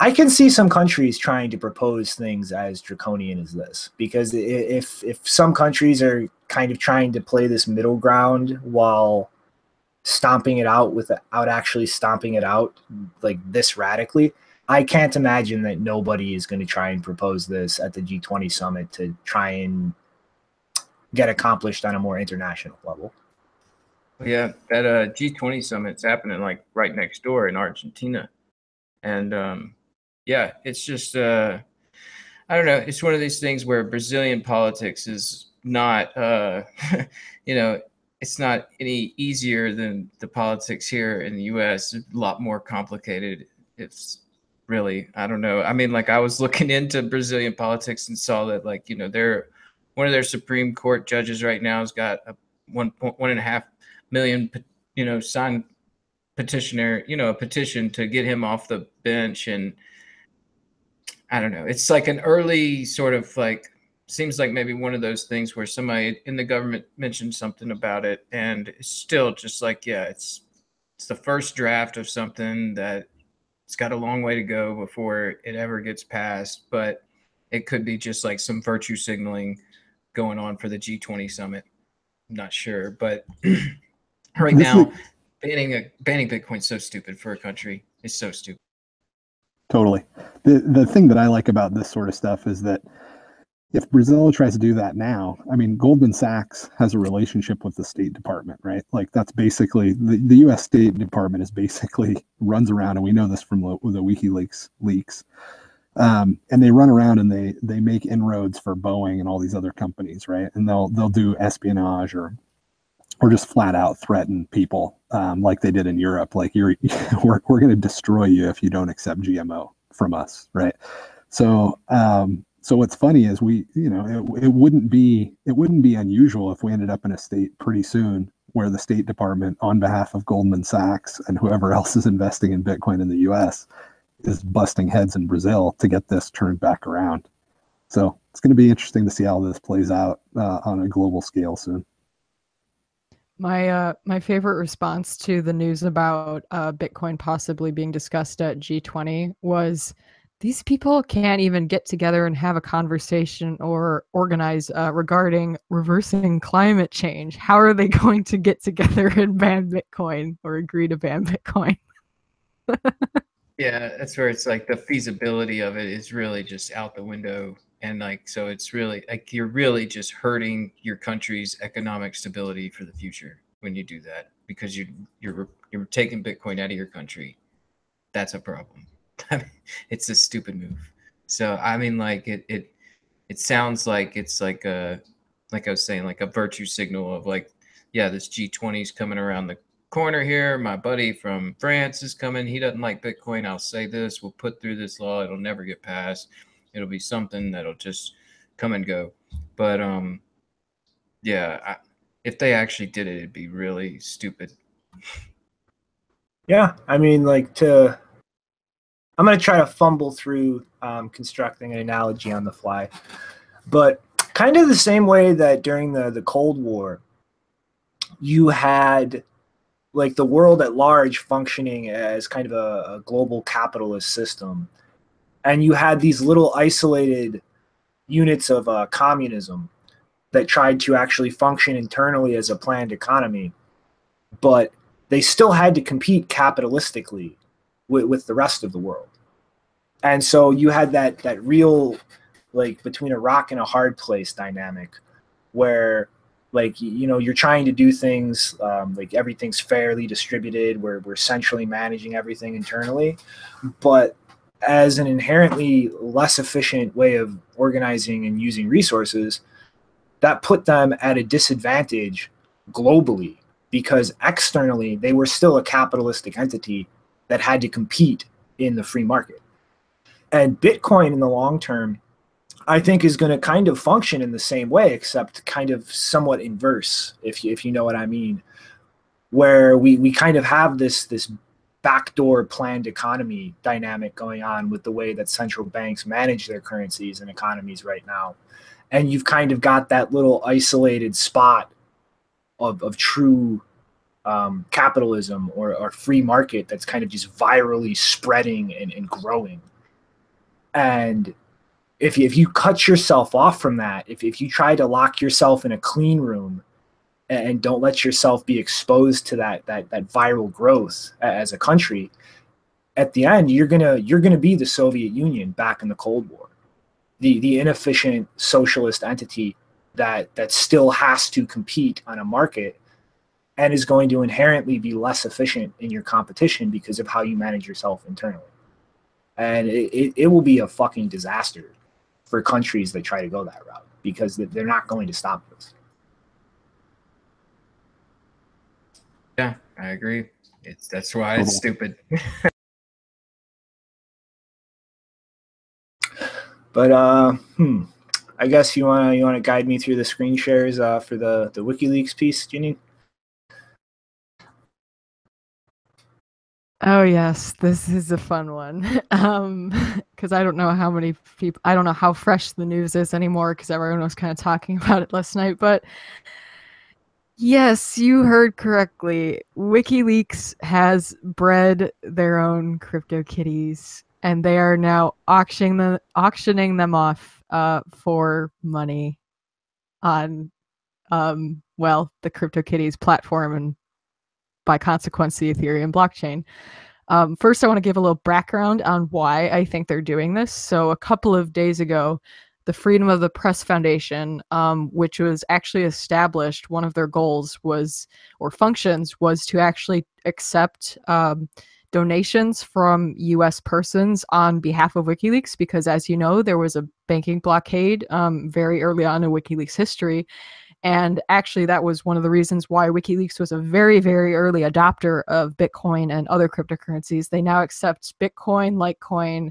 I can see some countries trying to propose things as draconian as this because if if some countries are kind of trying to play this middle ground while stomping it out without actually stomping it out like this radically, I can't imagine that nobody is going to try and propose this at the G20 summit to try and get accomplished on a more international level. Yeah, that uh, G20 summit's happening like right next door in Argentina, and um, yeah, it's just uh, I don't know. It's one of these things where Brazilian politics is not, uh, you know, it's not any easier than the politics here in the U.S. A lot more complicated. It's really I don't know. I mean, like I was looking into Brazilian politics and saw that like you know they're one of their Supreme Court judges right now has got a one point one and a half million, you know, signed petitioner, you know, a petition to get him off the bench. And I don't know, it's like an early sort of like, seems like maybe one of those things where somebody in the government mentioned something about it. And it's still just like, yeah, it's, it's the first draft of something that it's got a long way to go before it ever gets passed. But it could be just like some virtue signaling going on for the G20 summit. I'm not sure, but right now, banning a banning Bitcoin so stupid for a country. is so stupid. Totally. The the thing that I like about this sort of stuff is that if Brazil tries to do that now, I mean, Goldman Sachs has a relationship with the State Department, right? Like that's basically the, the U.S. State Department is basically runs around, and we know this from the, the WikiLeaks leaks um, and they run around and they they make inroads for Boeing and all these other companies, right? And they'll they'll do espionage or or just flat out threaten people um, like they did in Europe. Like you're we're we're going to destroy you if you don't accept GMO from us, right? So um, so what's funny is we you know it, it wouldn't be it wouldn't be unusual if we ended up in a state pretty soon where the State Department, on behalf of Goldman Sachs and whoever else is investing in Bitcoin in the U.S is busting heads in Brazil to get this turned back around. So it's going to be interesting to see how this plays out uh, on a global scale soon. My uh, my favorite response to the news about uh, Bitcoin possibly being discussed at G20 was these people can't even get together and have a conversation or organize uh, regarding reversing climate change. How are they going to get together and ban Bitcoin or agree to ban Bitcoin? Yeah, that's where it's like the feasibility of it is really just out the window. And like, so it's really like you're really just hurting your country's economic stability for the future. when you do that because you you're you're taking Bitcoin out of your country. That's a problem. it's a stupid move. So I mean, like it it it sounds like it's like a like I was saying, like a virtue signal of like, yeah, this G20 is coming around the corner here. My buddy from France is coming. He doesn't like Bitcoin. I'll say this. We'll put through this law. It'll never get passed. It'll be something that'll just come and go. But um, yeah, I, if they actually did it, it'd be really stupid. Yeah, I mean, like to. I'm going to try to fumble through um, constructing an analogy on the fly, but kind of the same way that during the the Cold War, you had like the world at large functioning as kind of a, a global capitalist system, and you had these little isolated units of uh, communism that tried to actually function internally as a planned economy, but they still had to compete capitalistically with, with the rest of the world. And so you had that that real like between a rock and a hard place dynamic where like you know you're trying to do things um, like everything's fairly distributed where we're centrally managing everything internally but as an inherently less efficient way of organizing and using resources that put them at a disadvantage globally because externally they were still a capitalistic entity that had to compete in the free market. And Bitcoin in the long term, I think, is going to kind of function in the same way, except kind of somewhat inverse, if you, if you know what I mean, where we, we kind of have this this backdoor planned economy dynamic going on with the way that central banks manage their currencies and economies right now and you've kind of got that little isolated spot of, of true um, capitalism or, or free market that's kind of just virally spreading and, and growing. And if you, if you cut yourself off from that, if, if you try to lock yourself in a clean room and, and don't let yourself be exposed to that, that, that viral growth as a country, at the end, you're gonna you're gonna be the Soviet Union back in the Cold War the the inefficient socialist entity that that still has to compete on a market and is going to inherently be less efficient in your competition because of how you manage yourself internally. And it, it, it will be a fucking disaster for countries that try to go that route because they're not going to stop this. Yeah, I agree. It's that's why it's stupid. But uh, hmm, I guess you wanna you wanna guide me through the screen shares uh, for the the WikiLeaks piece, Ginny? Oh yes, this is a fun one. Um, because I don't know how many people, I don't know how fresh the news is anymore because everyone was kind of talking about it last night. But yes, you heard correctly. WikiLeaks has bred their own crypto kitties and they are now auctioning them auctioning them off uh, for money on um, well the CryptoKitties platform and by consequence the Ethereum blockchain. Um, first, I want to give a little background on why I think they're doing this. So, a couple of days ago, the Freedom of the Press Foundation, um, which was actually established, one of their goals was, or functions, was to actually accept um, donations from US persons on behalf of WikiLeaks because, as you know, there was a banking blockade um, very early on in WikiLeaks history. And actually, that was one of the reasons why WikiLeaks was a very, very early adopter of Bitcoin and other cryptocurrencies. They now accept Bitcoin, Litecoin,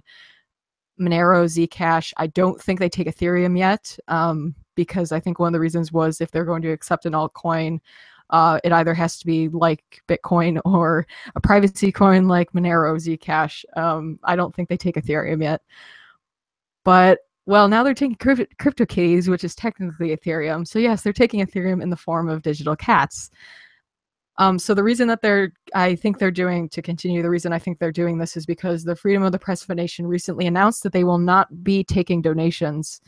Monero, Zcash. I don't think they take Ethereum yet um, because I think one of the reasons was if they're going to accept an altcoin, uh, it either has to be like Bitcoin or a privacy coin like Monero Zcash. Um, I don't think they take Ethereum yet. But well, now they're taking crypt- CryptoKitties, which is technically Ethereum. So yes, they're taking Ethereum in the form of digital cats. Um, so the reason that they're, I think they're doing to continue, the reason I think they're doing this is because the Freedom of the Press Foundation recently announced that they will not be taking donations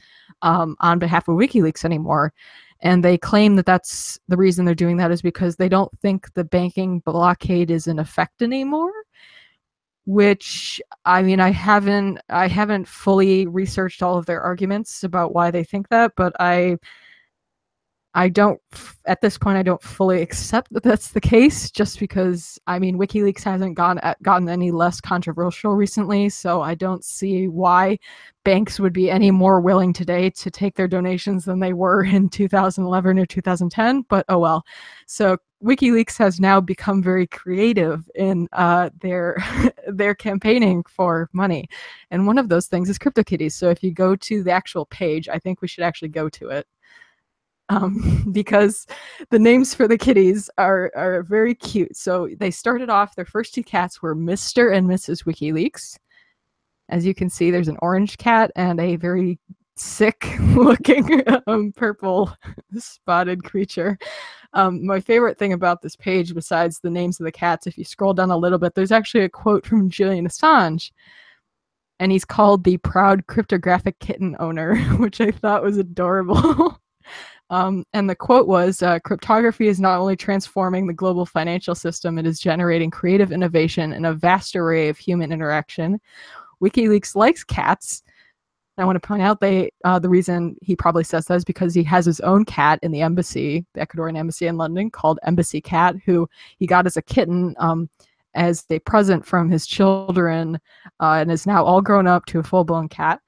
um, on behalf of WikiLeaks anymore. And they claim that that's the reason they're doing that is because they don't think the banking blockade is in effect anymore. Which I mean, I haven't I haven't fully researched all of their arguments about why they think that, but I I don't at this point, I don't fully accept that that's the case, just because I mean WikiLeaks hasn't gone uh, gotten any less controversial recently, so I don't see why banks would be any more willing today to take their donations than they were in 2011 or 2010. But oh well. So WikiLeaks has now become very creative in uh, their their campaigning for money, and one of those things is CryptoKitties. So if you go to the actual page, I think we should actually go to it um, because the names for the kitties are are very cute. So they started off. Their first two cats were Mister and Mrs. WikiLeaks. As you can see, there's an orange cat and a very sick-looking um, purple spotted creature. Um, my favorite thing about this page, besides the names of the cats, if you scroll down a little bit, there's actually a quote from Julian Assange and he's called the proud cryptographic kitten owner, which I thought was adorable. Um, and the quote was uh, Cryptography is not only transforming the global financial system, it is generating creative innovation and a vast array of human interaction. WikiLeaks likes cats. I want to point out they uh, the reason he probably says that is because he has his own cat in the embassy, the Ecuadorian embassy in London, called Embassy Cat, who he got as a kitten um, as a present from his children, uh, and is now all grown up to a full blown cat.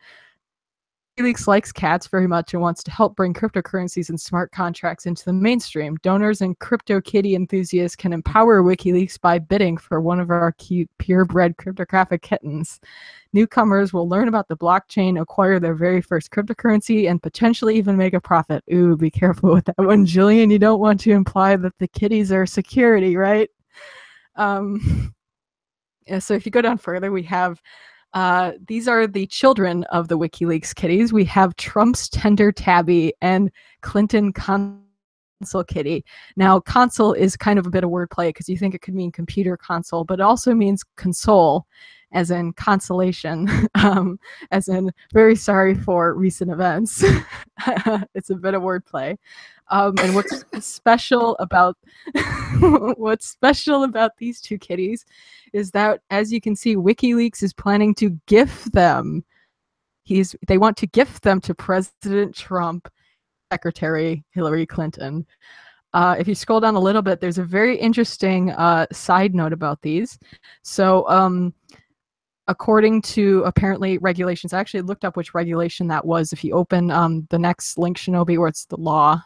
WikiLeaks likes cats very much and wants to help bring cryptocurrencies and smart contracts into the mainstream. Donors and crypto kitty enthusiasts can empower WikiLeaks by bidding for one of our cute purebred cryptographic kittens. Newcomers will learn about the blockchain, acquire their very first cryptocurrency, and potentially even make a profit. Ooh, be careful with that one, Julian. You don't want to imply that the kitties are security, right? Um, yeah, so if you go down further, we have uh, these are the children of the WikiLeaks kitties. We have Trump's tender tabby and Clinton console kitty. Now, console is kind of a bit of wordplay because you think it could mean computer console, but it also means console, as in consolation, um, as in very sorry for recent events. it's a bit of wordplay. Um, and what's special about what's special about these two kitties is that, as you can see, WikiLeaks is planning to gift them. He's they want to gift them to President Trump, Secretary Hillary Clinton. Uh, if you scroll down a little bit, there's a very interesting uh, side note about these. So, um, according to apparently regulations, I actually looked up which regulation that was. If you open um, the next link, Shinobi, where it's the law,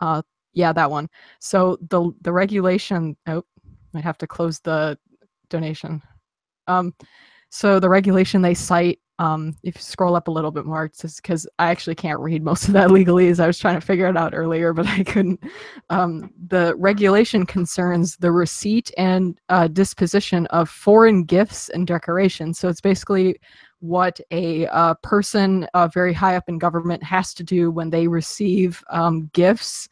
uh, yeah, that one. So the the regulation. Oh, might have to close the donation. Um, so the regulation they cite, um, if you scroll up a little bit more, it's because I actually can't read most of that legalese. I was trying to figure it out earlier, but I couldn't. Um, the regulation concerns the receipt and uh, disposition of foreign gifts and decorations. So it's basically what a uh, person uh, very high up in government has to do when they receive um, gifts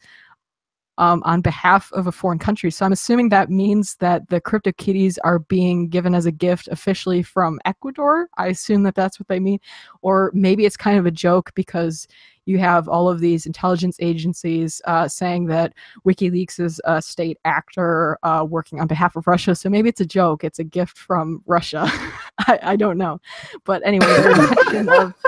um, on behalf of a foreign country. So I'm assuming that means that the CryptoKitties are being given as a gift officially from Ecuador. I assume that that's what they mean. Or maybe it's kind of a joke because you have all of these intelligence agencies uh, saying that WikiLeaks is a state actor uh, working on behalf of Russia. So maybe it's a joke. It's a gift from Russia. I, I, don't know. But anyway, of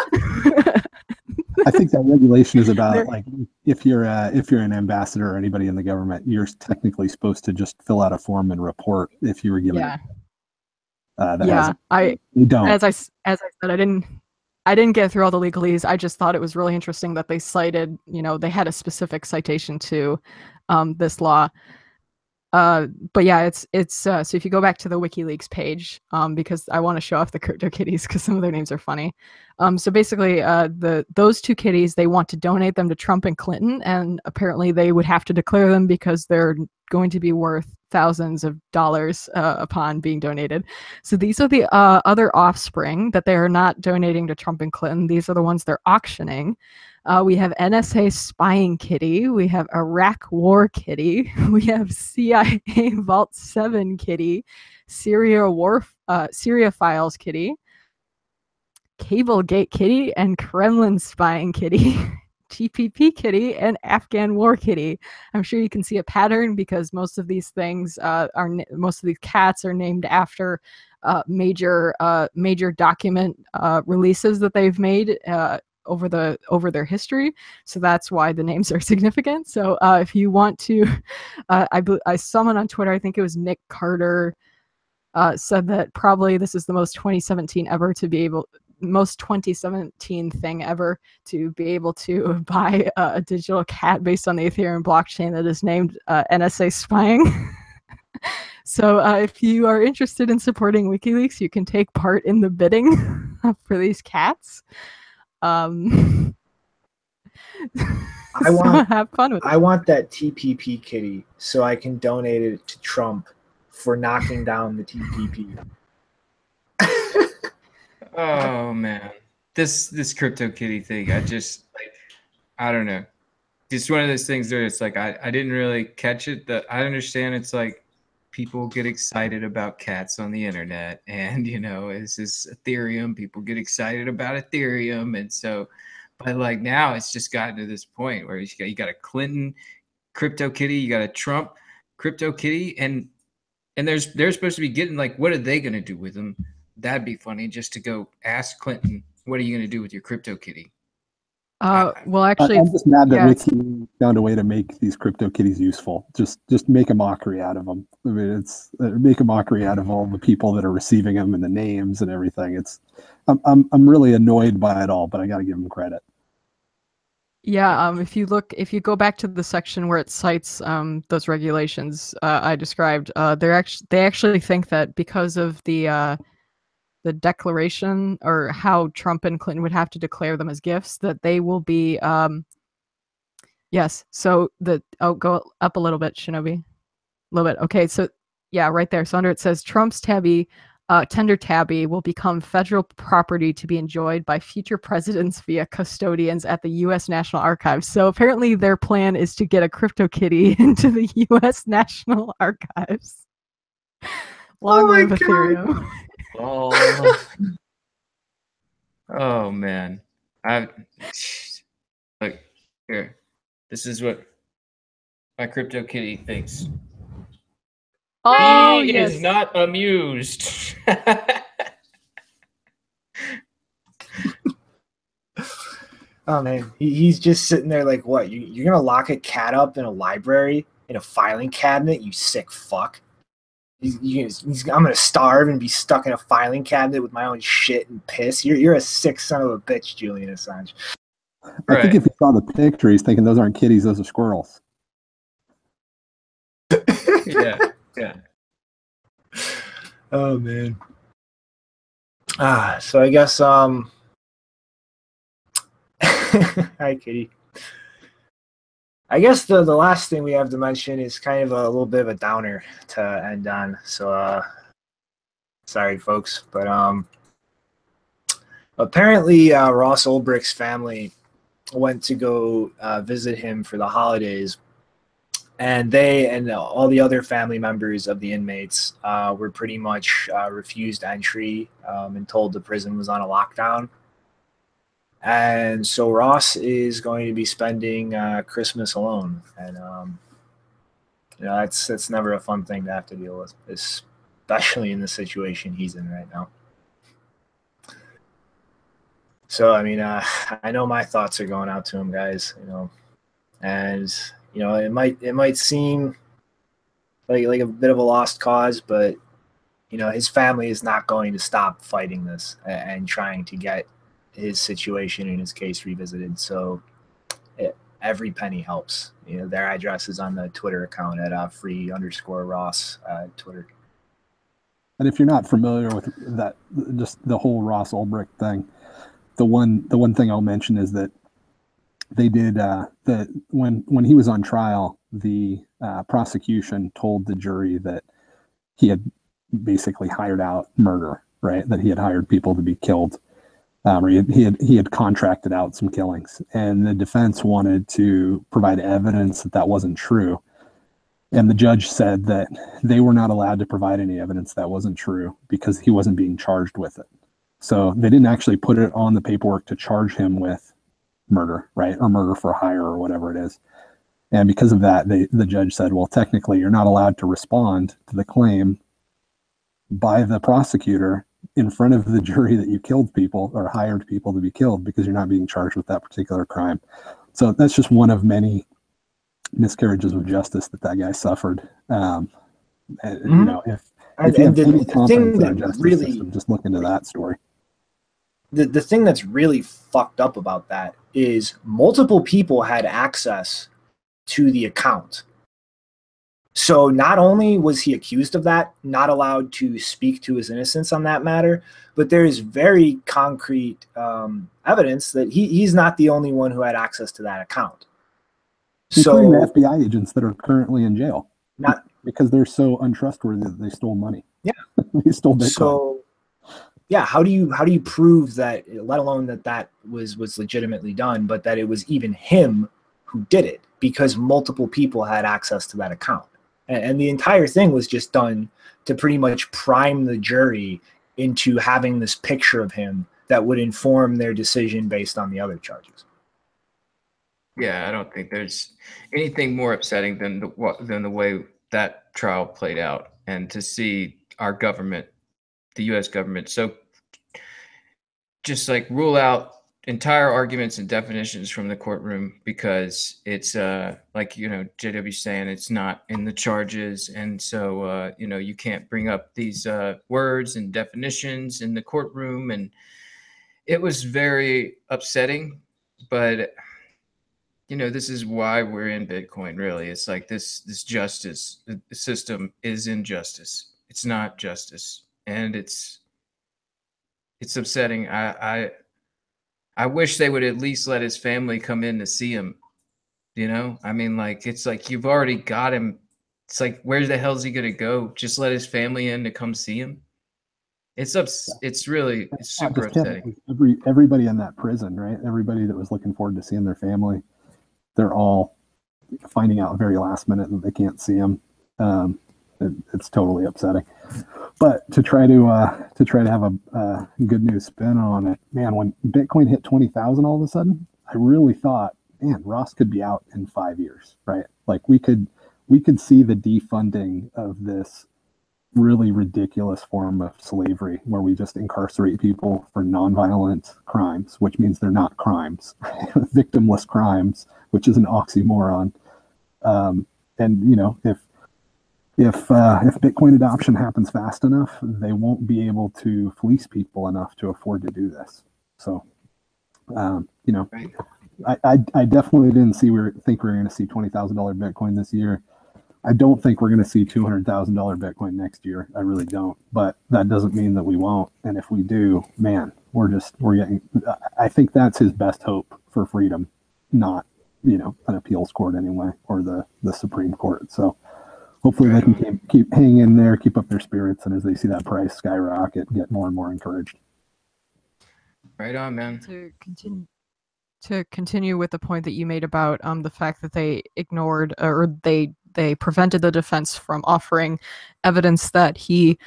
I think that regulation is about like if you're a, if you're an ambassador or anybody in the government, you're technically supposed to just fill out a form and report if you were given. Yeah. Uh, yeah, I you don't. As I as I said, I didn't I didn't get through all the legalese. I just thought it was really interesting that they cited, you know, they had a specific citation to um, this law uh, but yeah, it's it's uh, so if you go back to the WikiLeaks page, um, because I want to show off the crypto kitties because some of their names are funny. Um, so basically, uh, the those two kitties they want to donate them to Trump and Clinton, and apparently they would have to declare them because they're going to be worth thousands of dollars uh, upon being donated. So these are the uh, other offspring that they are not donating to Trump and Clinton. These are the ones they're auctioning. Uh, we have NSA spying kitty. We have Iraq war kitty. We have CIA Vault 7 kitty. Syria war uh, Syria files kitty. Cablegate kitty and Kremlin spying kitty. TPP kitty and Afghan war kitty. I'm sure you can see a pattern because most of these things uh, are most of these cats are named after uh, major uh, major document uh, releases that they've made uh, over the over their history so that's why the names are significant. So uh, if you want to uh, I, I someone on twitter i think it was Nic Carter uh, said that probably this is the most 2017 ever to be able most 2017 thing ever to be able to buy a, digital cat based on the ethereum blockchain that is named uh, nsa spying. So uh, if you are interested in supporting wikileaks you can take part in the bidding for these cats um, I want have fun with it. I want that TPP kitty so I can donate it to Trump for knocking down the TPP. oh man, this this crypto kitty thing, I just like, I don't know. Just one of those things where it's like I, I didn't really catch it. That I understand it's like people get excited about cats on the internet, and you know, it's this Ethereum. People get excited about Ethereum, and so, but like now, it's just gotten to this point where you got you got a Clinton crypto kitty, you got a Trump crypto kitty, and and there's they're supposed to be getting like, what are they going to do with them? That'd be funny just to go ask Clinton, what are you going to do with your crypto kitty? Uh, well, actually, I'm just mad that yeah. Wiki found a way to make these crypto kitties useful. Just just make a mockery out of them. I mean, it's uh, make a mockery out of all the people that are receiving them and the names and everything. It's I'm I'm I'm really annoyed by it all, but I got to give them credit. Yeah, um, if you look, if you go back to the section where it cites um, those regulations uh, I described, uh, they're actually they actually think that because of the uh, the declaration or how Trump and Clinton would have to declare them as gifts, that they will be um, yes. So the oh, go up a little bit, Shinobi, a little bit. Okay, so yeah, right there. So under it says Trump's tabby uh, tender tabby will become federal property to be enjoyed by future presidents via custodians at the U.S. National Archives. So apparently, their plan is to get a crypto kitty into the U.S. National Archives. Long my live God. Ethereum. Oh, oh man. I look here. This is what my crypto kitty thinks. Oh he yes. is not amused. Oh man, he, he's just sitting there like, what? You, you're gonna lock a cat up in a library in a filing cabinet? You sick fuck. He's, you, he's, I'm gonna starve and be stuck in a filing cabinet with my own shit and piss. You're you're a sick son of a bitch, Julian Assange. I Right. think if you saw the picture, he's thinking those aren't kitties, those are squirrels. yeah, yeah. Oh man. Ah, so I guess um Hi Kitty. I guess the the last thing we have to mention is kind of a little bit of a downer to end on. So uh sorry folks, but um apparently uh, Ross Ulbricht's family went to go uh, visit him for the holidays and they and all the other family members of the inmates uh, were pretty much uh, refused entry um, and told the prison was on a lockdown. And so Ross is going to be spending uh, Christmas alone, and um, you know that's that's never a fun thing to have to deal with, especially in the situation he's in right now. So I mean, uh, I know my thoughts are going out to him, guys. You know, and you know it might it might seem like like a bit of a lost cause but you know his family is not going to stop fighting this and trying to get his situation and his case revisited. So it, every penny helps. You know their address is on the twitter account at uh, free underscore ross uh, twitter. And if you're not familiar with that, just the whole Ross Ulbricht thing, the one the one thing I'll mention is that they did uh, the when when he was on trial, the uh, prosecution told the jury that he had basically hired out murder, right? That he had hired people to be killed, um, or he had, he had he had contracted out some killings, and the defense wanted to provide evidence that that wasn't true. And the judge said that they were not allowed to provide any evidence that wasn't true because he wasn't being charged with it. So they didn't actually put it on the paperwork to charge him with murder, right? Or murder for hire or whatever it is. And because of that, they, the judge said, well, technically, you're not allowed to respond to the claim by the prosecutor in front of the jury that you killed people or hired people to be killed because you're not being charged with that particular crime. So that's just one of many miscarriages of justice that that guy suffered. Um, and, Mhm. You know, if, if you have the, any confidence in that justice really system, just look into that story. the, the thing that's really fucked up about that is multiple people had access to the account. So not only was he accused of that, not allowed to speak to his innocence on that matter, but there is very concrete um, evidence that he, he's not the only one who had access to that account. Including So the FBI agents that are currently in jail. Not- because they're so untrustworthy that they stole money. Yeah. they stole Bitcoin. so yeah how do you how do you prove that let alone that that was was legitimately done but that it was even him who did it because multiple people had access to that account and, the entire thing was just done to pretty much prime the jury into having this picture of him that would inform their decision based on the other charges Yeah, I don't think there's anything more upsetting than the than the way that trial played out, and to see our government, the U.S. government, so just like rule out entire arguments and definitions from the courtroom because it's uh like you know JW saying it's not in the charges, and so uh, you know you can't bring up these uh, words and definitions in the courtroom, and it was very upsetting, but you know this is why we're in bitcoin really. It's like this this justice system is injustice. It's not justice. And it's it's upsetting. I i i wish they would at least let his family come in to see him you know? I mean like it's like you've already got him. It's like where the hell's he gonna go? Just let his family in to come see him? It's ups it's really it's super upsetting. Every everybody in that prison, right? Everybody that was looking forward to seeing their family, they're all finding out very last minute that they can't see them. Um, it, it's totally upsetting. But to try to uh, to try to have a uh, good news spin on it, man, when Bitcoin hit twenty thousand all of a sudden, I really thought, man, Ross could be out in five years, right? Like we could we could see the defunding of this really ridiculous form of slavery where we just incarcerate people for nonviolent crimes, which means they're not crimes, victimless crimes, which is an oxymoron. Um, and you know, if if uh, if Bitcoin adoption happens fast enough, they won't be able to fleece people enough to afford to do this. So, um, you know, Right. I, I I definitely didn't see we were, think we were going to see twenty thousand dollar Bitcoin this year. I don't think we're going to see two hundred thousand dollar Bitcoin next year. I really don't. But that doesn't mean that we won't. And if we do, man, we're just we're getting. I think that's his best hope for freedom, not you know an appeals court anyway or the the Supreme Court. So hopefully they can keep, keep hang in there, keep up their spirits, and as they see that price skyrocket, get more and more encouraged. right on man to continue to continue with the point that you made about um the fact that they ignored or they they prevented the defense from offering evidence that he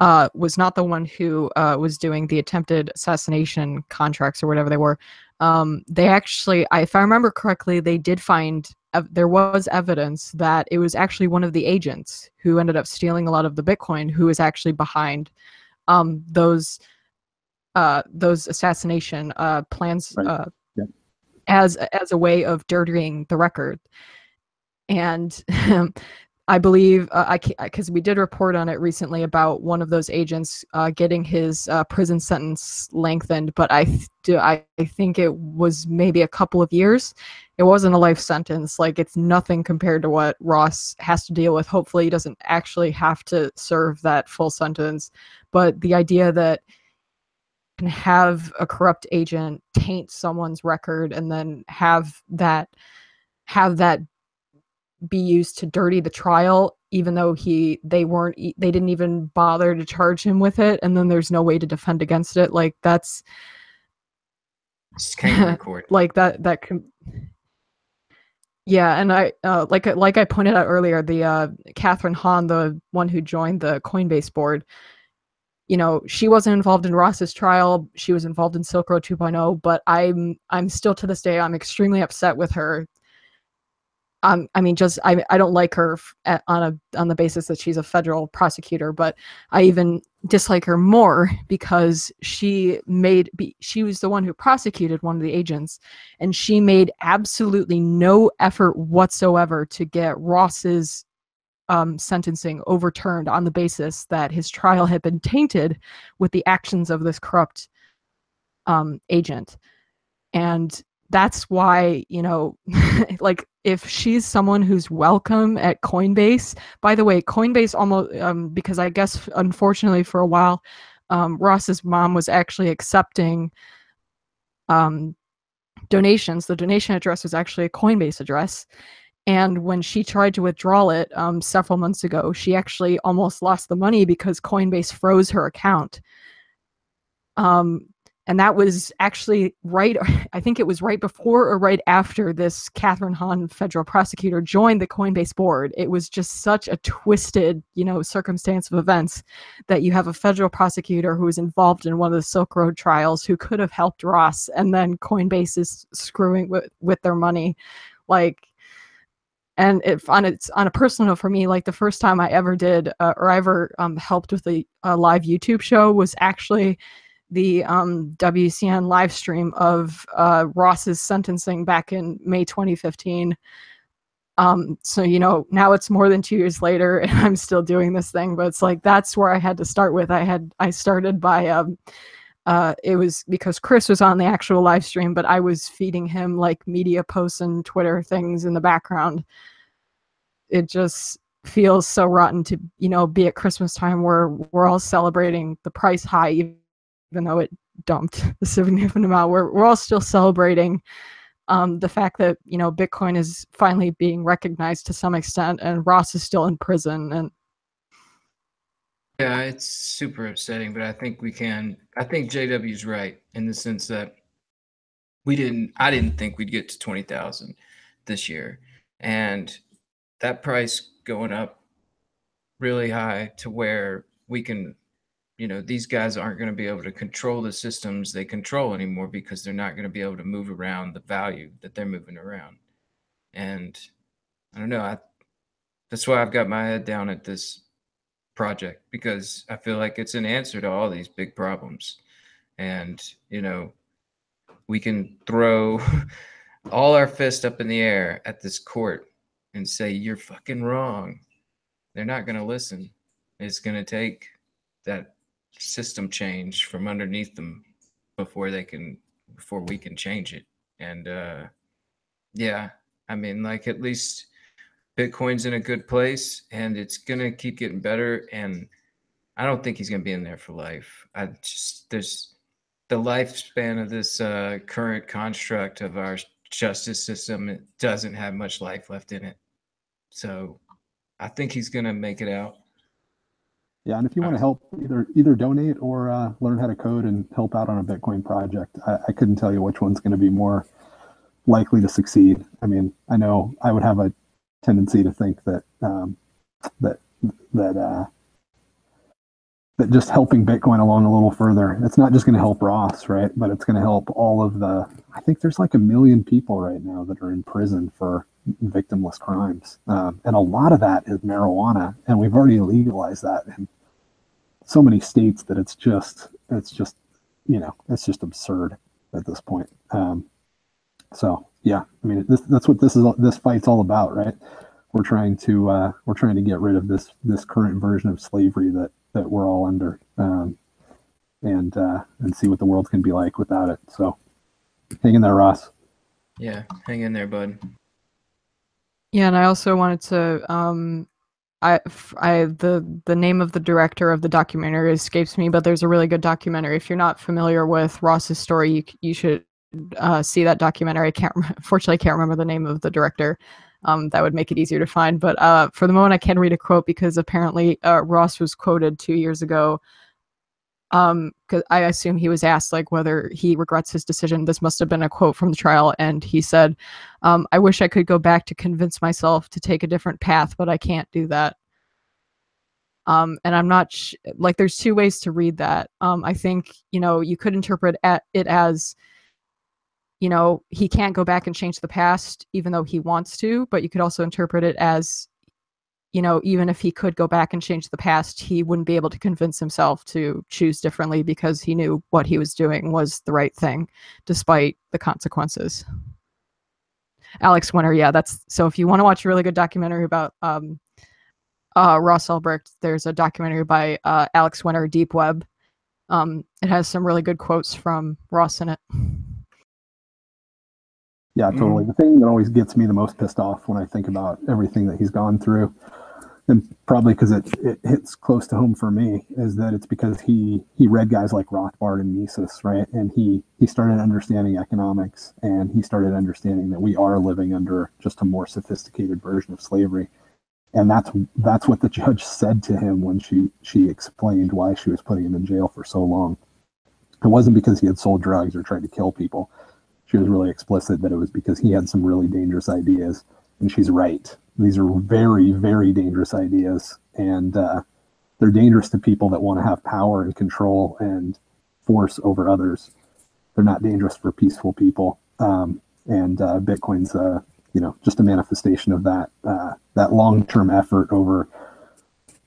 uh, was not the one who uh, was doing the attempted assassination contracts or whatever they were. Um, they actually, if I remember correctly, they did find ev- there was evidence that it was actually one of the agents who ended up stealing a lot of the Bitcoin who was actually behind um, those uh, those assassination uh, plans Right. uh, Yep. as as a way of dirtying the record. And I believe uh, I because we did report on it recently about one of those agents uh, getting his uh, prison sentence lengthened, but I th- do I I think it was maybe a couple of years. It wasn't a life sentence. Like it's nothing compared to what Ross has to deal with. Hopefully, he doesn't actually have to serve that full sentence. But the idea that can have a corrupt agent taint someone's record and then have that have that be used to dirty the trial even though he they weren't they didn't even bother to charge him with it and then there's no way to defend against it. Like that's like that that can yeah and i uh, like I- like i pointed out earlier the uh Kathryn Haun the one who joined the coinbase board you know she wasn't involved in ross's trial. She was involved in silk road 2.0 but i'm i'm still to this day i'm extremely upset with her um, I mean, just I, I don't like her at, on a on the basis that she's a federal prosecutor, but I even dislike her more because she made be, she was the one who prosecuted one of the agents, and she made absolutely no effort whatsoever to get Ross's um, sentencing overturned on the basis that his trial had been tainted with the actions of this corrupt um, agent, and that's why you know like if she's someone who's welcome at coinbase by the way coinbase almost um, because i guess unfortunately for a while um, ross's mom was actually accepting um, donations. The donation address was actually a coinbase address. And when she tried to withdraw it um, several months ago she actually almost lost the money because coinbase froze her account. Um, and that was actually right i think it was right before or right after this Kathryn Haun federal prosecutor joined the coinbase board. It was just such a twisted you know circumstance of events that you have a federal prosecutor who was involved in one of the silk road trials who could have helped ross and then coinbase is screwing with, with their money. Like and if on it's on a personal note for me like the first time i ever did uh, or ever um, helped with a, a live youtube show was actually the um, WCN live stream of uh, Ross's sentencing back in May 2015. Um, so you know now it's more than two years later, and I'm still doing this thing. But it's like that's where I had to start with. I had I started by um, uh, it was because Chris was on the actual live stream, but I was feeding him like media posts and Twitter things in the background. It just feels so rotten to you know be at Christmas time where we're all celebrating the price high even though it dumped a significant amount, we're, we're all still celebrating um, the fact that you know Bitcoin is finally being recognized to some extent, and Ross is still in prison. And yeah, it's super upsetting, but I think we can. I think JW's right in the sense that we didn't. I didn't think we'd get to twenty thousand this year, and that price going up really high to where we can you know these guys aren't going to be able to control the systems they control anymore because they're not going to be able to move around the value that they're moving around. And i don't know i that's why i've got my head down at this project because i feel like it's an answer to all these big problems. And you know we can throw all our fist up in the air at this court and say you're fucking wrong. They're not going to listen. It's going to take that system change from underneath them before they can before we can change it. And uh yeah i mean like at least bitcoin's in a good place and it's gonna keep getting better. And i don't think he's gonna be in there for life. I just there's the lifespan of this uh current construct of our justice system it doesn't have much life left in it. So i think he's gonna make it out yeah, and if you want to help, either either donate or uh, learn how to code and help out on a Bitcoin project, I, I couldn't tell you which one's going to be more likely to succeed. I mean, I know I would have a tendency to think that um, that that uh, that just helping Bitcoin along a little further, it's not just going to help Ross, right? But it's going to help all of the. I think there's like a million people right now that are in prison for victimless crimes, um, and a lot of that is marijuana, and we've already legalized that in so many states that it's just it's just you know it's just absurd at this point. Um, so yeah, I mean this, that's what this is. This fight's all about, right? We're trying to uh, we're trying to get rid of this this current version of slavery that that we're all under, um, and uh, and see what the world can be like without it. So hang in there, Ross. Yeah, hang in there, bud. Yeah, and I also wanted to um, I, I the the name of the director of the documentary escapes me, but there's a really good documentary. If you're not familiar with Ross's story, you you should uh, see that documentary. I can't unfortunately I can't remember the name of the director. Um, that would make it easier to find. But uh, for the moment, I can read a quote because apparently uh, Ross was quoted two years ago um because i assume he was asked like whether he regrets his decision this must have been a quote from the trial and he said um, i wish i could go back to convince myself to take a different path but i can't do that um and i'm not sh- like there's two ways to read that um i think you know you could interpret at it as you know, he can't go back and change the past, even though he wants to. But you could also interpret it as, you know, even if he could go back and change the past, he wouldn't be able to convince himself to choose differently because he knew what he was doing was the right thing, despite the consequences. Alex Winter, yeah, that's so. If you want to watch a really good documentary about um, uh, Ross Ulbricht, there's a documentary by uh, Alex Winter, Deep Web. Um, it has some really good quotes from Ross in it. Yeah, totally. Mm. The thing that always gets me the most pissed off when I think about everything that he's gone through, and probably because it, it hits close to home for me, is that it's because he he read guys like Rothbard and Mises, right? And he he started understanding economics, and he started understanding that we are living under just a more sophisticated version of slavery, and that's that's what the judge said to him when she she explained why she was putting him in jail for so long. It wasn't because he had sold drugs or tried to kill people she was really explicit that it was because he had some really dangerous ideas, and she's right. These are very, very dangerous ideas, and uh, they're dangerous to people that want to have power and control and force over others. They're not dangerous for peaceful people. Um, and uh, Bitcoin's, uh, you know, just a manifestation of that uh, that long-term effort over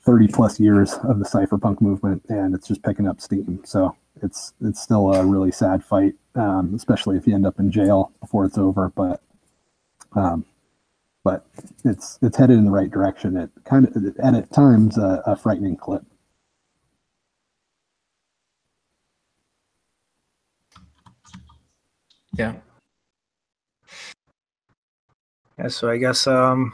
30 plus years of the cypherpunk movement, and it's just picking up steam. So it's it's still a really sad fight, um, especially if you end up in jail before it's over. But um, but it's it's headed in the right direction. It kind of and at times a, a frightening clip. Yeah. Yeah. So I guess um,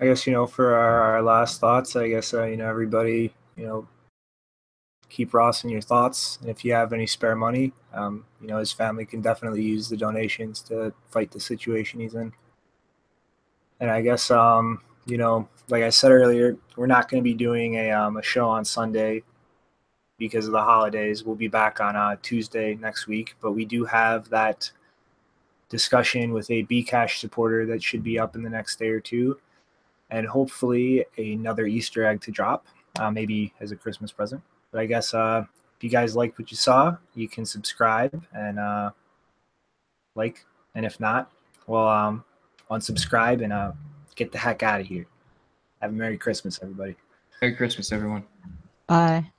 I guess you know for our, our last thoughts, I guess uh, you know everybody you know keep Ross in your thoughts. And if you have any spare money, um, you know, his family can definitely use the donations to fight the situation he's in. And I guess, um, you know, like I said earlier, we're not going to be doing a, um, a show on Sunday because of the holidays. We'll be back on uh, Tuesday next week, but we do have that discussion with a Bcash supporter that should be up in the next day or two, and hopefully another Easter egg to drop, uh, maybe as a Christmas present. But I guess uh, if you guys liked what you saw, you can subscribe and uh, like. And if not, well, um, unsubscribe and uh, get the heck out of here. Have a Merry Christmas, everybody. Merry Christmas, everyone. Bye.